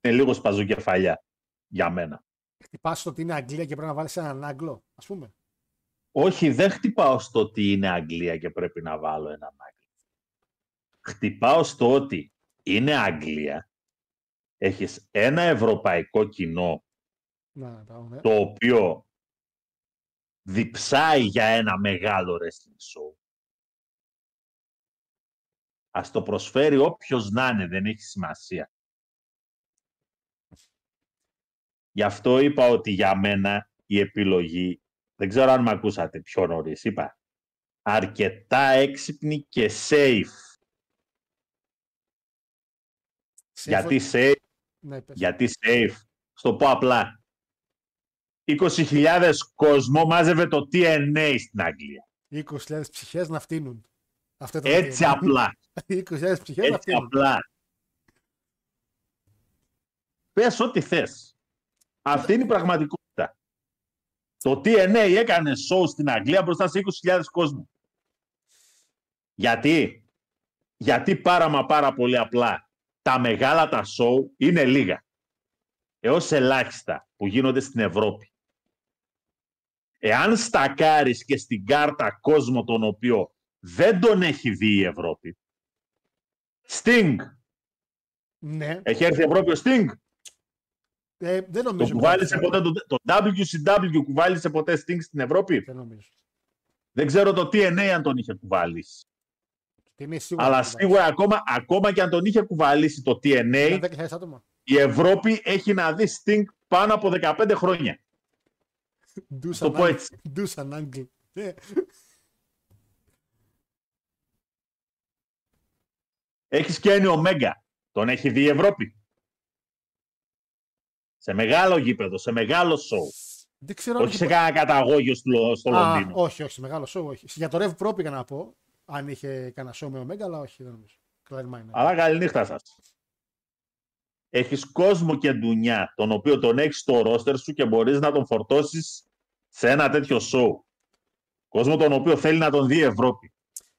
Είναι λίγο σπαζοκεφαλιά για μένα. Χτυπάς το ότι είναι Αγγλία και πρέπει να βάλεις έναν Άγγλο, ας πούμε. Όχι, δεν χτυπάω στο ότι είναι Αγγλία και πρέπει να βάλω έναν Άγγλο. Χτυπάω στο ότι είναι Αγγλία, έχεις ένα ευρωπαϊκό κοινό Να, να πάω, ναι. το οποίο διψάει για ένα μεγάλο wrestling show. Ας το προσφέρει όποιος να είναι, δεν έχει σημασία. Γι' αυτό είπα ότι για μένα η επιλογή, δεν ξέρω αν με ακούσατε πιο νωρίς, είπα αρκετά έξυπνη και safe. Γιατί safe, Ναι, πες. γιατί safe, στο πω απλά. 20.000 κόσμο μάζευε το TNA στην Αγγλία. 20.000 ψυχές να φτύνουν. Αυτό ήταν το Έτσι TNA. απλά. 20.000 ψυχές να Έτσι φτύνουν. απλά. Πες ό,τι θες. Αυτή είναι η πραγματικότητα. Το TNA έκανε show στην Αγγλία μπροστά σε 20.000 κόσμο. Γιατί; Γιατί πάρα μα πάρα πολύ απλά τα μεγάλα τα show είναι λίγα. Έως ελάχιστα που γίνονται στην Ευρώπη. Εάν στακάρεις και στην κάρτα κόσμο τον οποίο δεν τον έχει δει η Ευρώπη. Sting. Ναι, Έχει έρθει η Ευρώπη ο Sting; ε, δεν Το νομίζω. κουβάλισε ποτέ το, το WCW κουβάλισε ποτέ Sting στην Ευρώπη; Δεν νομίζω. Δεν ξέρω το TNA αν τον είχε κουβαλήσει. Τι είναι σίγουρο. Αλλά ότι σίγουρα ακόμα, ακόμα και αν τον είχε κουβαλήσει το Είναι TNA, 10.000 άτομα. η Ευρώπη έχει να δει Sting πάνω από 15 χρόνια. Do το some πω ang- έτσι. Do some angle. Ε, Έχει και ο Μέγκα. Τον έχει δει η Ευρώπη. Σε μεγάλο γήπεδο, σε μεγάλο σοου. Δεν ξέρω αν Όχι σε έχει- κανένα καταγόγιο στο, Λο- στο Α, Λονδίνο. όχι, όχι, σε μεγάλο show, όχι. Για το Rev Pro πήγα να πω, αν είχε κανένα show με Omega, αλλά όχι, δεν νομίζω. Clear mind. Αλλά καληνύχτα σας. Έχεις κόσμο και ντουνιά, τον οποίο τον έχεις στο ρόστερ σου και μπορείς να τον φορτώσεις σε ένα τέτοιο σοου. Κόσμο τον οποίο θέλει να τον δει η Ευρώπη.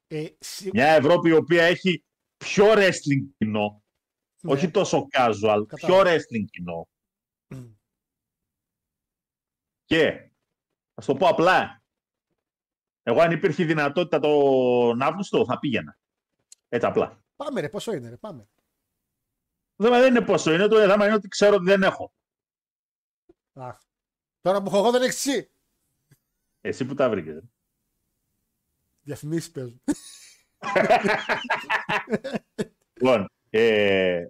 Ε, σι- Μια Ευρώπη η οποία έχει πιο wrestling κοινό. ναι. Όχι τόσο casual, πιο Κατάλαβα. wrestling κοινό. Και, θα το πω απλά, εγώ αν υπήρχε δυνατότητα τον Αύγουστο θα πήγαινα. Έτσι απλά. Πάμε ρε, πόσο είναι ρε, πάμε. Το θέμα δεν είναι πόσο είναι, το θέμα είναι ότι ξέρω ότι δεν έχω. Αχ. Τώρα που έχω εγώ δεν έχεις εσύ. Εσύ που τα βρήκες. ρε. Διαφημίσεις παίζουν. Λοιπόν, ε,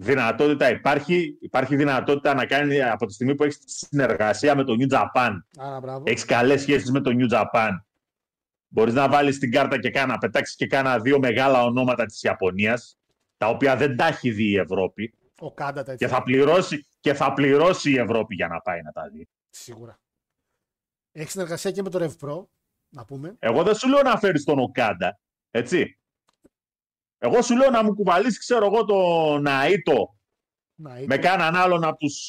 δυνατότητα υπάρχει. Υπάρχει δυνατότητα να κάνει από τη στιγμή που έχεις συνεργασία με το New Japan. Άρα μπράβο. Έχεις καλές σχέσεις με το New Japan. Μπορείς να βάλεις την κάρτα και κάνα, να πετάξεις και κάνα δύο μεγάλα ονόματα της Ιαπωνίας, τα οποία δεν τα έχει δει η Ευρώπη. Ο Κάντα τα Και έτσι. θα, πληρώσει, και θα πληρώσει η Ευρώπη για να πάει να τα δει. Σίγουρα. Έχεις συνεργασία και με το Rev Pro, να πούμε. Εγώ δεν σου λέω να φέρεις τον Οκάντα. Έτσι. Εγώ σου λέω να μου κουβαλήσει, ξέρω εγώ, τον Ναΐτο Να, με είτε- κάναν άλλον από τους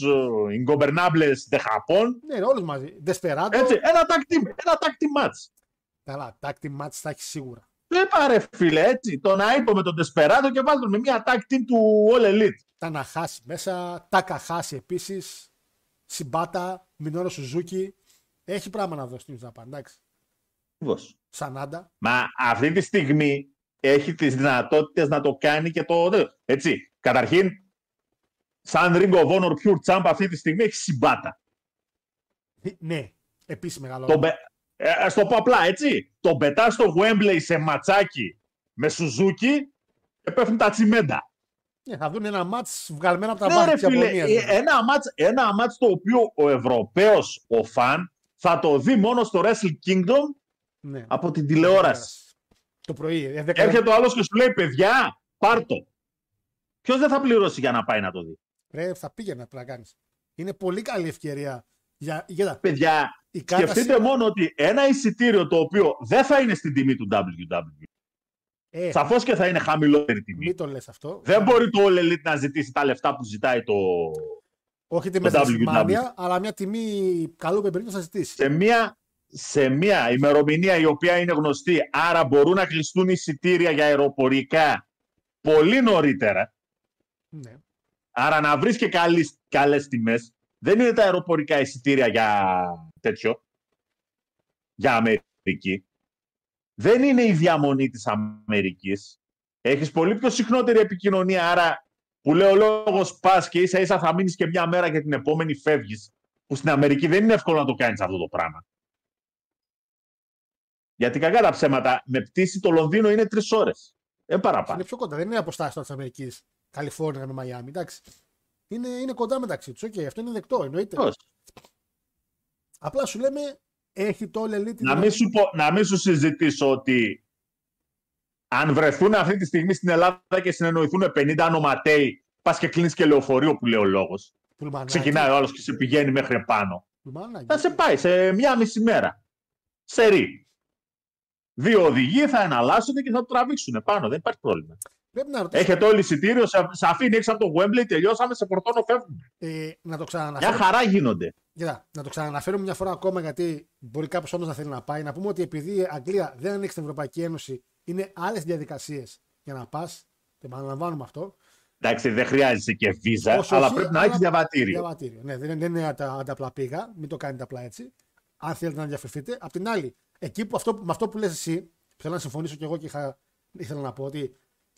Ingobernables de Japón. Ναι, όλους μαζί. Desperado. Έτσι, ένα tag team, ένα tag team match. Καλά, tag team match θα έχεις σίγουρα. Δεν πάρε φίλε, έτσι. Τον Ναΐτο με τον Desperado και βάλτε τον με μια tag team του All Elite. Τα να χάσει μέσα, τα καχάσει επίσης. Συμπάτα, Μινόρο Σουζούκι. Έχει πράγμα να δώσει στην Japan, εντάξει. Ακριβώς. Σανάντα. Μα αυτή τη στιγμή έχει τις δυνατότητες να το κάνει και το... Έτσι, καταρχήν, σαν Ring of Honor Pure Champ αυτή τη στιγμή έχει συμπάτα. Ε, Ναι, επίσης μεγάλο. Τον πε- ε, ας το πω απλά, έτσι. Τον πετά στο Wembley σε ματσάκι με Σουζούκι και πέφτουν τα τσιμέντα. Ναι, θα δουν ένα μάτς βγαλμένο από τα Ναι, βάθη ρε της φίλε, Ιαπωνίας. ε, ένα μάτς, ένα μάτς το οποίο ο Ευρωπαίος, ο φαν, θα το δει μόνο στο Wrestle Kingdom Ναι. από την τηλεόραση. Το πρωί. ε, δέκα- Έρχεται ο άλλος και σου λέει, παιδιά, πάρτο. Ποιος δεν θα πληρώσει για να πάει να το δει; Ρε, θα πήγαινε πρέπει να κάνεις. Είναι πολύ καλή ευκαιρία. Για, για, Παιδιά, η κάρτα σκεφτείτε σι- μόνο ότι ένα εισιτήριο το οποίο δεν θα είναι στην τιμή του WWE. Ε, Σαφώς και θα είναι χαμηλότερη τιμή. μην το λες αυτό. Δεν μπορεί το All Elite να ζητήσει τα λεφτά που ζητάει το... Όχι τη το WrestleMania, αλλά μια τιμή καλού πεμπερίου θα ζητήσει. σε μια, σε μια ημερομηνία η οποία είναι γνωστή, άρα μπορούν να κλειστούν εισιτήρια για αεροπορικά πολύ νωρίτερα. Ναι. Άρα να βρεις και καλές, καλές τιμές. Δεν είναι τα αεροπορικά εισιτήρια για τέτοιο, για Αμερική. Δεν είναι η διαμονή της Αμερικής. Έχεις πολύ πιο συχνότερη επικοινωνία, άρα που λέει ο λόγος πας και ίσα ίσα θα μείνεις και μια μέρα και την επόμενη φεύγεις, που στην Αμερική δεν είναι εύκολο να το κάνεις αυτό το πράγμα. Γιατί κακά τα ψέματα, με πτήση το Λονδίνο είναι τρεις ώρες. Δεν παραπάνω. Είναι πιο κοντά. Δεν είναι αποστάσεις τώρα της Αμερικής. Καλιφόρνια με Μαϊάμι. Εντάξει. Είναι, είναι κοντά μεταξύ τους. Οκ, αυτό είναι δεκτό. Εννοείται. Πώς. Απλά σου λέμε, έχει το All Elite. Να μην, σου πω, να μην σου συζητήσω ότι αν βρεθούν αυτή τη στιγμή στην Ελλάδα και συνεννοηθούν 50 ονοματέοι, πας και κλείνεις και λεωφορείο που λέει ο λόγος. Πουλμανάκι. Ξεκινάει ο άλλος και σε πηγαίνει μέχρι επάνω. Πουλμανάκι. Θα σε πάει σε μία μισή μέρα. Σε ρί. Δύο οδηγοί θα εναλλάσσονται και θα το τραβήξουν πάνω. Δεν υπάρχει πρόβλημα. Πρέπει να ρωτήσω. Έχετε όλο εισιτήριο, σε, σε αφήνει έξω από το Wembley, τελειώσαμε, σε πορτώνο φεύγουμε. Ε, να το Μια ξαναναφέρω. χαρά γίνονται. Κοίτα, να το ξαναναφέρουμε μια φορά ακόμα γιατί μπορεί κάποιος όμω να θέλει να πάει. Να πούμε ότι επειδή η Αγγλία δεν ανοίξει την Ευρωπαϊκή Ένωση, είναι άλλες διαδικασίες για να πας. Το επαναλαμβάνουμε αυτό. Εντάξει, δεν χρειάζεσαι και βίζα, Όσο αλλά όχι, πρέπει να αλλά- έχεις διαβατήριο. Διαβατήριο. Ναι, δεν, δεν είναι τα, τα απλά πήγα. Μην το κάνετε απλά έτσι. Αν θέλετε να ενδιαφερθείτε. Απ' την άλλη, εκεί που αυτό, με αυτό που λες εσύ, θέλω να συμφωνήσω και εγώ και είχα, ήθελα να πω ότι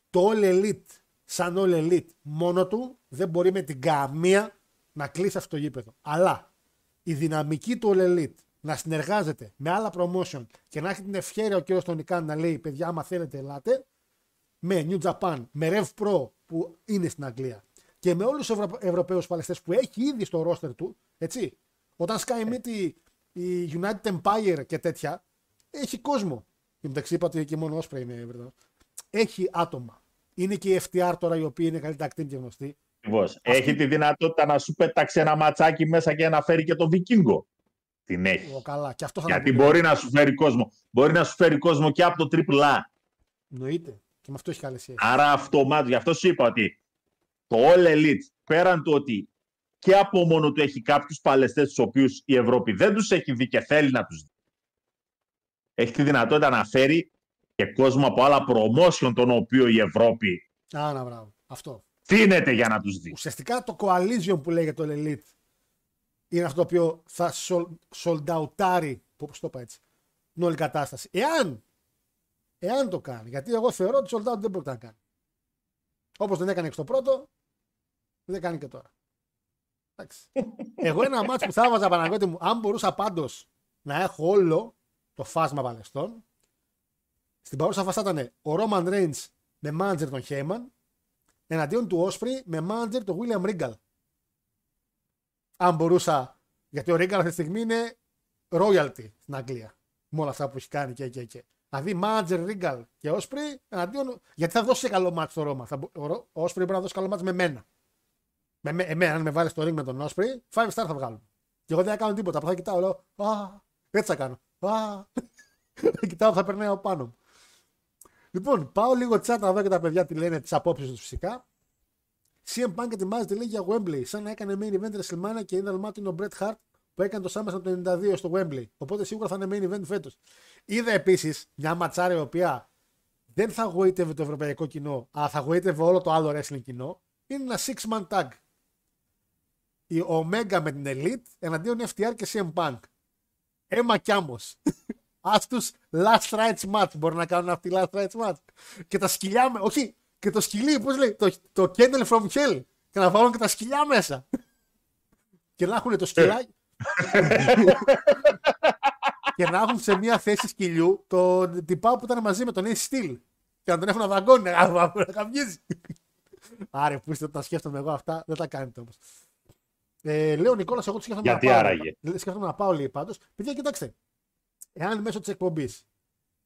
το All Elite, σαν All Elite, μόνο του δεν μπορεί με την καμία να κλείσει αυτό το γήπεδο. Αλλά η δυναμική του All Elite να συνεργάζεται με άλλα promotion και να έχει την ευχαίρεια ο κ. Τονικάν να λέει: Παιδιά, άμα θέλετε, ελάτε με New Japan, με Rev Pro που είναι στην Αγγλία, και με όλους τους Ευρω... Ευρωπαίους παλαιστές που έχει ήδη στο ρόστερ του, έτσι. Όταν σκάει μύτη η United Empire και τέτοια, έχει κόσμο. Και μεταξύ είπα ότι εκεί μόνο Όσπρε είναι Βρετανός. Έχει άτομα. Είναι και η FTR τώρα η οποία είναι καλύτερα ακτίνη και γνωστή. Ακριβώς. Έχει τη δυνατότητα να σου πέταξε ένα ματσάκι μέσα και να φέρει και τον Βικίνγκο. Την έχει. Ο, καλά. Και αυτό θα Γιατί είναι μπορεί να σου φέρει κόσμο. Μπορεί να σου φέρει κόσμο και από το AAA. Εννοείται. Και με αυτό έχει καλή σχέση. Άρα αυτομάτως, γι' αυτό σου είπα ότι το All Elite, πέραν του ότι και από μόνο του έχει κάποιους παλαιστές τους οποίους η Ευρώπη δεν τους έχει δει και θέλει να τους δει. Έχει τη δυνατότητα να φέρει και κόσμο από άλλα promotion τον οποίο η Ευρώπη Άρα, μπράβο. Αυτό. τίνεται για να τους δει. Ουσιαστικά το coalition που λέγεται το Elite είναι αυτό το οποίο θα sold outάρει, πώς το είπα έτσι, την όλη κατάσταση. Εάν, εάν το κάνει, γιατί εγώ θεωρώ ότι sold out δεν μπορεί να κάνει. Όπως δεν έκανε και στο πρώτο, δεν κάνει και τώρα. Εντάξει. Εγώ ένα μάτσο που θα έβαζα Παναγιώτη μου, αν μπορούσα πάντως να έχω όλο το φάσμα παλαιστών, στην παρούσα φάση θα ήταν ο Roman Reigns με manager τον Heyman, εναντίον του Osprey με manager τον William Regal. Αν μπορούσα, γιατί ο Regal αυτή τη στιγμή είναι royalty στην Αγγλία. Με όλα αυτά που έχει κάνει και και και. Δηλαδή manager Regal και Osprey εναντίον. Γιατί θα δώσει καλό μάτσο στο Ρώμα. Θα, μπο- ο, Ρο- ο Osprey μπορεί να δώσει καλό μάτσο με μένα. Με, με, εμένα, αν με βάλεις στο ring με τον Osprey, 5 star θα βγάλω. Και εγώ δεν θα κάνω τίποτα. Απλά θα κοιτάω, λέω, Α, έτσι θα κάνω. Α, θα κοιτάω, θα περνάει από πάνω μου. Λοιπόν, πάω λίγο chat να δω και τα παιδιά τι λένε, τις απόψεις τους φυσικά. CM Punk ετοιμάζεται λέει για Wembley, σαν να έκανε main event WrestleMania και είδα δωμάτιο ο Bret Hart που έκανε το SummerSlam το 92 στο Wembley. Οπότε σίγουρα θα είναι main event φέτος. Είδα επίσης μια ματσάρα η οποία δεν θα γοήτευε το ευρωπαϊκό κοινό, αλλά θα γοήτευε όλο το άλλο wrestling κοινό. Είναι ένα six man tag. Η Omega με την Elite εναντίον FTR και CM Punk. Έμα κι άμμος. Ας τους last rights match. Μπορεί να κάνουν αυτοί last rights match. Και τα σκυλιά με... Όχι, και το σκυλί, πώς λέει, το, το Kendall from Hell. Και να βάλουν και τα σκυλιά μέσα. και να έχουν το σκυλάκι. και να έχουν σε μια θέση σκυλιού το τυπά που ήταν μαζί με τον Ace Steel. Και να τον έχουν να δαγκώνει, να να καυγίζει. Άρε, που είστε όταν σκέφτομαι εγώ αυτά, δεν τα κάνετε όμως. Ε, λέω Νικόλας, εγώ του σκέφτομαι Γιατί να πάω. άραγε; Λέ- Σκέφτομαι να πάω, λέει πάντως. Παιδιά, κοιτάξτε. Εάν μέσω της εκπομπής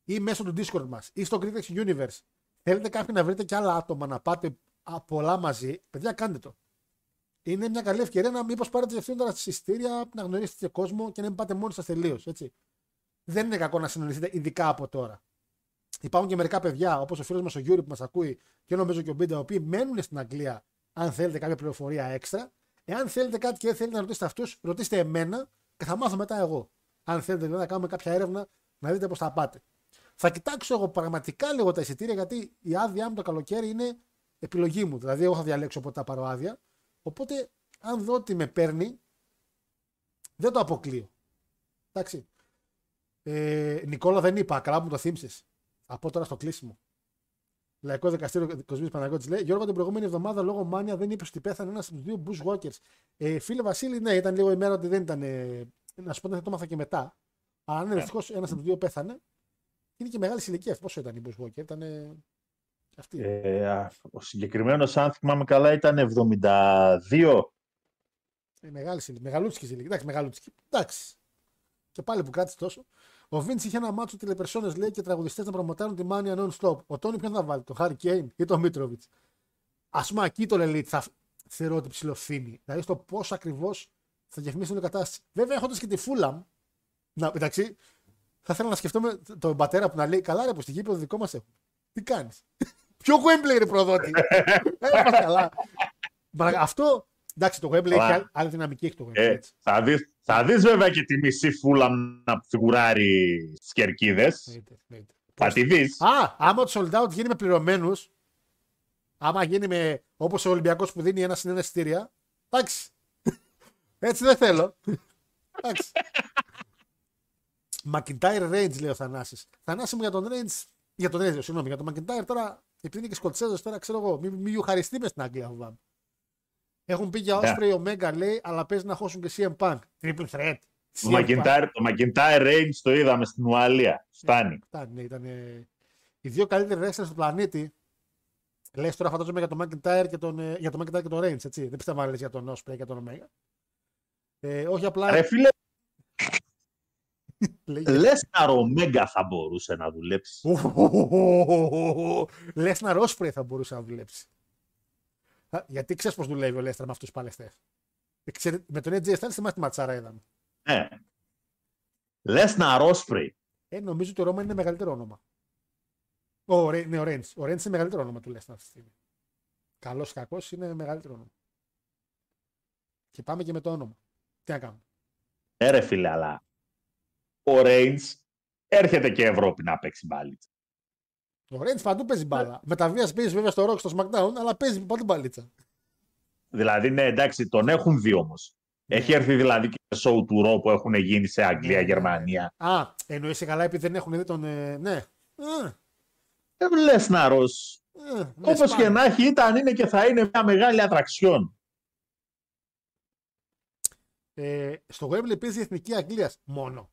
ή μέσω του Discord μας ή στο Critics Universe θέλετε κάποιοι να βρείτε και άλλα άτομα να πάτε α, πολλά μαζί, παιδιά, κάντε το. Είναι μια καλή ευκαιρία να μήπως πάρετε διευθύνοντα στα εισιτήρια, να γνωρίσετε και κόσμο και να μην πάτε μόνοι σας τελείως. Δεν είναι κακό να συνεννοηθείτε, ειδικά από τώρα. Υπάρχουν και μερικά παιδιά, όπως ο φίλος μας ο Γιούρι που μας ακούει και νομίζω και ο Μπίντα, οι οποίοι μένουν στην Αγγλία, αν θέλετε κάποια πληροφορία έξτρα. Εάν θέλετε κάτι και δεν θέλετε να ρωτήσετε αυτούς, ρωτήστε εμένα και θα μάθω μετά εγώ. Αν θέλετε δηλαδή, να κάνουμε κάποια έρευνα, να δείτε πώς θα πάτε. Θα κοιτάξω εγώ πραγματικά λίγο τα εισιτήρια, γιατί η άδειά μου το καλοκαίρι είναι επιλογή μου. Δηλαδή, εγώ θα διαλέξω πότε θα πάρω άδεια. Οπότε, αν δω ότι με παίρνει, δεν το αποκλείω. Εντάξει. Ε, Νικόλα, δεν είπα, καλά που το θύμισες. Από τώρα στο κλείσιμο. Λαϊκό Δικαστήριο Κοσμής Παναγιώτης λέει: Γιώργο, την προηγούμενη εβδομάδα λόγω μάνια δεν είπες ότι πέθανε ένας από τους δύο Bushwalkers. Ε, φίλε Βασίλη, ναι, ήταν λίγο η μέρα ότι δεν ήταν. Ε, να σου πω δεν θα το μάθα και μετά. Αλλά ναι, δυστυχώ ένας από τους δύο πέθανε. Είναι και μεγάλη ηλικία. Πόσο ήταν η Bushwalker, ήταν. Ε, αυτή. Ε, α, ο συγκεκριμένος, αν θυμάμαι καλά, ήταν 72. Ε, μεγάλη ηλικία. Μεγαλούτσικης ηλικία. Εντάξει, μεγαλούτσικη. Εντάξει. Και πάλι που κράτησε τόσο. Ο Βίντ είχε ένα μάτσο τηλεπερσόνε λέει και τραγουδιστές να προμοτάρουν τη μάνια non-stop. Ο Τόνι ποιον θα βάλει, τον Χάρη Κέιν ή τον Μίτροβιτ. Α πούμε, εκεί το Elite θα θεωρώ ότι ψηλοφθήνει. Δηλαδή στο πώς ακριβώς θα διαφημίσει την κατάσταση. Βέβαια, έχοντας και τη Φούλαμ, να, εντάξει, θα ήθελα να σκεφτούμε τον πατέρα που να λέει: Καλά, ρε, που στη γήπεδο δικό μας έχουμε. Τι κάνεις; Ποιο Wembley ρε προδότη; ε, πας καλά. Μα, Αυτό, εντάξει, το Wembley έχει Καλά. άλλη- άλλη δυναμική. Έχει το Wembley. Ε, έτσι. θα, δεις, θα δεις βέβαια και τη μισή φούλα να φιγουράρει στις κερκίδες. Εννοείται, εννοείται. Θα τη δεις. Α, άμα το sold out γίνει με πληρωμένους, άμα γίνει με όπως ο Ολυμπιακός που δίνει ένα συν ένα εισιτήρια, εντάξει. Έτσι δεν θέλω. Εντάξει. McIntyre Range λέει ο Θανάσης. Θανάση μου για τον Range, για τον Range, συγγνώμη, για τον McIntyre τώρα, επειδή είναι και Σκοτσέζο τώρα, ξέρω εγώ, μην μη ευχαριστεί μες στην Αγγλία φοβάμαι. Έχουν πει για Ναι. Osprey Omega λέει, αλλά παίζει να χώσουν και CM Punk. Triple threat. Το McIntyre, το McIntyre Range το είδαμε στην Ουαλία. Φτάνει. Φτάνει, ναι, ήταν οι δύο καλύτεροι wrestlers του πλανήτη. Λες τώρα φαντάζομαι για τον McIntyre και τον, ε, για τον, McIntyre και τον Reigns, έτσι. Δεν πιστεύω να λες για τον Osprey και τον Omega. Ε, όχι απλά. Ρε φίλε, λέγε- Λέσναρ ο Μέγκα θα μπορούσε να δουλέψει. Λέσναρ Όσπρεϊ θα μπορούσε να δουλέψει. Α, Γιατί ξέρεις πώς δουλεύει ο Λέσναρ με αυτούς τους παλαιστές; Με τον AJ Styles θυμάστε τη ματσάρα είδαμε. Ναι. Λέσναρ Όσπρεϊ. Ε, νομίζω ότι ο Ρόμαν είναι μεγαλύτερο όνομα. Ο, Ρε- ναι, ο Ρέντς. Ο Ρέντς είναι μεγαλύτερο όνομα του Λέσναρ αυτή τη στιγμή. Καλός ή κακός είναι μεγαλύτερο όνομα. Και πάμε και με το όνομα. Τι να κάνουμε. Ε, ρε φίλε, αλλά ο Reigns έρχεται και Ευρώπη να παίξει μπάλιτσα. Ο Ρέντς παντού παίζει μπάλα. Με τα βία παίζει βέβαια στο Rock στο SmackDown, αλλά παίζει παντού μπαλίτσα. Δηλαδή, ναι, εντάξει, τον έχουν δει όμως. Έχει έρθει δηλαδή και σε show του Ρο που έχουν γίνει σε Αγγλία, Ναι, ναι, ναι. Γερμανία. Α, εννοείσαι καλά επειδή δεν έχουν δει τον. ε, ναι. Α, Ε, Λέσναρος, ε, λες όπως πάμε. και να έχει, ήταν, είναι και θα είναι μια μεγάλη ατραξιόν. Ε, στο Wembley παίζει η Εθνική Αγγλίας μόνο.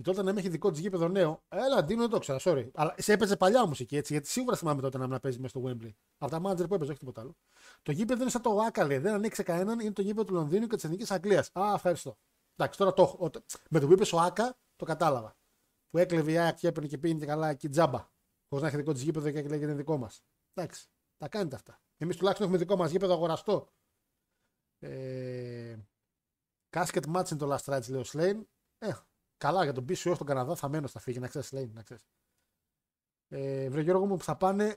Η τότε να μην έχει δικό της γήπεδο νέο. Έλα, Ντίνο, δεν το ξέρα, sorry. Αλλά σε έπαιζε παλιά μουσική έτσι, γιατί σίγουρα θυμάμαι τότε να μην παίζει μέσα στο Wembley. Από τα μάντζερ που έπαιζε, όχι τίποτα άλλο. Το γήπεδο είναι σαν το Άκα, λέει. Δεν ανοίξει κανέναν, είναι το γήπεδο του Λονδίνου και της Εθνικής Αγγλίας. Α, ευχαριστώ. Εντάξει, τώρα το έχω. Ο- Με το που είπες ο Άκα, το κατάλαβα. Που έκλεβε η ΑΕΚ και έπαιρνε και πήγαινε και καλά εκεί τζάμπα. Χωρίς να έχει δικό της γήπεδο και λέγεται δικό μας. Εντάξει, τα κάνετε αυτά. Εμείς τουλάχιστον έχουμε δικό μας γήπεδο αγοραστό. Ε, Κάσκετ match είναι το last rights, λέει ο Σλέιν. Ε, καλά για τον πίσω στον Καναδά θα μένω, θα φύγει, να ξέρεις, Σλέιν, να ξέρεις. Ε, βρε Γιώργο μου, που θα πάνε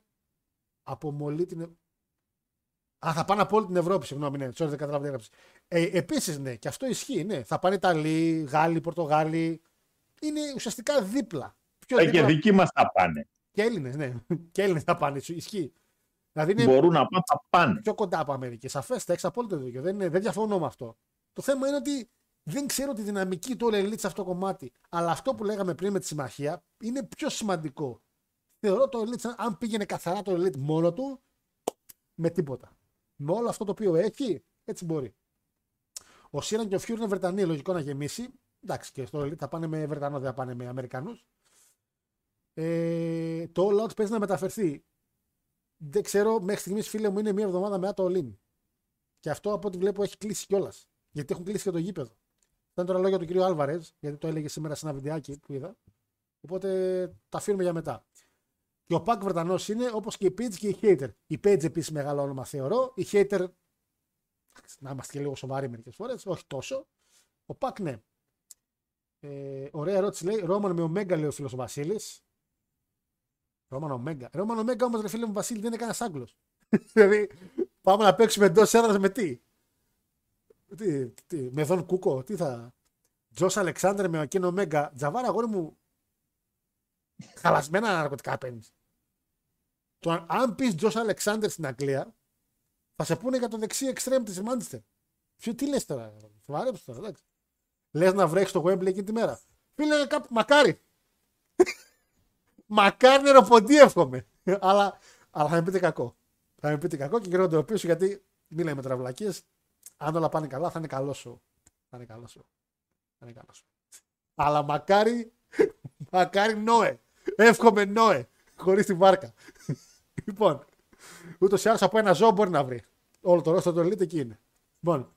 από μολύ την. Ε- Α, θα πάνε από όλη την Ευρώπη, συγγνώμη, ναι, sorry, δεν κατάλαβα τι έγραψες. Ε, Επίσης, ναι, και αυτό ισχύει, ναι. Θα πάνε Ιταλοί, Γάλλοι, Πορτογάλοι. Είναι ουσιαστικά δίπλα. Πιο Ε, και δίπλα. δικοί μας θα πάνε. Και Έλληνες, ναι. Και Έλληνες θα πάνε, ισχύει. Δηλαδή είναι Μπορούν να πάνε, θα πάνε. πιο κοντά από Αμερική. Σαφέστα, έχεις απόλυτο δίκιο. Δεν, είναι- δεν διαφωνώ με αυτό. Το θέμα είναι ότι δεν ξέρω τη δυναμική του All Elite σε αυτό το κομμάτι. Αλλά αυτό που λέγαμε πριν με τη συμμαχία είναι πιο σημαντικό. Θεωρώ το Elite, σαν- αν πήγαινε καθαρά το Elite μόνο του, με τίποτα. Με όλο αυτό το οποίο έχει, έτσι μπορεί. Ο Σίραν και ο Φιούρ είναι Βρετανοί, λογικό να γεμίσει. Εντάξει, και στο Elite θα πάνε με Βρετανό, δεν θα πάνε με Αμερικανούς. Ε, το All Out παίζει να μεταφερθεί. Δεν ξέρω, μέχρι στιγμής φίλε μου είναι μία εβδομάδα μετά το All In. Και αυτό από ό,τι βλέπω έχει κλείσει κιόλας. Γιατί έχουν κλείσει και το γήπεδο. Ήταν τώρα λόγια του κυρίου Άλβαρες, γιατί το έλεγε σήμερα σε ένα βιντεάκι που είδα. Οπότε τα αφήνουμε για μετά. Και ο Πακ Βρετανός είναι όπως και η Page και η Hater. Η Page επίσης μεγάλο όνομα θεωρώ. Η Hater. Να είμαστε και λίγο σοβαροί μερικές φορές, όχι τόσο. Ο Πακ ναι. Ε, ωραία ερώτηση λέει. Ρόμαν με Ωμέγκα λέει ο φίλος ο Βασίλης. Ρόμαν Ωμέγκα. Ρόμαν Ωμέγκα όμως, ρε φίλε μου Βασίλη, δεν είναι κανένας Άγγλος. δηλαδή, πάμε να παίξουμε εντός έδρας με τι. Τι, τι με Δον Κούκο, τι θα. Τζος Αλεξάνδρ με Ακίνο Ωμέγκα. Τζαβάρα, αγόρι μου. Χαλασμένα ναρκωτικά παίρνεις. Το αν- αν πεις Τζος Αλεξάνδρ στην Αγγλία, θα σε πούνε για το δεξί εξτρέμ της Μάντσεστερ. Ποιο τι λες τώρα, σοβαρέψε τώρα, εντάξει. Λες να βρέχει το Wembley εκείνη τη μέρα. Φίλε, κάπου, μακάρι. Μακάρι νεροποντή εύχομαι. αλλά, αλλά θα με πείτε κακό. Θα με πείτε κακό και γυρνώνται ο πίσω γιατί μην λέμε τραυλακίες. Αν όλα πάνε καλά, θα είναι καλό σου. Θα είναι καλό σου. Θα είναι καλό σου. Αλλά μακάρι, μακάρι Νόε. Εύχομαι Νόε. Χωρίς τη βάρκα. λοιπόν, ούτως ή άλλως από ένα ζώο μπορεί να βρει. Όλο το ρόστο του Elite εκεί είναι. Λοιπόν,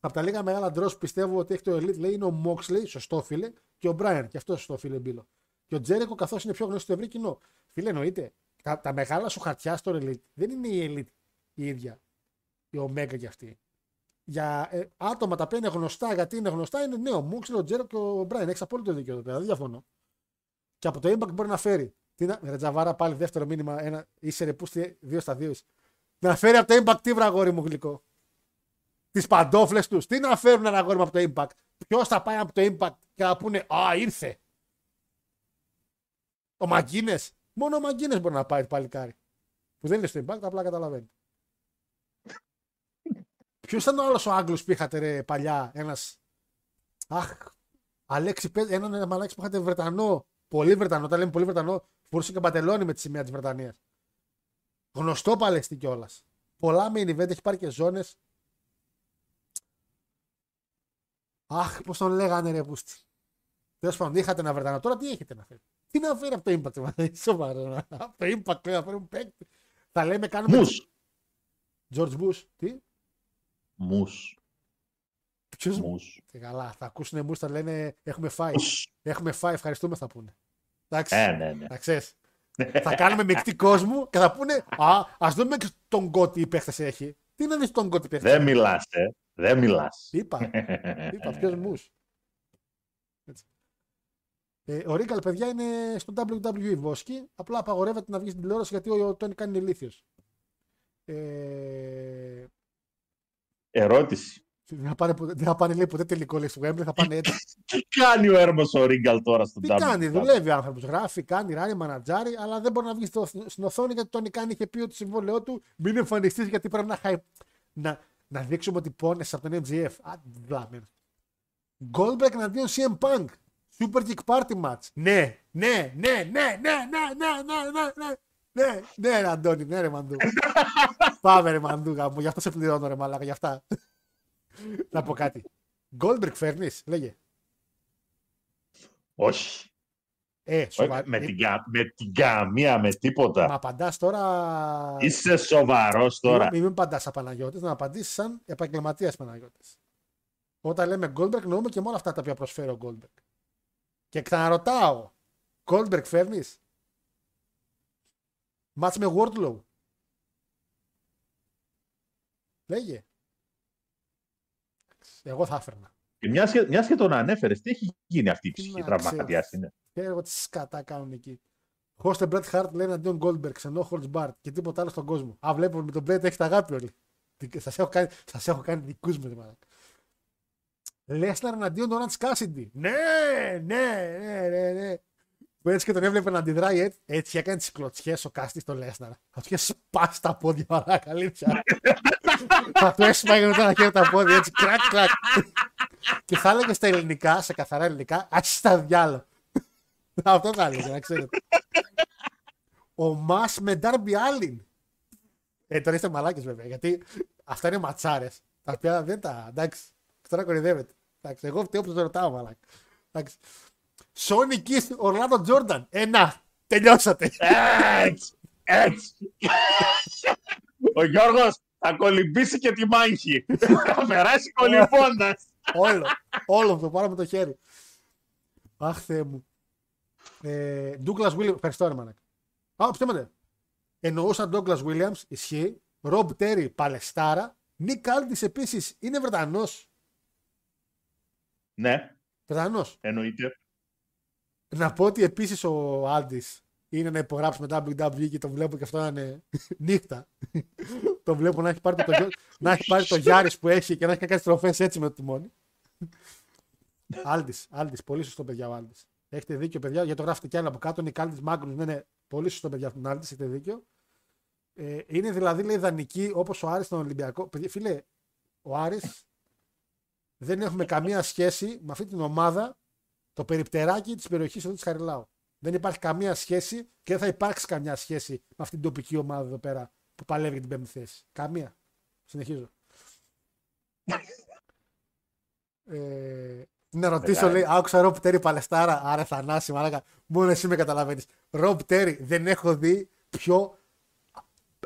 από τα λίγα μεγάλα ντρό που πιστεύω ότι έχει το Elite λέει είναι ο Moxley, σωστό φίλε, και ο Brian, και αυτός σωστό φίλε Μπίλο. Και ο Τζέρικο καθώς είναι πιο γνωστό στο ευρύ κοινό. Φίλε, εννοείται. Τα, τα μεγάλα σου χαρτιά στο Elite δεν είναι η Elite η ίδια. Η Omega κι αυτή. Για ε, άτομα τα οποία είναι γνωστά, γιατί είναι γνωστά, είναι ναι, ο Moxley, ο Τζέρικο και ο Brian. Έχεις απόλυτο δίκιο εδώ πέρα, δεν διαφωνώ. Και από το Impact μπορεί να φέρει. Τι να, ρε Τζαβάρα, πάλι δεύτερο μήνυμα. Ένα, είσαι ρε πούστη, δύο στα δύο. είσαι. Να φέρει από το Impact τι βραγόρι μου γλυκό. Τις παντόφλες τους. Τι να φέρουν ένα αγόρι μου από το Impact. Ποιος θα πάει από το Impact και να πούνε Α, ήρθε. Ο Μαγκίνες. Μόνο ο Μαγκίνες μπορεί να πάει το παλικάρι. Που δεν είναι στο Impact, απλά καταλαβαίνεις. Ποιος ήταν ο άλλος ο Άγγλος που είχατε ρε, παλιά, ένας; Αχ, Αλέξη, πες- έναν μαλάκι που είχατε Βρετανό, πολύ Βρετανό, όταν λέμε πολύ Βρετανό, φορούσε και μπατελόνι με τη σημαία της Βρετανίας. Γνωστό παλαιστή κιόλας. Πολλά main event, έχει πάρει και ζώνες. Αχ, πώς τον λέγανε ρε πούστη. Τέλος πάντων, είχατε ένα Βρετανό. Τώρα τι έχετε να φέρει. Τι να φέρει από το Impact, μα, σοβαρά. Από το Impact λέει να φέρουν παίκτη. Θα λέμε κάνουμε. Μους. George Bush. Τι; Μους. Ποιο. Μους. Καλά, θα ακούσουν εμού, θα λένε έχουμε φάει. Μους. Έχουμε φάει, ευχαριστούμε θα πούνε. Εντάξει. Ε, ναι, ναι. Να ξέρεις. θα κάνουμε μεικτή κόσμο και θα πούνε Α, ας δούμε και τον κότι η παίχτες έχει. Τι είναι δεις τον κότι παίχτες. Δεν μιλάς, ε. Δεν μιλάς. Είπα. Είπα, ποιος μους. Ε, ο Ρίγκαλ, παιδιά, είναι στο WWE Βόσκι. Απλά απαγορεύεται να βγεις στην τηλεόραση γιατί ο Τόνι κάνει ηλίθιος. Ε, Ερώτηση. δεν θα πάνε, ποτέ- δεν θα πάνε λέει, ποτέ τελικό λέει, στο Wembley, θα πάνε έτσι. Τι κάνει ο Έρμος ο Ρίγκαλ τώρα στον Τι WWE? κάνει, δουλεύει ο άνθρωπος. Γράφει, κάνει, ράνει, μανατζάρει, αλλά δεν μπορεί να βγει στο, στην οθόνη γιατί τον Ικάνη είχε πει ότι το συμβόλαιό του μην εμφανιστείς γιατί πρέπει να, χαϊ- να, να δείξουμε ότι πόνεσαι από τον MGF. Α, βλάμεν. Goldberg εναντίον CM Punk. Super Kick Party Match. Ναι, ναι, ναι, ναι, ναι, ναι, ναι, ναι, ναι, ναι. Ναι, ναι, ρε Αντώνη, ναι, ρε Μαντού. Πάμε, ρε Μαντού, γάμο. Γι' αυτό σε πληρώνω, ρε Μαλάκα, γι' αυτά. να πω κάτι. Goldberg φέρνεις, λέγε. Όχι. Ε, Όχι, σοβα... με, ε, την, κα- με την καμία, με τίποτα. Μα απαντάς τώρα. Είσαι σοβαρός τώρα. Μην, μην απαντάς σαν Παναγιώτη, να απαντήσεις σαν επαγγελματίας Παναγιώτη. Όταν λέμε Goldberg, εννοούμε και μόνο αυτά τα οποία προσφέρει ο Goldberg. Και ξαναρωτάω, Goldberg φέρνεις; Μάτς με Wardlow. Λέγε. Εγώ θα έφερνα. Και μιας και, μιας και τον ανέφερες, τι έχει γίνει αυτή η Τι ψυχή, να τραυματίας ξέρεις. είναι; Ξέρω εγώ τι σκατά κάνουν εκεί. Χώστε Bret Hart λέει εναντίον Goldberg, ενώ Holtz Bart και τίποτα άλλο στον κόσμο. Α, βλέπω με τον Bret έχετε αγάπη όλοι. Σας έχω κάνει, σας έχω κάνει δικούς μου, ρε μαλάκα. Λέσναρ εναντίον του Orange Cassidy. Ναι, ναι, ναι, ναι, ναι. Που έτσι και τον έβλεπε να αντιδράει έτσι, έτσι έκανε τις κλωτσιές ο Κάστη στο Λέσναρ. Θα του είχε σπάσει τα πόδια, μαλάκα, αλήθεια. θα του έσπαγε μετά να χέρι τα πόδια έτσι, κρακ, κρακ. και θα έλεγε στα ελληνικά, σε καθαρά ελληνικά, άτσι στα διάλο. Αυτό θα έλεγε, να ξέρετε. Ο Μα με Ντάρμπι Άλλιν. Ε, τώρα είστε μαλάκες βέβαια, γιατί αυτά είναι ματσάρες. Τα οποία δεν τα. Εντάξει, τώρα κορυδεύεται. Εντάξει, εγώ φταίω που το ρωτάω, μαλάκα. Εντάξει. Σόνι Κιθ, Ορλάντο Τζόρνταν. Ένα. Τελειώσατε. Έτσι, έτσι. Ο Γιώργος θα κολυμπήσει και τη μάχη. Θα περάσει κολυμπώντας. όλο. Όλο το πάρω με το χέρι. Αχ, Θεέ μου. Ε, Douglas Williams. Ευχαριστώ, ρε μαλάκα. Α, ψέματα. Εννοούσα Douglas Williams, ισχύει. Rob Terry, Παλαιστάρα. Nick Aldis επίσης είναι Βρετανός. Ναι, Βρετανός. εννοείται. Να πω ότι επίσης ο Άλντι είναι να υπογράψει με WWE και τον βλέπω και αυτό να είναι νύχτα. τον βλέπω να έχει πάρει το, γιο- να έχει πάρει το Γιάρης που έχει και να έχει κάνει τροφέ έτσι με το τιμόνι. Άλντι, Άλντι, πολύ σωστό παιδιά ο Άλντι. Έχετε δίκιο, παιδιά, γιατί το γράφετε κι άλλο από κάτω. Είναι Άλντι Μάγκρου, ναι, ναι, πολύ σωστό παιδιά τον Άλντι, έχετε δίκιο. Ε, είναι δηλαδή λέει ιδανική όπως ο Άρης στον Ολυμπιακό. Παιδιά, φίλε, ο Άρης δεν έχουμε καμία σχέση με αυτή την ομάδα το περιπτεράκι της περιοχής εδώ της Χαριλάου. Δεν υπάρχει καμία σχέση και δεν θα υπάρξει καμιά σχέση με αυτήν την τοπική ομάδα εδώ πέρα που παλεύει για την πέμπτη θέση. Καμία. Συνεχίζω. ε, να ρωτήσω, λέει, άκουσα Ρομπ Τέρι Παλαιστάρα. Άρα Θανάση, μαλάκα. Μόνο εσύ με καταλαβαίνεις. Ρομπ Τέρι, δεν έχω δει πιο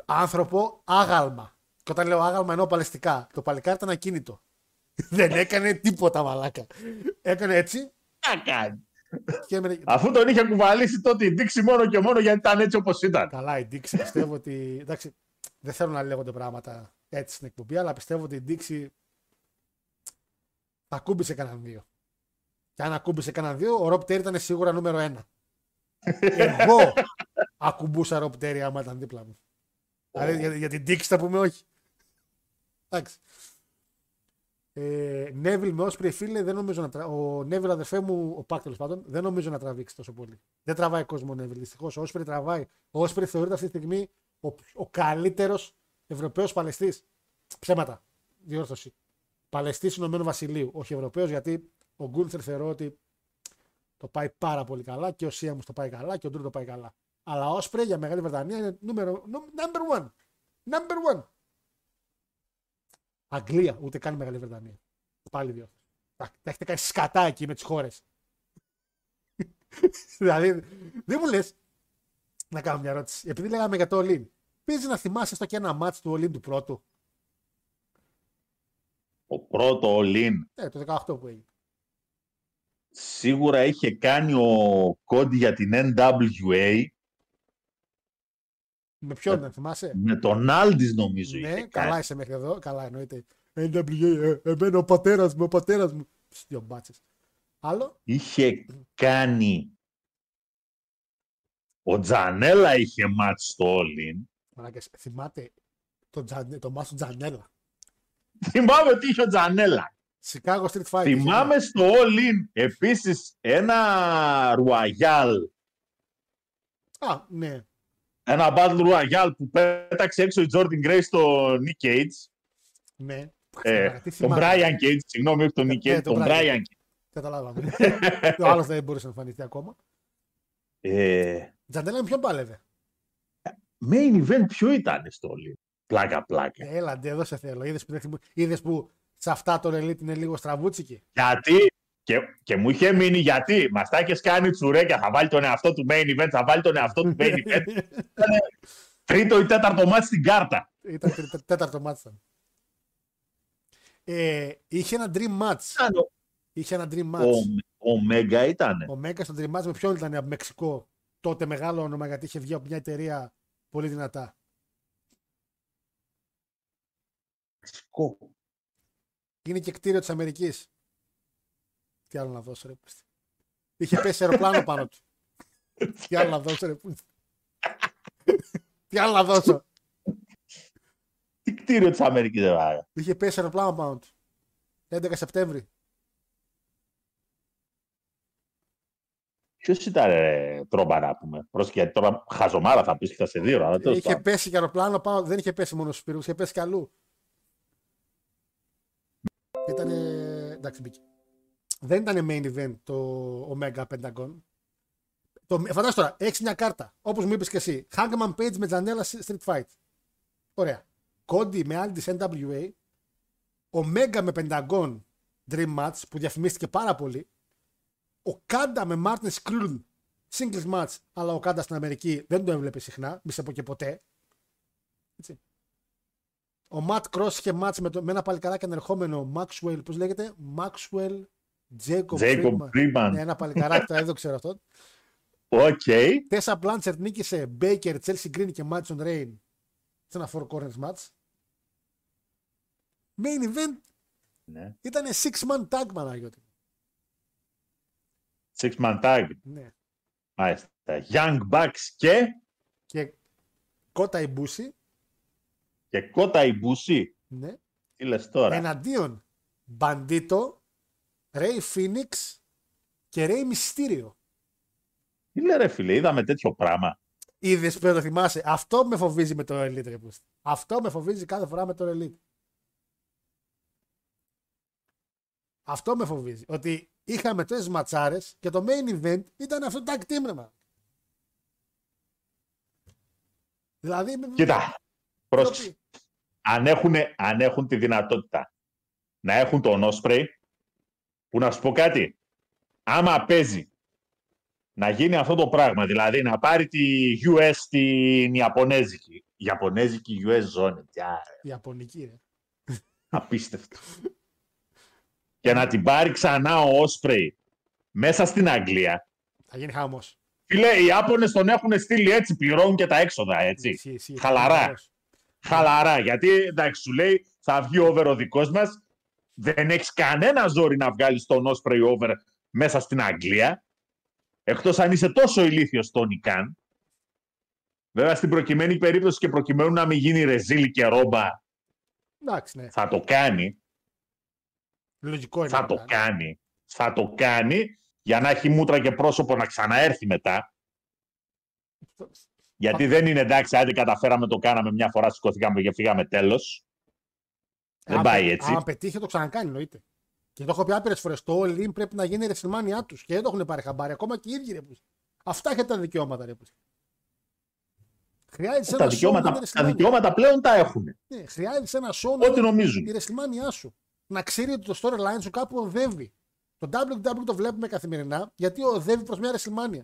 άνθρωπο άγαλμα. Και όταν λέω άγαλμα εννοώ παλαιστικά. Το παλικάρι ήταν ακίνητο. δεν έκανε τίποτα, μαλάκα. Έκανε έτσι Τι κάνει. και έμενε... Αφού τον είχε κουβαλήσει τότε η Δίξη μόνο και μόνο γιατί ήταν έτσι όπως ήταν. Καλά, η Dixie πιστεύω ότι. Εντάξει, δεν θέλω να λέγονται πράγματα έτσι στην εκπομπή, αλλά πιστεύω ότι η Dixie θα ακούμπησε κανέναν δύο. Και αν ακούμπησε κανέναν δύο, ο Ρομπ Τέρι ήταν σίγουρα νούμερο ένα. Εγώ ακουμπούσα Ρομπ Τέρι άμα ήταν δίπλα μου. Δηλαδή για, για την Dixie θα πούμε όχι. Εντάξει. Ε, Νέβιλ με Όσπρι, φίλε, δεν νομίζω να τρα... Ο Νέβιλ, αδερφέ μου, ο Πάκ τέλος πάντων, δεν νομίζω να τραβήξει τόσο πολύ. Δεν τραβάει κόσμο ο Νέβιλ. Δυστυχώς ο Όσπρι τραβάει. Ο Όσπρι θεωρείται αυτή τη στιγμή ο, ο καλύτερος Ευρωπαίος Παλαιστής. Ψέματα. Διόρθωση. Παλαιστής Ηνωμένου Βασιλείου. Όχι Ευρωπαίος, γιατί ο Γκούνθερ θεωρώ ότι το πάει πάρα πολύ καλά και ο Σία μου το πάει καλά και ο Ντρού το πάει καλά. Αλλά ο Όσπρι για Μεγάλη Βρετανία είναι νούμερο, number one. Number one. Αγγλία, ούτε καν Μεγάλη Βρετανία. Πάλι δύο. Τα, τα έχετε κάνει σκατά εκεί με τις χώρες. δηλαδή, δεν μου λες να κάνω μια ερώτηση. Επειδή λέγαμε για το All In, Παίζει να θυμάσαι στο και ένα μάτς του Ολύν του πρώτου. Ο πρώτο all-in Ε, το 18 που έγινε. σίγουρα είχε κάνει ο Κόντι για την NWA Με ποιον δεν θυμάσαι; με τον Άλντις νομίζω Ναι, είχε καλά κάνει. είσαι μέχρι εδώ. Καλά εννοείται. NWA, ε, εμένα ο πατέρας μου, ο πατέρας μου. Ψ, Δύο μπάτσες. Άλλο; Είχε κάνει ο Τζανέλα είχε μάτς στο all-in. Μαλάκες, θυμάται το, Τζανε, το μάτσο Τζανέλα; Θυμάμαι ότι είχε ο Τζανέλα. Chicago Street Fight. Θυμάμαι στο all-in επίσης ένα Ρουαγιάλ Α, ναι. Ένα Battle Royale που πέταξε έξω η Jordan Gray στο Nick Cage. ναι. Ε, Τι τον θυμάμαι. Brian Cage, συγγνώμη, όχι τον Ναι, Nick Cage, τον τον Brian. Brian Cage. Καταλάβαμε. ο άλλος δεν μπορούσε να εμφανιστεί ακόμα. Ε, Τζαντέλα με ποιον πάλευε; main event ποιο ήταν στο All-In. Πλάκα, πλάκα. Έλα, ντε, εδώ σε θέλω. Είδες που, δεν- είδες που σε αυτά το Elite είναι λίγο στραβούτσικη. Γιατί, και, και μου είχε μείνει γιατί, μας τα έχεις κάνει τσουρέκια, θα βάλει τον εαυτό του main event, θα βάλει τον εαυτό του main event. Τρίτο ή τέταρτο μάτι στην κάρτα. Ήταν τρι- τε- τέταρτο μάτς ήταν. Ε, είχε ένα dream match. Ήταν ο- Είχε ένα dream match. Ο, ο Μέγκα ήταν. Ο Μέγκα στο dream match με ποιον ήταν από Μεξικό; Τότε μεγάλο όνομα γιατί είχε βγει από μια εταιρεία πολύ δυνατά. Είναι και κτίριο της Αμερικής. Τι άλλο να δώσω, ρε. πούστη. Είχε πέσει αεροπλάνο πάνω του. Τι άλλο να δώσω, ρε. πούστη. Τι άλλο να δώσω. Τι κτίριο της Αμερικής δεν βάγα. Είχε πέσει αεροπλάνο πάνω του. 11 Σεπτέμβρη. Ποιος ήταν ρε, τρόμπα να πούμε. Πρόσεχε, γιατί τώρα χαζομάρα θα πεις και θα σε δει, αλλά τέλος Είχε πάντων. πέσει και αεροπλάνο πάνω. Δεν είχε πέσει μόνο στους πυρού, είχε πέσει κι αλλού. Ήταν. Εντάξει, μπήκε. Δεν ήταν main event το Omega Pentagon. Το, φαντάζομαι τώρα, έχεις μια κάρτα. Όπως μου είπες και εσύ. Hangman Page με Τζανέλα Street Fight. Ωραία. Κόντι με άλλη τη NWA. Omega με Pentagon Dream Match που διαφημίστηκε πάρα πολύ. Ο Κάντα με Martin Skrull singles match, αλλά ο Κάντα στην Αμερική δεν το έβλεπε συχνά, μη σε πω και ποτέ. Έτσι. Ο Matt Cross είχε match με, το, με ένα παλικαράκι ανερχόμενο Maxwell, πώς λέγεται, Maxwell Jacob, Jacob Friedman. Friedman. Ναι, ένα παλικαράκι, τώρα δεν το ξέρω αυτό. OK. Tessa Blanchard νίκησε Baker, Chelsea Green και Madison Rayne σε ένα four corners match. Main event Ναι. ήταν six man tag, Παναγιώτη. Six man tag. Ναι. Μάλιστα. Young Bucks και, Και Κότα Ιμπούση, και Κότα Ιμπούση. ναι. Τι λες τώρα; εναντίον Μπαντίτο, Ray Phoenix και Ray Mysterio. Τι λέει ρε φίλε, είδαμε τέτοιο πράγμα. Είδες που δεν το θυμάσαι. Αυτό με φοβίζει με το Elite. Ρε, πούστη. Αυτό με φοβίζει κάθε φορά με το Elite. Αυτό με φοβίζει. Ότι είχαμε τόσε ματσάρες και το main event ήταν αυτό το tag team, ρε, μα. Δηλαδή. με- Κοίτα, πρόσεξε. Αν έχουν, αν έχουν τη δυνατότητα να έχουν τον Osprey, που να σου πω κάτι, άμα παίζει να γίνει αυτό το πράγμα, δηλαδή να πάρει τη US στην Ιαπωνέζικη, Ιαπωνέζικη US ζώνη, τιά, Ιαπωνική, ρε. απίστευτο. και να την πάρει ξανά ο Osprey μέσα στην Αγγλία. Θα γίνει χάμο. Φίλε, οι Ιάπωνες τον έχουν στείλει έτσι, πληρώνουν και τα έξοδα, έτσι. Χαλαρά. Χαλαρά. Γιατί εντάξει, σου λέει θα βγει over ο δικό μας. Δεν έχεις κανένα ζόρι να βγάλεις τον Osprey over μέσα στην Αγγλία. Εκτός αν είσαι τόσο ηλίθιος Τόνι Καν. Βέβαια στην προκειμένη περίπτωση και προκειμένου να μην γίνει ρεζίλη και ρόμπα, Εντάξει, ναι. θα το κάνει. Λογικό είναι. Θα να το κάνει. κάνει. Θα το κάνει για να έχει μούτρα και πρόσωπο να ξαναέρθει μετά. Γιατί δεν είναι εντάξει, άντε καταφέραμε, το κάναμε μια φορά, σηκωθήκαμε και φύγαμε τέλος. Δεν Αν πάει πε- έτσι. Αν πετύχει, το ξανακάνει, εννοείται. Και το έχω πει άπειρες φορές. Το All In πρέπει να γίνει η ρεσιλμάνια τους. Και δεν το έχουν πάρει χαμπάρι. Ακόμα και οι ίδιοι ρε. πούστη. Αυτά έχετε τα δικαιώματα, ρε. πούστη. Χρειάζεται Τα ένα show δικαιώματα, να είναι τα WrestleMania. δικαιώματα πλέον τα έχουν. Ναι, χρειάζεται ένα show να Ό,τι είναι νομίζουν. η WrestleMania σου. Να ξέρει ότι το storyline σου κάπου οδεύει. Το WWE το βλέπουμε καθημερινά γιατί οδεύει προς μια WrestleMania.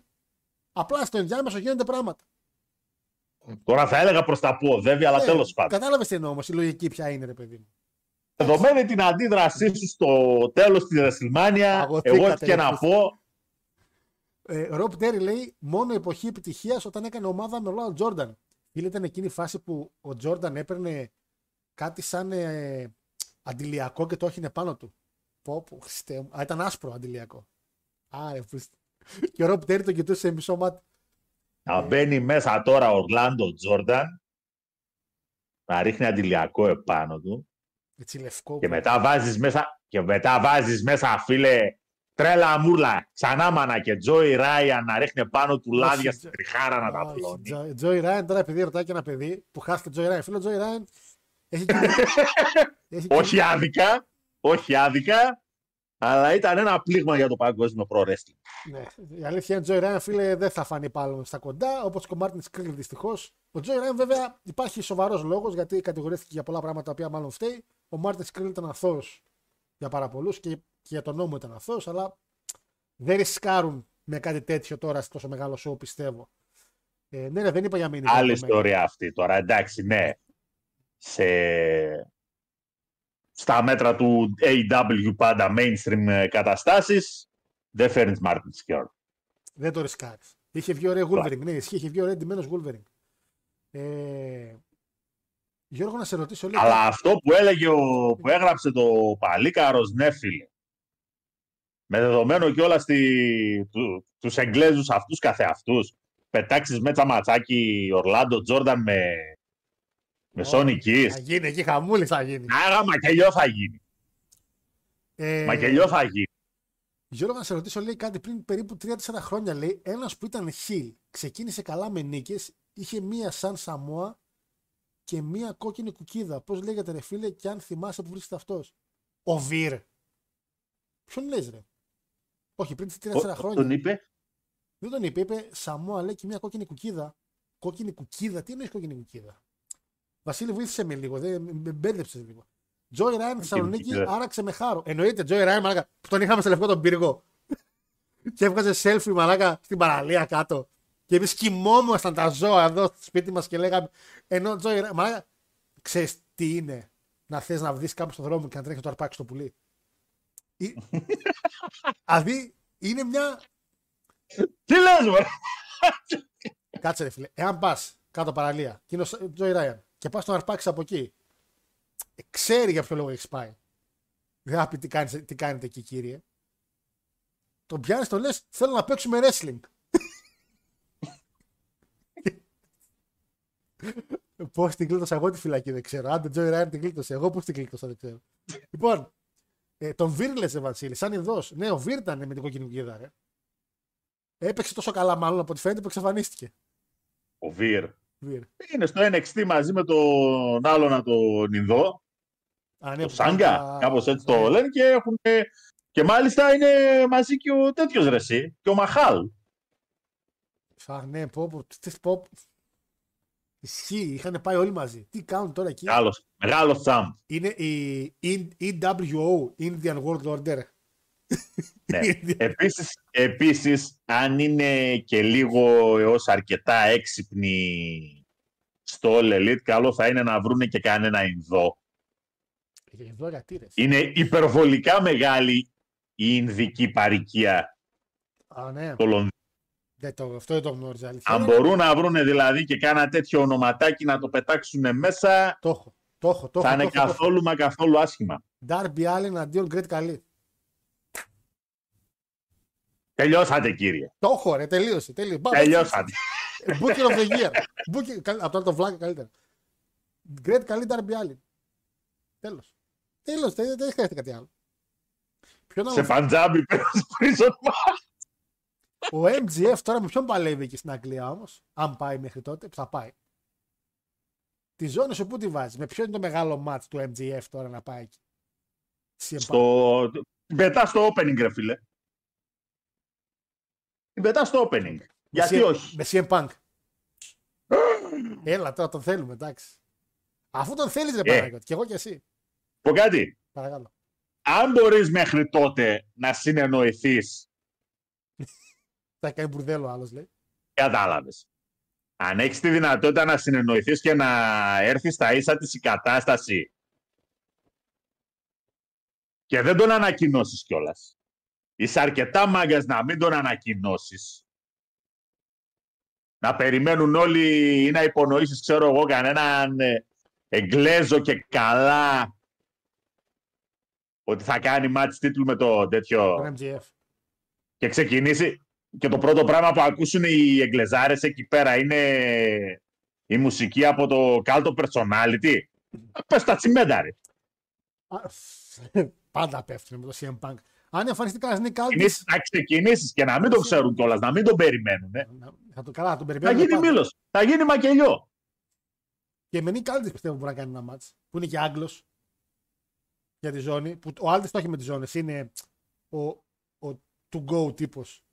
Απλά στο ενδιάμεσο γίνονται πράγματα. Τώρα θα έλεγα προς τα πόδευει, αλλά Ε, τέλος πάντων. Κατάλαβες τι εννοώ όμως, η λογική ποια είναι, ρε παιδί μου. Δεδομένη την αντίδρασή σου στο τέλος της WrestleMania, Παγωθήκατε, εγώ τι και ρε, να Χριστέ. πω. Ε, Ρομπ Τέρι λέει μόνο εποχή επιτυχίας όταν έκανε ομάδα με ο Τζόρνταν. Φίλε, ήταν εκείνη η φάση που ο Τζόρνταν έπαιρνε κάτι σαν ε, αντιλιακό και το έχινε πάνω του. Πω, πω, Χριστέ μου. Α, ήταν άσπρο αντιλιακό. Άρε, Χριστέ. Και ο Ρομπ Τέρι το κοιτούσε σε μισό μάτι. Να μπαίνει μέσα τώρα ο Ορλάντο Τζόρνταν, να ρίχνει αντιλιακό επάνω του Έτσι λευκό. και μετά βάζεις μέσα, και μετά βάζεις μέσα φίλε τρελα μούλα, ξανά μανα και Τζόι Ράιαν να ρίχνει πάνω του λάδια Τζο- στην τριχάρα να τα Όχι, απλώνει. Τζο- Τζόι Ράιαν, τώρα επειδή ρωτάει και ένα παιδί που χάθηκε Τζόι Ράιαν. Φίλε, ο Τζόι Ράιαν έχει κινη- έχει όχι κινη- άδικα, όχι άδικα, αλλά ήταν ένα πλήγμα για το παγκόσμιο pro wrestling. Ναι, η αλήθεια είναι Τζόι Ράιαν, φίλε, δεν θα φανεί πάλι στα κοντά, όπως και ο Μάρτι Σκερλ δυστυχώς. Ο Τζόι Ράιαν, βέβαια, υπάρχει σοβαρός λόγος γιατί κατηγορήθηκε για πολλά πράγματα τα οποία μάλλον φταίει. Ο Μάρτι Σκερλ ήταν αθώος για πάρα πολλούς και, και για τον νόμο ήταν αθώος, αλλά δεν ρισκάρουν με κάτι τέτοιο τώρα σε τόσο μεγάλο show, πιστεύω. Ε, ναι, ναι, δεν είπα για μήνυμα. Άλλη ιστορία αυτή τώρα, εντάξει, ναι. Σε... Στα μέτρα του AEW πάντα mainstream ε, καταστάσεις, δεν φέρνεις Μάρτι Σκερλ. Δεν το ρισκάρεις. Είχε βγει ωραίο Wolverine. Ναι, ισχύει, είχε βγει ωραίο εντυμένο Wolverine. Ε, Γιώργο, να σε ρωτήσω λίγο. Αλλά αυτό που έλεγε, ο, που έγραψε το Παλίκαρος, ναι φίλε. Με δεδομένο και όλα στη, του, τους Εγγλέζους αυτούς καθεαυτούς. Πετάξεις μέτσα ματσάκι Ορλάντο Τζόρνταν με, με Sonic Kiss. Θα γίνει εκεί, χαμούλης θα γίνει. Άρα μακελιό θα γίνει. Ε, Μακελιό θα γίνει. Γιώργο, να σε ρωτήσω, λέει κάτι πριν περίπου 3-4 χρόνια. Λέει ένας που ήταν χιλ, ξεκίνησε καλά με νίκες, είχε μία σαν Σαμόα και μία κόκκινη κουκίδα. Πώς λέγεται, ρε φίλε, και αν θυμάσαι που βρίσκεται αυτός. Ο Βίρ. Ποιον λες, ρε; Όχι, πριν 3-4 Ο- χρόνια. Τον είπε; Δεν τον είπε, είπε Σαμόα λέει και μία κόκκινη κουκίδα. Κόκκινη κουκίδα, τι εννοείς κόκκινη κουκίδα; Βασίλη, βοήθησε με λίγο, δεν με μπέρδεψες λίγο. Τζόι Ράιν Θεσσαλονίκη κουκίδα. άραξε με χάρο. Εννοείται, Τζόι Ράιν, μαλάκα, που τον είχαμε σε λευκό τον πύργο. και έβγαζε selfie, μαλάκα, στην παραλία κάτω. Και εμείς κοιμόμασταν τα ζώα εδώ στο σπίτι μας και λέγαμε. Ενώ Τζόι Ράιν, μαλάκα, ξέρεις τι είναι να θες να βρεις κάπου στον δρόμο και να τρέχει το αρπάκι στο πουλί. Ή- Δηλαδή, είναι μια Τι λες, μωρέ; Κάτσε ρε φίλε. Εάν πας κάτω παραλία και είναι ο Τζόι Ράιαν και πας τον αρπάξει από εκεί, ε, ξέρει για ποιο λόγο έχεις πάει. Δεν θα πει τι, κάνεις, τι κάνετε εκεί, κύριε. Τον πιάνεις, το λες: Θέλω να παίξουμε wrestling. Πώς την κλείτωσα εγώ τη φυλακή, δεν ξέρω. Αν τον Τζόι Ράιαν την κλείτωσε, εγώ πώς την κλείτωσα, δεν ξέρω. λοιπόν, ε, τον Βίρλεσε Βασίλη, σαν ειδός. Ναι, ο Βίρ ήταν με την κόκκινη κουκίδα, ρε. Έπαιξε τόσο καλά, μάλλον από ό,τι φαίνεται που εξαφανίστηκε. Ο Βίρ. Βίρ. Είναι στο NXT μαζί με τον άλλο να τον Ινδό. Α, ναι, το που Σάγκα, πάντα- κάπως έτσι ναι. το λένε και έχουν. Και μάλιστα είναι μαζί και ο τέτοιος ρεσί, και ο Μαχάλ. Α, ναι, πω, πω, τι πω. Ισχύει, είχαν πάει όλοι μαζί. Τι κάνουν τώρα εκεί; Μεγάλος, μεγάλος τσάμπ. Είναι η E- EWO, Indian World Order. Ναι. Indian- Επίσης, επίσης, αν είναι και λίγο έως αρκετά έξυπνοι στο All Elite, καλό θα είναι να βρούνε και κανένα Ινδό. Ε, Εδώ γιατί ρε. Είναι υπερβολικά μεγάλη η Ινδική παροικία Α, ναι. στο Λονδίνο. Δεν το, αυτό δεν το γνώριζα. αλήθεια. Αν Ε, μπορούν να βρούνε δηλαδή και κάνα τέτοιο ονοματάκι να το πετάξουν μέσα, Το έχω. Το έχω. Το θα έχω, είναι το έχω, το καθόλου μα καθόλου άσχημα. έχω. Darby Allen αντίον Great Khali. Τελειώσατε κύριε. Το έχω, ρε, τελείωσε. τελείωσε. Πάμε, Τελειώσατε. έτσι. Booker of the Year. Booker, καλ- από τώρα το βλάκα καλύτερα. Great Khali Darby Allen. Τέλος. Τέλος, δεν δεν χρειάζεται κάτι άλλο. Ποιο να Σε μου παντζάμπι prison Ο MGF τώρα με ποιον παλεύει εκεί στην Αγγλία όμως, αν πάει μέχρι τότε, που θα πάει. Τη ζώνη σου πού τη βάζει, με ποιο είναι το μεγάλο match του MGF τώρα να πάει εκεί; CM Punk. Στο... Την πετά στο opening, ρε φίλε. Την πετά στο opening. Γιατί CM όχι; Με CM Punk. Έλα τώρα τον θέλουμε, εντάξει. Αφού τον θέλεις, ρε Ε. Παναγιώτη, και εγώ και εσύ. Πω κάτι. Παρακαλώ. Αν μπορείς μέχρι τότε να συνεννοηθείς, Θα κάνει μπουρδέλο άλλος, λέει. κατάλαβες. Αν έχεις τη δυνατότητα να συνεννοηθείς και να έρθεις στα ίσα της η κατάσταση και δεν τον ανακοινώσεις κιόλας. Είσαι αρκετά μάγκας να μην τον ανακοινώσεις. Να περιμένουν όλοι ή να υπονοήσεις, ξέρω εγώ, κανέναν ε, Εγγλέζο και καλά ότι θα κάνει μάτς τίτλου με το τέτοιο Το MGF. και ξεκινήσει και το πρώτο πράγμα που ακούσουν οι Εγγλεζάρες εκεί πέρα είναι η μουσική από το κάλτο personality. Πες τα τσιμέντα ρε. Α, Πάντα πέφτουν με το CM Punk. Αν εμφανιστεί κανένα Nick Aldis, Ξεκινήσεις, να ξεκινήσεις και να μην το ξέρουν κιόλας, να μην τον περιμένουν. ε. θα το καλά, θα τον Θα περιμένουμε. γίνει πάντα. μήλος, θα γίνει μακελιό. Και με Nick Aldis πιστεύω μπορεί να κάνει ένα μάτς, που είναι και Άγγλος για τη ζώνη. Που ο Aldis το έχει με τη ζώνη, είναι ο, ο to go τύπος.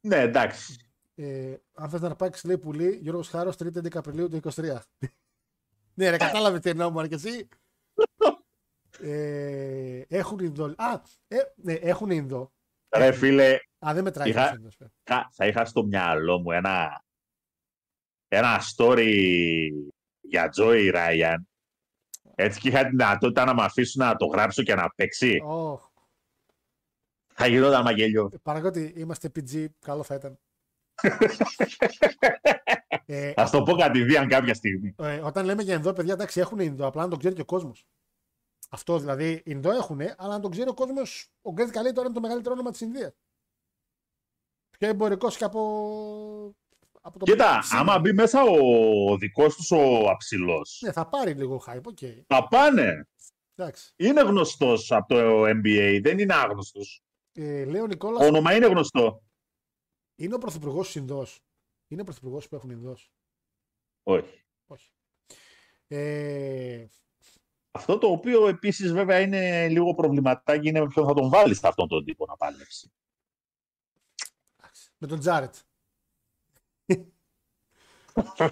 Ναι, εντάξει. Ε, αν θες να αρπάξεις λέει πουλί, Γιώργος Χάρος 3η 11 Απριλίου του 23. ναι ρε, κατάλαβε τι εννοώ μου και εσύ. ε, έχουν Ινδό. Α, ε, ναι, έχουν Ινδό. Ρε φίλε, Α, δεν μετράει. Είχα- ο Ινδός, ε. θα, θα είχα στο μυαλό μου ένα, ένα story για Joey Ryan. Έτσι και είχα τη δυνατότητα να με αφήσουν να το γράψω και να παίξει. Ωχ, Θα γινόταν μακελειό. Παρότι είμαστε PG, καλό θα ήταν. ε, Θα το πω κατ' ιδίαν κάποια στιγμή. ε, όταν λέμε για Ινδό, παιδιά, εντάξει, έχουν Ινδό, απλά να το ξέρει και ο κόσμος. Αυτό δηλαδή, Ινδό έχουν, αλλά να το ξέρει ο κόσμος, ο Great Khali τώρα είναι το μεγαλύτερο όνομα της Ινδίας. Πιο εμπορικός και από. από το Κοίτα, ψήμα. άμα μπει μέσα ο, ο δικός τους ο αψηλός, Ναι, θα πάρει λίγο hype, OK. θα πάνε. Εντάξει. Είναι γνωστός από το NBA, δεν είναι άγνωστος. Ε, λέει ο Το Νικόλα, όνομα είναι γνωστό. είναι ο πρωθυπουργός του Ινδό. Είναι ο πρωθυπουργός που έχουν Ινδός. Όχι. Όχι. Ε, Αυτό το οποίο επίσης βέβαια είναι λίγο προβληματάκι είναι ποιον θα τον βάλει σε αυτόν τον τύπο να παλέψει. με τον Τζάρετ.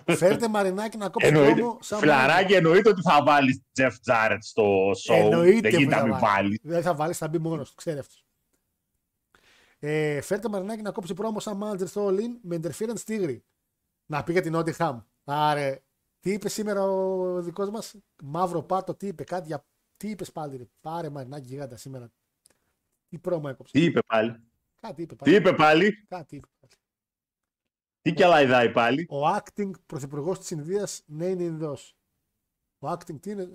Φέρτε μαρινάκι να κόψει Εννοείται. δρόμο σαν Φιλαράκι, εννοείται ότι θα βάλεις Jeff Jarrett στο show. Εννοείται δεν γίνεται που να θα μην βάλει. βάλεις. Δεν θα βάλεις, θα μπει μόνος του. Ξέρει αυτός. Ε, φέρτε μαρινάκι να κόψει πρόμο σαν manager στο All In με interference τίγρη. Να πει για την Νότι Χαμ. Άρε, τι είπε σήμερα ο δικός μας, Μαύρο Πάτο, τι είπε, κάτι για. Τι είπες πάλι, ρε; Πάρε μαρινάκι γιγάντα σήμερα. Τι πρόμο έκοψε; Τι είπε πάλι; Κάτι είπε Τι πάλι. είπε πάλι; Κάτι είπε πάλι. Τι κελαϊδάει πάλι; Ο acting πρωθυπουργός της Ινδίας ναι είναι Ινδός. Ο acting τι είναι;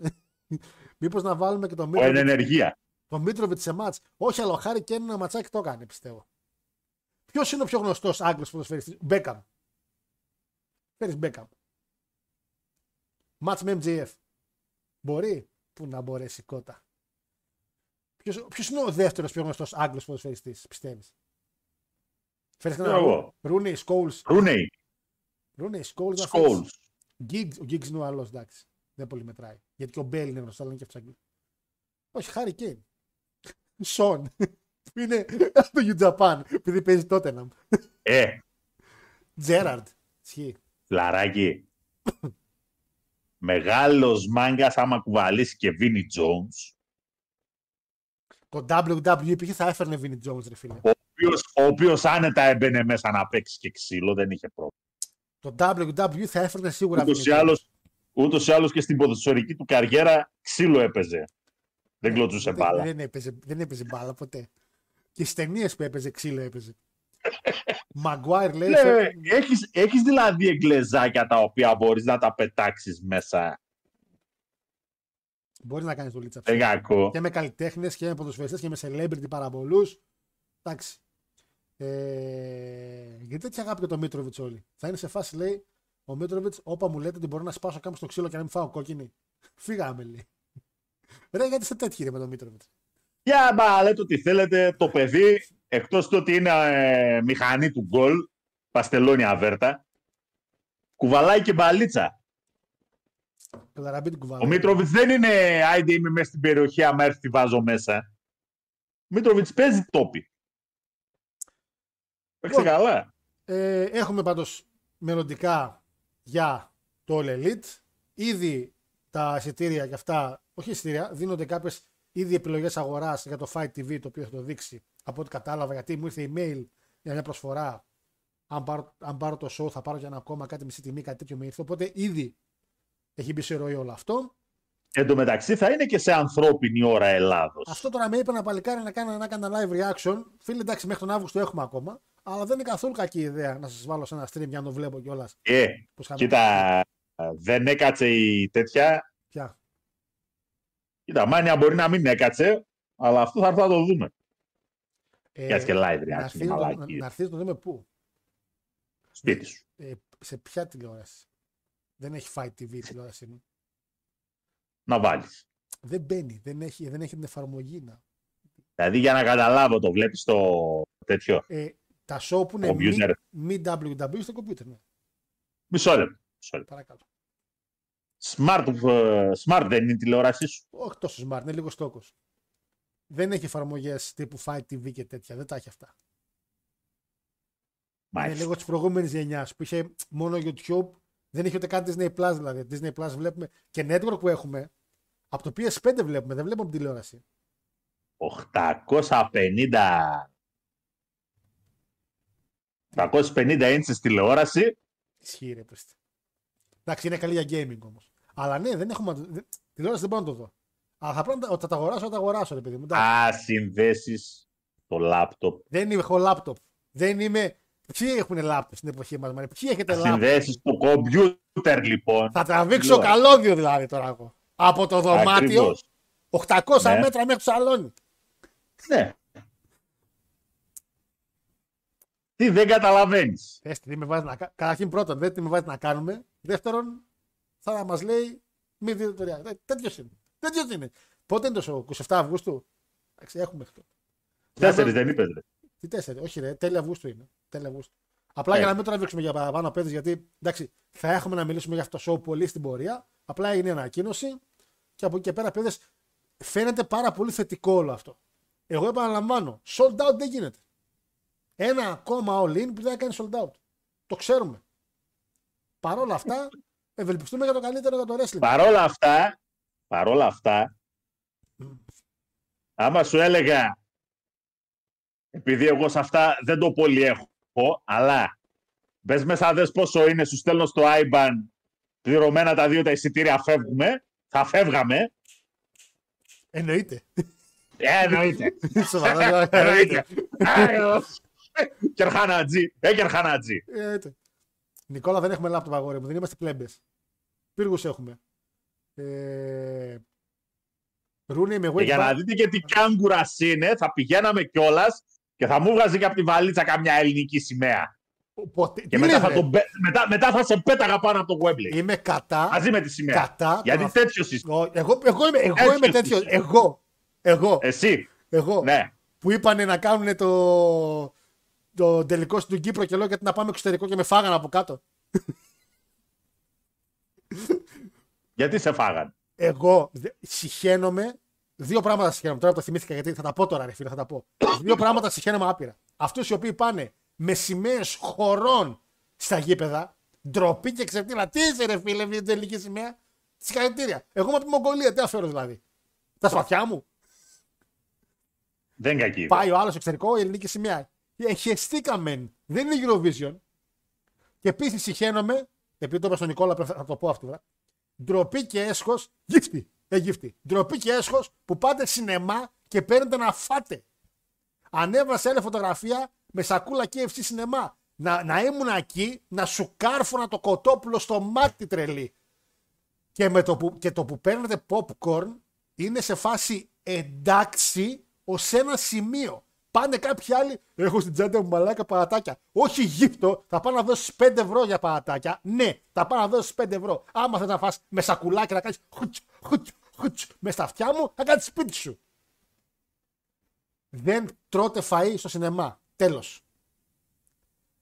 Μήπως να βάλουμε και το Ο εν Μίτροβιτ ενεργεία. Το Μίτροβιτ σε μάτς. Όχι, αλλά ο Χάρη και ένα ματσάκι το έκανε, πιστεύω. Ποιος είναι ο πιο γνωστός Άγγλος ποδοσφαιριστής, Μπέκαμ. Φέρεις Μπέκαμ. Μάτς με MJF. Μπορεί; Πού να μπορέσει κότα. Ποιος είναι ο δεύτερος πιο γνωστός Άγγλος ποδοσφαιριστής, πιστεύεις; Φέρεις Ξέρω εγώ. Ρούνεϊ, Σκόλς. Ρούνεϊ. Ρούνεϊ, Σκόλς. Σκόλς. Giggs, ο Giggs είναι ο άλλος, εντάξει. Δεν πολύ μετράει. Γιατί και ο Μπέλ είναι γνωστός, αλλά είναι και αυτός Αγγλί. Όχι, Χάρη Κέιν. Σον. Που είναι από το U Japan, επειδή παίζει τότε να. Ε, Τζέραρντ. Ισχύει. φλαράκι. Μεγάλος μάγκας άμα κουβαλήσει και Βίνι Jones, Το WWE πήγε θα έφερνε Vinnie Jones, ρε φίλε. ο οποίος, ο οποίος άνετα έμπαινε μέσα να παίξει και ξύλο, δεν είχε πρόβλημα. Το WWE θα έφερνε σίγουρα Ούτως Vinnie ή, Jones. άλλως, ούτως ή άλλως και στην ποδοσφαιρική του καριέρα ξύλο έπαιζε. Δεν κλωτσούσε Δεν- μπάλα. Δεν έπαιζε, δεν έπαιζε μπάλα ποτέ. Και στις ταινίες που έπαιζε ξύλο έπαιζε. Μαγκουάιρ λέει. Ναι, φέρ- έχεις, έχεις δηλαδή εγκλεζάκια τα οποία μπορείς να τα πετάξεις μέσα. Μπορείς να κάνεις το λίτσα. Δεν κακό. Και με καλλιτέχνες και με ποδοσφαιριστές και με celebrity παραπολούς. Εντάξει. Ε, γιατί τέτοια αγάπη για τον Μίτροβιτς όλοι. Θα είναι σε φάση, λέει, ο Μίτροβιτς, όπα μου λέτε ότι μπορώ να σπάσω κάπου στο ξύλο και να μην φάω κόκκινη. Φύγαμε, λέει. Ρε, γιατί είστε τέτοιοι ρε με τον Μίτροβιτ. Για μπα, λέτε ότι θέλετε το παιδί, εκτός του ότι είναι ε, μηχανή του γκολ, παστελώνει αβέρτα, κουβαλάει και μπαλίτσα. Πελαραμπή την κουβάλα. Ο Μίτροβιτς δεν είναι άιντε είμαι μέσα στην περιοχή, άμα έρθει τη βάζω μέσα. Ο Μίτροβιτς παίζει τόπι. Παίξει Λοιπόν, καλά. Ε, έχουμε πάντως μελλοντικά για το All Elite. Ήδη τα εισιτήρια και αυτά, όχι εισιτήρια, δίνονται κάποιες ήδη επιλογές αγοράς για το Fight TV, το οποίο θα το δείξει από ό,τι κατάλαβα, γιατί μου ήρθε email για μια προσφορά Αν πάρω, αν πάρω το show θα πάρω για ένα ακόμα κάτι μισή τιμή, κάτι τέτοιο με ήρθε. Οπότε ήδη έχει μπει σε ροή όλο αυτό. Εν τω μεταξύ θα είναι και σε ανθρώπινη ώρα Ελλάδος. Αυτό τώρα με είπε ένα παλικάρι να κάνω να κάνω live reaction. Φίλε, εντάξει, μέχρι τον Αύγουστο έχουμε ακόμα. Αλλά δεν είναι καθόλου κακή ιδέα να σας βάλω σε ένα stream για να το βλέπω κιόλας. Ε, κοίτα, δεν έκατσε η τέτοια. Ποια. Κοίτα, μάνια μπορεί να μην έκατσε, αλλά αυτό θα έρθει να το δούμε. Ε, Κάτσε και live να reaction, έρθει να- μαλακίες. να έρθει να το δούμε πού. Σπίτι σου. Ε, σε ποια τηλεόραση. Δεν έχει Fight TV η τηλεόραση μου. Να βάλεις. Δεν μπαίνει. Δεν έχει, δεν έχει την εφαρμογή να. Δηλαδή για να καταλάβω, το βλέπεις το τέτοιο. Ε, τα show που είναι μη, Computer. μη WW στο computer. Ναι. Μισό λεπτό. Μισό λεπτό. Παρακαλώ. Smart, ε, smart δεν είναι η τηλεόρασή σου. Όχι τόσο smart, είναι λίγο στόκο. Δεν έχει εφαρμογές τύπου Fight TV και τέτοια. Δεν τα έχει αυτά. Είναι Μάλιστα. λίγο της προηγούμενης γενιάς που είχε μόνο YouTube. Δεν είχε ούτε καν Disney Plus δηλαδή. Disney Plus βλέπουμε και network που έχουμε. Από το PS5 βλέπουμε, δεν βλέπουμε από την τηλεόραση. 850. 850 inches τηλεόραση. Ισχύει ρε πίστη. Εντάξει, είναι καλή για gaming όμως. Αλλά ναι, δεν έχουμε. δεν- Τηλεόραση δεν μπορώ να το δω. Αλλά θα πρέπει να τα- όταν τα αγοράσω, θα τα αγοράσω, ρε παιδί μου. Εντάξει. Α, συνδέσεις το λάπτοπ. Δεν είμαι, έχω λάπτοπ. Δεν είμαι. Ποιοι έχουν λάπτοπ στην εποχή μας, Ποιοι έχετε λάπτοπ; Συνδέσεις το κομπιούτερ, λοιπόν. Θα τραβήξω Τηλεόραση. καλώδιο δηλαδή τώρα εγώ. Από το δωμάτιο Ακριβώς. 800 Ναι. μέτρα μέχρι το σαλόνι. Ναι. Τι δεν καταλαβαίνεις. Θες τι με βάζεις να κα- Καταρχήν πρώτον, δεν τι με βάζεις να κάνουμε. Δεύτερον, θα μας λέει μη δείτε το react. Τέτοιος είναι. Τέτοιος είναι. Πότε είναι το show, 27 Αυγούστου; Εντάξει, έχουμε αυτό. Τέσσερις δεν είπες. Τι τέσσερις, όχι ρε, τέλη Αυγούστου είναι. Τέλη Αυγούστου. Απλά Ε. για να μην τραβήξουμε για παραπάνω παιδε, γιατί εντάξει, θα έχουμε να μιλήσουμε για αυτό το show πολύ στην πορεία. Απλά είναι ανακοίνωση και από εκεί και πέρα, παιδε, φαίνεται πάρα πολύ θετικό όλο αυτό. Εγώ επαναλαμβάνω, sold out δεν γίνεται. Ένα ακόμα all in που δεν θα κάνει sold out. Το ξέρουμε. Παρ' όλα αυτά, ευελπιστούμε για το καλύτερο για το wrestling. Παρόλα αυτά, παρόλα αυτά, άμα σου έλεγα, επειδή εγώ σε αυτά δεν το πολύ έχω, αλλά μπες μέσα δες πόσο είναι, σου στέλνω στο IBAN, πληρωμένα τα δύο τα εισιτήρια φεύγουμε, θα φεύγαμε. Εννοείται. Ε, εννοείται. Σοβαρά, Εννοείται. Κερχάνατζι. Ε, κερχάνατζι. Εννοείται. Νικόλα, δεν έχουμε λάπτοπ αγόρι μου, δεν είμαστε πλέμπες. Πύργους έχουμε. Ε... Ρούνι με Και για να wait δείτε και τι κάγκουρα είναι, θα πηγαίναμε κιόλας και θα μου βγάζει και από τη βαλίτσα καμιά ελληνική σημαία. Ποτέ... Και Τι μετά λες, θα, ρε; τον, πέ- μετά, μετά θα σε πέταγα πάνω από το Webley. Είμαι κατά. Μαζί με τη σημαία. κατά Γιατί τον- τέτοιος είσαι. Ω, Εγώ, εγώ είμαι, εγώ Τέτοιος είμαι τέτοιος. είσαι. Εγώ. Εγώ. Εσύ. εγώ. Ναι. Που είπανε να κάνουν το, το τελικό στην Κύπρο και λέω γιατί να πάμε εξωτερικό και με φάγανε από κάτω. Γιατί σε φάγαν. Εγώ δε- συχαίνομαι. Δύο πράγματα συχαίνομαι. Τώρα το θυμήθηκα γιατί θα τα πω τώρα, ρε φίλε, θα τα πω. Δύο πράγματα συχαίνομαι άπειρα. Αυτούς οι οποίοι πάνε με σημαίε χωρών στα γήπεδα, ντροπή και ξεφτύλα. Τι είσαι, ρε φίλε, μια τελική σημαία; Συγχαρητήρια. Εγώ είμαι από τη Μογγολία, τι αφαίρω δηλαδή; Τα σπαθιά μου. Δεν είναι κακή. ιδέα. Πάει ο άλλος εξωτερικό, η ελληνική σημαία. Εχεστήκαμε. Δεν είναι Eurovision. Και επίσης συχαίνομαι, επειδή το είπα στον Νικόλα, πρέπει- θα το πω αυτό. βέβαια. Ντροπή και έσχος, γύφτη. Ε, γύφτη. Ντροπή και έσχος που πάτε σινεμά και παίρνετε να φάτε. Ανέβασε άλλη φωτογραφία με σακούλα KFC σινεμά. Να, να ήμουν εκεί, να σου κάρφωνα το κοτόπουλο στο μάτι τρελή. Και, με το που, και το που παίρνετε popcorn είναι σε φάση εντάξει ως ένα σημείο. Πάνε κάποιοι άλλοι, έχω στην τσάντα μου μαλάκα παρατάκια. Όχι γύπτο, θα πάω να δώσει 5 ευρώ για παρατάκια. Ναι, θα πάω να δώσει 5 ευρώ. Άμα θες να φας με σακουλάκι να κάνεις χουτς, χουτς, χουτς με στα αυτιά μου, θα κάνεις σπίτι σου. Δεν τρώτε φαΐ στο σινεμά. Τέλος.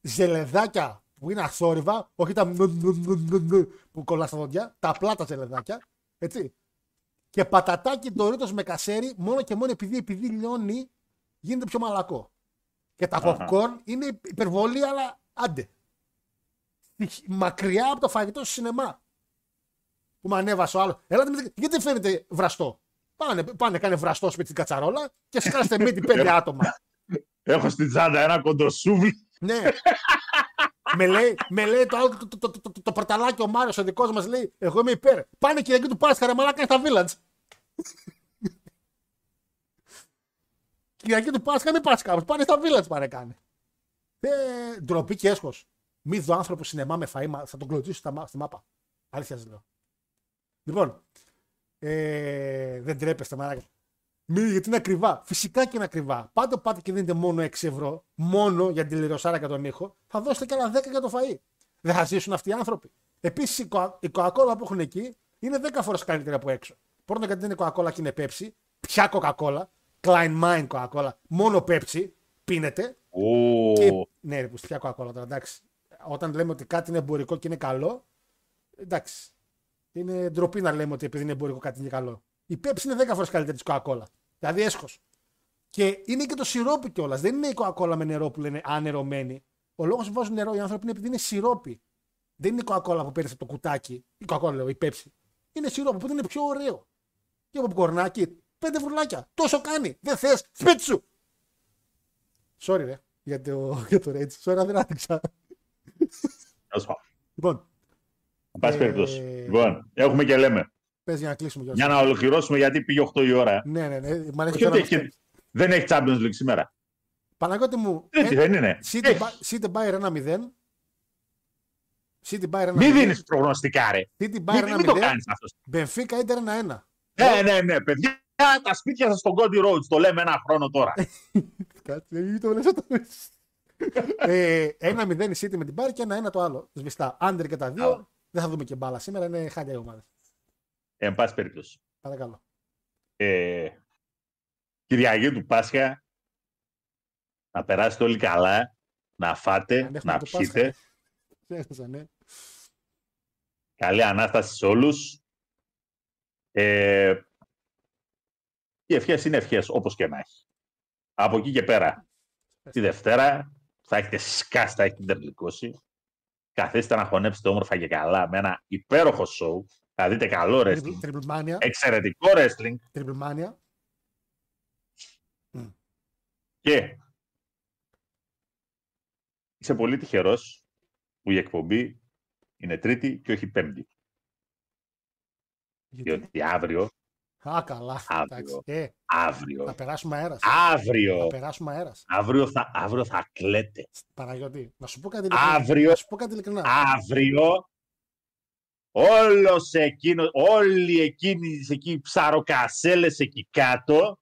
Ζελεδάκια που είναι αθόρυβα, όχι τα μνου, μνου, μνου, μνου, μνου που κολλάς στα δόντια, τα απλά τα ζελεδάκια, έτσι. Και πατατάκι ντορίτος με κασέρι, μόνο και μόνο επειδή, επειδή λιώνει, γίνεται πιο μαλακό. Και τα Αχα. popcorn είναι υπερβολή, αλλά άντε. Στοιχ- Μακριά από το φαγητό στο σινεμά. Που με ανέβασε ο άλλος. Ελάτε, με- γιατί δεν φαίνεται βραστό; Πάνε, πάνε κάνε βραστό σπίτι στην κατσαρόλα και σκάστε μύτη πέντε άτομα. Έχω στην τσάντα ένα κοντοσούβλι. Ναι. με, λέει, με λέει το άλλο το, το, το, το, το, το πορταλάκι ο Μάριος, ο δικός μας λέει: Εγώ είμαι υπέρ. Πάνε Κυριακή του Πάσχα, ρε μαλάκα στα village. Κυριακή του Πάσχα, μην πας κάπου. Πάνε στα village, πάνε κάνε. Ε, ντροπή και έσχος. Μη δω άνθρωπο σινεμά με φαΐ, μα- θα τον κλωτσίσω στα, μα- στη μάπα. Αλήθεια σας λέω. Λοιπόν, ε, δεν τρέπεστε, μαλάκα. Μη, γιατί είναι ακριβά. Φυσικά και είναι ακριβά. Πάντε πάτε και δίνετε μόνο 6 ευρώ, μόνο για την τηλεορασάρα και τον ήχο, θα δώσετε και άλλα 10 για το φαΐ. Δεν θα ζήσουν αυτοί οι άνθρωποι. Επίσης, η, Coca- η Coca-Cola που έχουν εκεί είναι 10 φορές καλύτερη από έξω. Πρώτον, γιατί δεν είναι Coca-Cola και είναι Pepsi. Ποια Coca-Cola, Klein Mind Coca-Cola, μόνο Pepsi πίνεται. Ω, Και... Ναι, ρε, που ποια Coca-Cola τώρα, εντάξει. Όταν λέμε ότι κάτι είναι εμπορικό και είναι καλό, εντάξει. Είναι ντροπή να λέμε ότι επειδή είναι εμπορικό κάτι είναι καλό. Η Pepsi είναι 10 φορές καλύτερη της Coca-Cola. Δηλαδή έσχος. Και είναι και το σιρόπι κιόλας. Δεν είναι η Coca-Cola με νερό που λένε ανερωμένη. Ο λόγος που βάζουν νερό οι άνθρωποι είναι επειδή είναι σιρόπι. Δεν είναι η Coca-Cola που παίρνει από το κουτάκι. Η Coca-Cola λέω, η Pepsi. Είναι σιρόπι, οπότε είναι πιο ωραίο. Και από κορνάκι, πέντε βρουλάκια. Τόσο κάνει. Δεν θες, σπίτι σου. Sorry, ρε, για το, για το Rage. Sorry, δεν άδειξα. τέλος πάντων. Λοιπόν, Εν πάση Ε, περιπτώσει. Λοιπόν, έχουμε και λέμε. πες για να κλείσουμε κιόλας. Για να ολοκληρώσουμε, γιατί πήγε 8 η ώρα. Ναι, ναι, ναι. Μ' αρέσει Όχι και ότι τώρα έχει- δεν έχει Champions League σήμερα. Παναγιώτη μου, Έτσι, ε, δεν είναι. City, Έχει. Ba- City Bayern 1-0. City Bayern 1-0. Μην δίνεις προγνωστικά, ρε. City Μην, Bayern μην το 1-0. κάνεις αυτό. Benfica Inter 1-1. Ναι, ναι, ναι, παιδιά. Τα σπίτια σας στον Cody Roads, το λέμε ένα χρόνο τώρα. Κάτσε, μην το λες αυτό. ε, 1-0 η City με την Bayern και 1-1 το άλλο. Σβηστά. Άντερ και τα δύο. Άλλο. Δεν θα δούμε και μπάλα σήμερα. Είναι χάλια η ομάδα. Εν πάση περιπτώσει. Παρακαλώ. Ε, Κυριακή του Πάσχα. Να περάσετε όλοι καλά. Να φάτε, Αν έχουμε να το πιείτε. Πάσχα. Ξέχασα, ναι. Καλή Ανάσταση σε όλους. Ε, οι ευχές είναι ευχές, όπως και να έχει. Από εκεί και πέρα, τη Δευτέρα, θα έχετε σκάσει, θα έχετε τερλικώσει. Καθίστε να χωνέψετε όμορφα και καλά με ένα υπέροχο show. Θα δείτε καλό wrestling, Triple Mania. εξαιρετικό wrestling Triple Mania. και είσαι πολύ τυχερός που η εκπομπή είναι τρίτη και όχι πέμπτη. Γιατί... Διότι αύριο, Α, καλά. Αύριο. Εντάξει. Ε, αύριο, θα περάσουμε αέρας. αύριο, Θα περάσουμε αέρας. αύριο θα, αύριο θα κλαίτε. Παναγιώτη, να σου πω κάτι ειλικρινά. Αύριο, Να σου πω κάτι ειλικρινά. αύριο, όλος εκείνο, όλοι εκείνοι εκεί οι ψαροκασέλες εκεί κάτω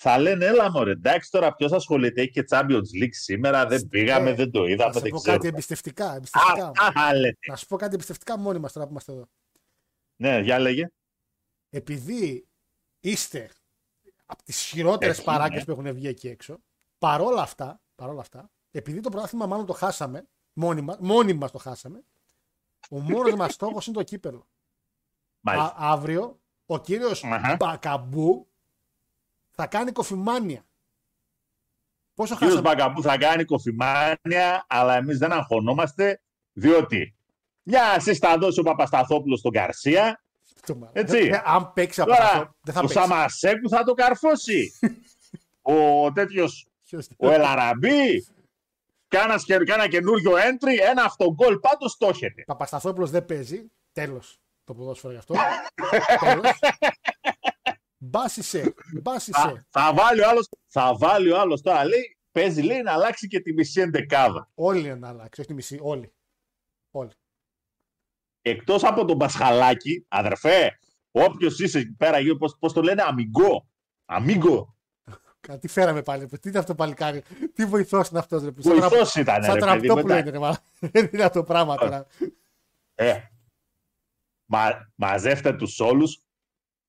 θα λένε έλα μωρέ εντάξει τώρα ποιος ασχολείται έχει και Champions League σήμερα δεν πήγαμε Ε, δεν το Να είδαμε σου δεν πω ξέρω κάτι εμπιστευτικά. εμπιστευτικά. Αυτά θα λέτε Να σου πω κάτι εμπιστευτικά μόνοι μας τώρα που είμαστε εδώ. ναι για λέγε Επειδή είστε από τις χειρότερες Έχει, παράγκες ναι. που έχουν βγει εκεί έξω, παρόλα αυτά, παρόλα αυτά επειδή το πρωτάθλημα μάλλον το χάσαμε, μόνοι μας μόνοι μας το χάσαμε, ο μόνος μας στόχος είναι το κύπελο. Α, μάλιστα αύριο ο κύριος Αχα. Μπακαμπού θα κάνει κοφημάνια. Πόσο ο κύριος χάσαμε; Μπαγκαμπού θα κάνει κοφημάνια αλλά εμείς δεν αγχωνόμαστε διότι μια assist θα δώσει ο Παπασταθόπουλος στον Καρσία Το μάνα. Έτσι. Ε, Αν παίξει από τώρα αυτό, δεν θα ο παίξει. Σαμασέκου θα το καρφώσει ο τέτοιος Ποιος- Ο Ελαραμπή. Κάνα, κάνα καινούριο entry, ένα αυτογκολ πάντως το έχετε. Παπασταθόπουλος δεν παίζει. Τέλος το ποδόσφαιρο γι' αυτό. Τέλος. Μπάσισε. Μπάσισε. Θα, θα βάλει ο άλλος, θα βάλει ο άλλος τώρα, λέει, παίζει, λέει, να αλλάξει και τη μισή εντεκάδα. Όλοι είναι να αλλάξει. Όχι τη μισή. Όλοι. Όλοι. Εκτός από τον Πασχαλάκη, αδερφέ, όποιος είσαι εκεί πέρα, γύρω, πώς, πώς το λένε, αμιγκό. Αμίγκο. Κάτι φέραμε πάλι. Τι είναι αυτό παλικάρι. Τι βοηθός είναι αυτός. Ρε. που Σαν τρα- Βοηθός ήταν, Σαν ρε παιδί μου. τραπτόπουλο εντάξει. είναι. ρε, μάλλον. Δεν είναι αυτό το πράγμα τώρα. Ε, μα, μαζεύτε τους όλους.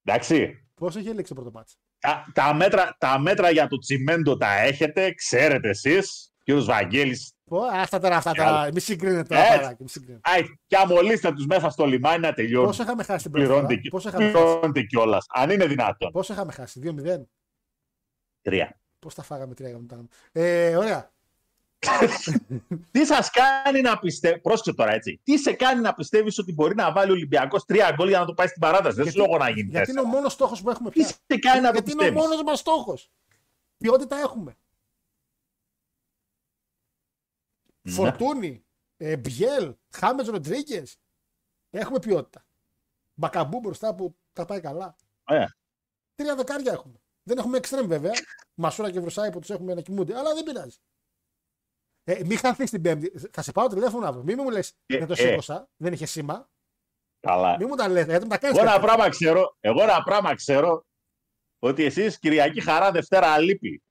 Εντάξει, Πόσο έχει έλεξει το πρώτο μάτσο. τα, τα, μέτρα, τα μέτρα για το τσιμέντο τα έχετε, ξέρετε εσείς. Κύριος Βαγγέλης, Πω, Αυτά τώρα, αυτά Και άλλο. τώρα. Μη συγκρίνετε τώρα. Έτσι. παράκι, μη συγκρίνετε. Αϊ, και αμολύστε τους μέσα στο λιμάνι να τελειώνει. Πόσο είχαμε χάσει την πρώτη φορά; Πληρώνεται, Πόσο είχαμε χάσει; πληρώνεται κιόλας. Αν είναι δυνατόν. Πόσο είχαμε χάσει. 2-0. Τρία. Πώς τα φάγαμε τρία γαμμένα. Ε, ωραία. Τι σας κάνει να πιστεύει. Πρόσεξε τώρα έτσι. Τι σε κάνει να πιστεύεις ότι μπορεί να βάλει ο Ολυμπιακός τρία γκολ για να το πάει στην παράταση; Δεν σου Γιατί- λόγο να γίνεις Γιατί είναι ο τέσσερα. μόνος στόχος που έχουμε Τι πια. σε κάνει να το Γιατί είναι ο πιστεύεις; μόνος μας στόχος; Ποιότητα έχουμε. Ναι. Φορτούνη. Ε, Μπιέλ, Χάμες Ροντρίγκες. Έχουμε ποιότητα. Μπακαμπού μπροστά που τα πάει καλά. Ε, Τρία δεκάρια έχουμε. Δεν έχουμε εξτρέμ βέβαια. Μασούρα και Βρουσάη που τους έχουμε να κοιμούνται, αλλά δεν πειράζει. Ε, μην χαθεί την Πέμπτη. Θα σε πάω τηλέφωνο αύριο. Μην μου λες Ε, δεν το ε. σήκωσα, δεν είχε σήμα. καλά. Μην μου τα λες, γιατί μου τα κάνεις. Εγώ ένα πράγμα ξέρω, εγώ ένα πράγμα ξέρω ότι εσείς Κυριακή Χαρά Δευτέρα Αλήπη.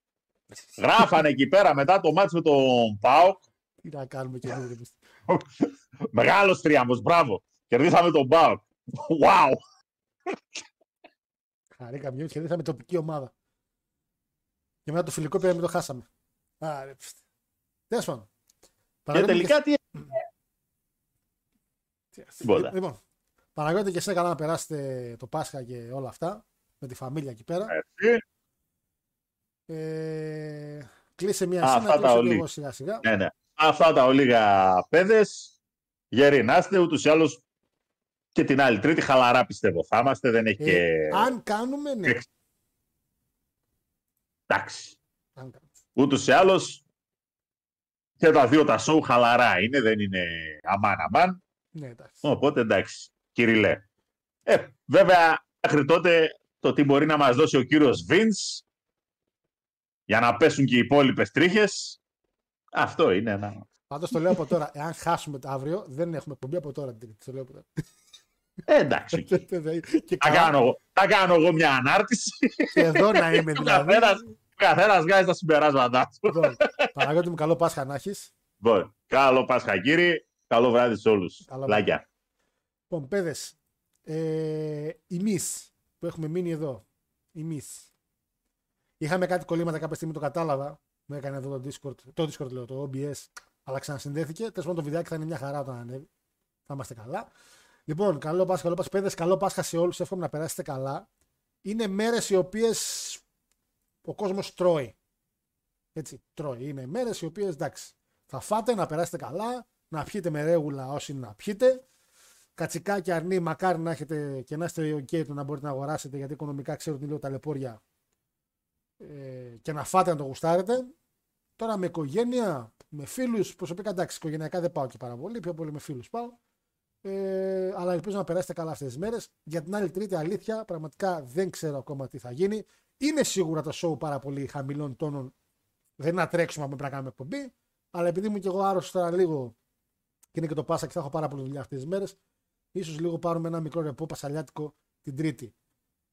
Γράφανε εκεί πέρα μετά το μάτς με τον ΠΑΟΚ. Τι να κάνουμε και εμεί. Μεγάλος τρίαμβος, μπράβο. Κερδίσαμε τον ΠΑΟΚ. Wow. Χαρήκαμε γιατί κερδίσαμε τοπική ομάδα. Και μετά το φιλικό πήραμε το χάσαμε. Άρε, Τέλος πάντων. Και Παναγιώτη, τελικά τι και- τίποτα. Λοιπόν, Παναγιώτη και εσένα καλά να περάσετε το Πάσχα και όλα αυτά. Με τη φαμίλια εκεί πέρα. έτσι. Ε, κλείσε μία Α, εσύ, αυτά να τα κλείσω και ολί. εγώ σιγά σιγά. Ναι, ναι. Αυτά τα ολίγα παιδες. Γεροί να είστε, ούτως ή άλλως και την άλλη τρίτη χαλαρά πιστεύω θα είμαστε. Δεν έχει Ε, και... Αν κάνουμε, ναι. Εξ- Εντάξει. Αν κάνουμε. Ούτως ή άλλως και τα δύο τα σοου χαλαρά είναι, δεν είναι αμάν αμάν. Ναι, εντάξει. Οπότε εντάξει, Κυριλέ. Ε, βέβαια, μέχρι τότε το τι μπορεί να μας δώσει ο κύριος Βινς για να πέσουν και οι υπόλοιπες τρίχες, αυτό είναι ένα... Πάντως το λέω από τώρα. Εάν χάσουμε το αύριο, δεν έχουμε εκπομπή από τώρα. την Τρίτη. Το λέω από τώρα. Ε, εντάξει, οκ. και, θα, καλά, κάνω, εγώ- θα κάνω εγώ μια ανάρτηση και εδώ να είμαι και ο δηλαδή. καθένας, ο καθένας βγάζει τα συμπεράσματά του. Λοιπόν, Παναγιώτη μου, καλό Πάσχα να έχεις. Λοιπόν, καλό Πάσχα κύριε, καλό βράδυ σε όλους. Καλό βράδυ. Λάκια. Λοιπόν, παιδες, ε, εμεί που έχουμε μείνει εδώ, εμεί. Είχαμε κάτι κολλήματα κάποια στιγμή, το κατάλαβα. Μου έκανε εδώ το Discord, το Discord λέω, το OBS, αλλά ξανασυνδέθηκε. Τέλος πάντων, το βιντεάκι θα είναι μια χαρά όταν ανέβει. Θα είμαστε καλά. Λοιπόν, καλό Πάσχα, καλό Πάσχα, παιδες, καλό Πάσχα σε όλους. Εύχομαι να περάσετε καλά. Είναι μέρες οι οποίες ο κόσμος τρώει. Έτσι, τρώει. Είναι μέρες οι οποίες εντάξει. Θα φάτε, να περάσετε καλά, να πιείτε με ρέγουλα όσοι είναι να πιείτε. Κατσικά αρνή, μακάρι να έχετε και να είστε OK του να μπορείτε να αγοράσετε γιατί οικονομικά ξέρω ότι είναι λίγο ταλαιπώρια ε, και να φάτε να το γουστάρετε. Τώρα με οικογένεια, με φίλους, προσωπικά εντάξει, οικογενειακά δεν πάω και πάρα πολύ, πιο πολύ με φίλους πάω. Ε, αλλά ελπίζω να περάσετε καλά αυτές τις μέρες. Για την άλλη Τρίτη, αλήθεια, πραγματικά δεν ξέρω ακόμα τι θα γίνει. Είναι σίγουρα το show πάρα πολύ χαμηλών τόνων. Δεν είναι να τρέξουμε αν πρέπει να κάνουμε εκπομπή. Αλλά επειδή είμαι και εγώ άρρωστος τώρα λίγο και είναι και το Πάσα και θα έχω πάρα πολύ δουλειά αυτές τις μέρες, ίσως λίγο πάρουμε ένα μικρό ρεπό πασαλιάτικο την Τρίτη.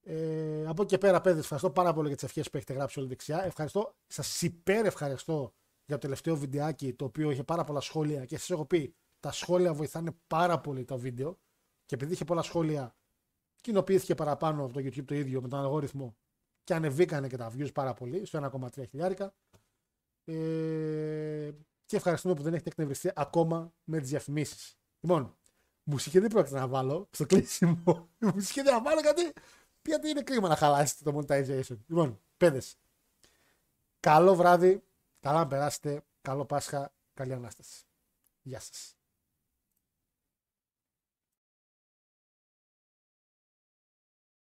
Ε, από εκεί και πέρα, παιδε, ευχαριστώ πάρα πολύ για τις ευχές που έχετε γράψει όλη δεξιά. Ευχαριστώ, σας υπέρ ευχαριστώ για το τελευταίο βιντεάκι το οποίο είχε πάρα πολλά σχόλια και σας έχω πει τα σχόλια βοηθάνε πάρα πολύ το βίντεο. Και επειδή είχε πολλά σχόλια, κοινοποιήθηκε παραπάνω από το YouTube το ίδιο με τον αλγόριθμο και ανεβήκανε και τα views πάρα πολύ στο 1,3 χιλιάρικα. Ε, και ευχαριστούμε που δεν έχετε εκνευριστεί ακόμα με τις διαφημίσεις. Λοιπόν, μουσική δεν πρόκειται να βάλω στο κλείσιμο. μουσική δεν θα βάλω γιατί, γιατί είναι κρίμα να χαλάσετε το monetization. Λοιπόν, παιδες. Καλό βράδυ, καλά να περάσετε, καλό Πάσχα, καλή Ανάσταση. Γεια σας.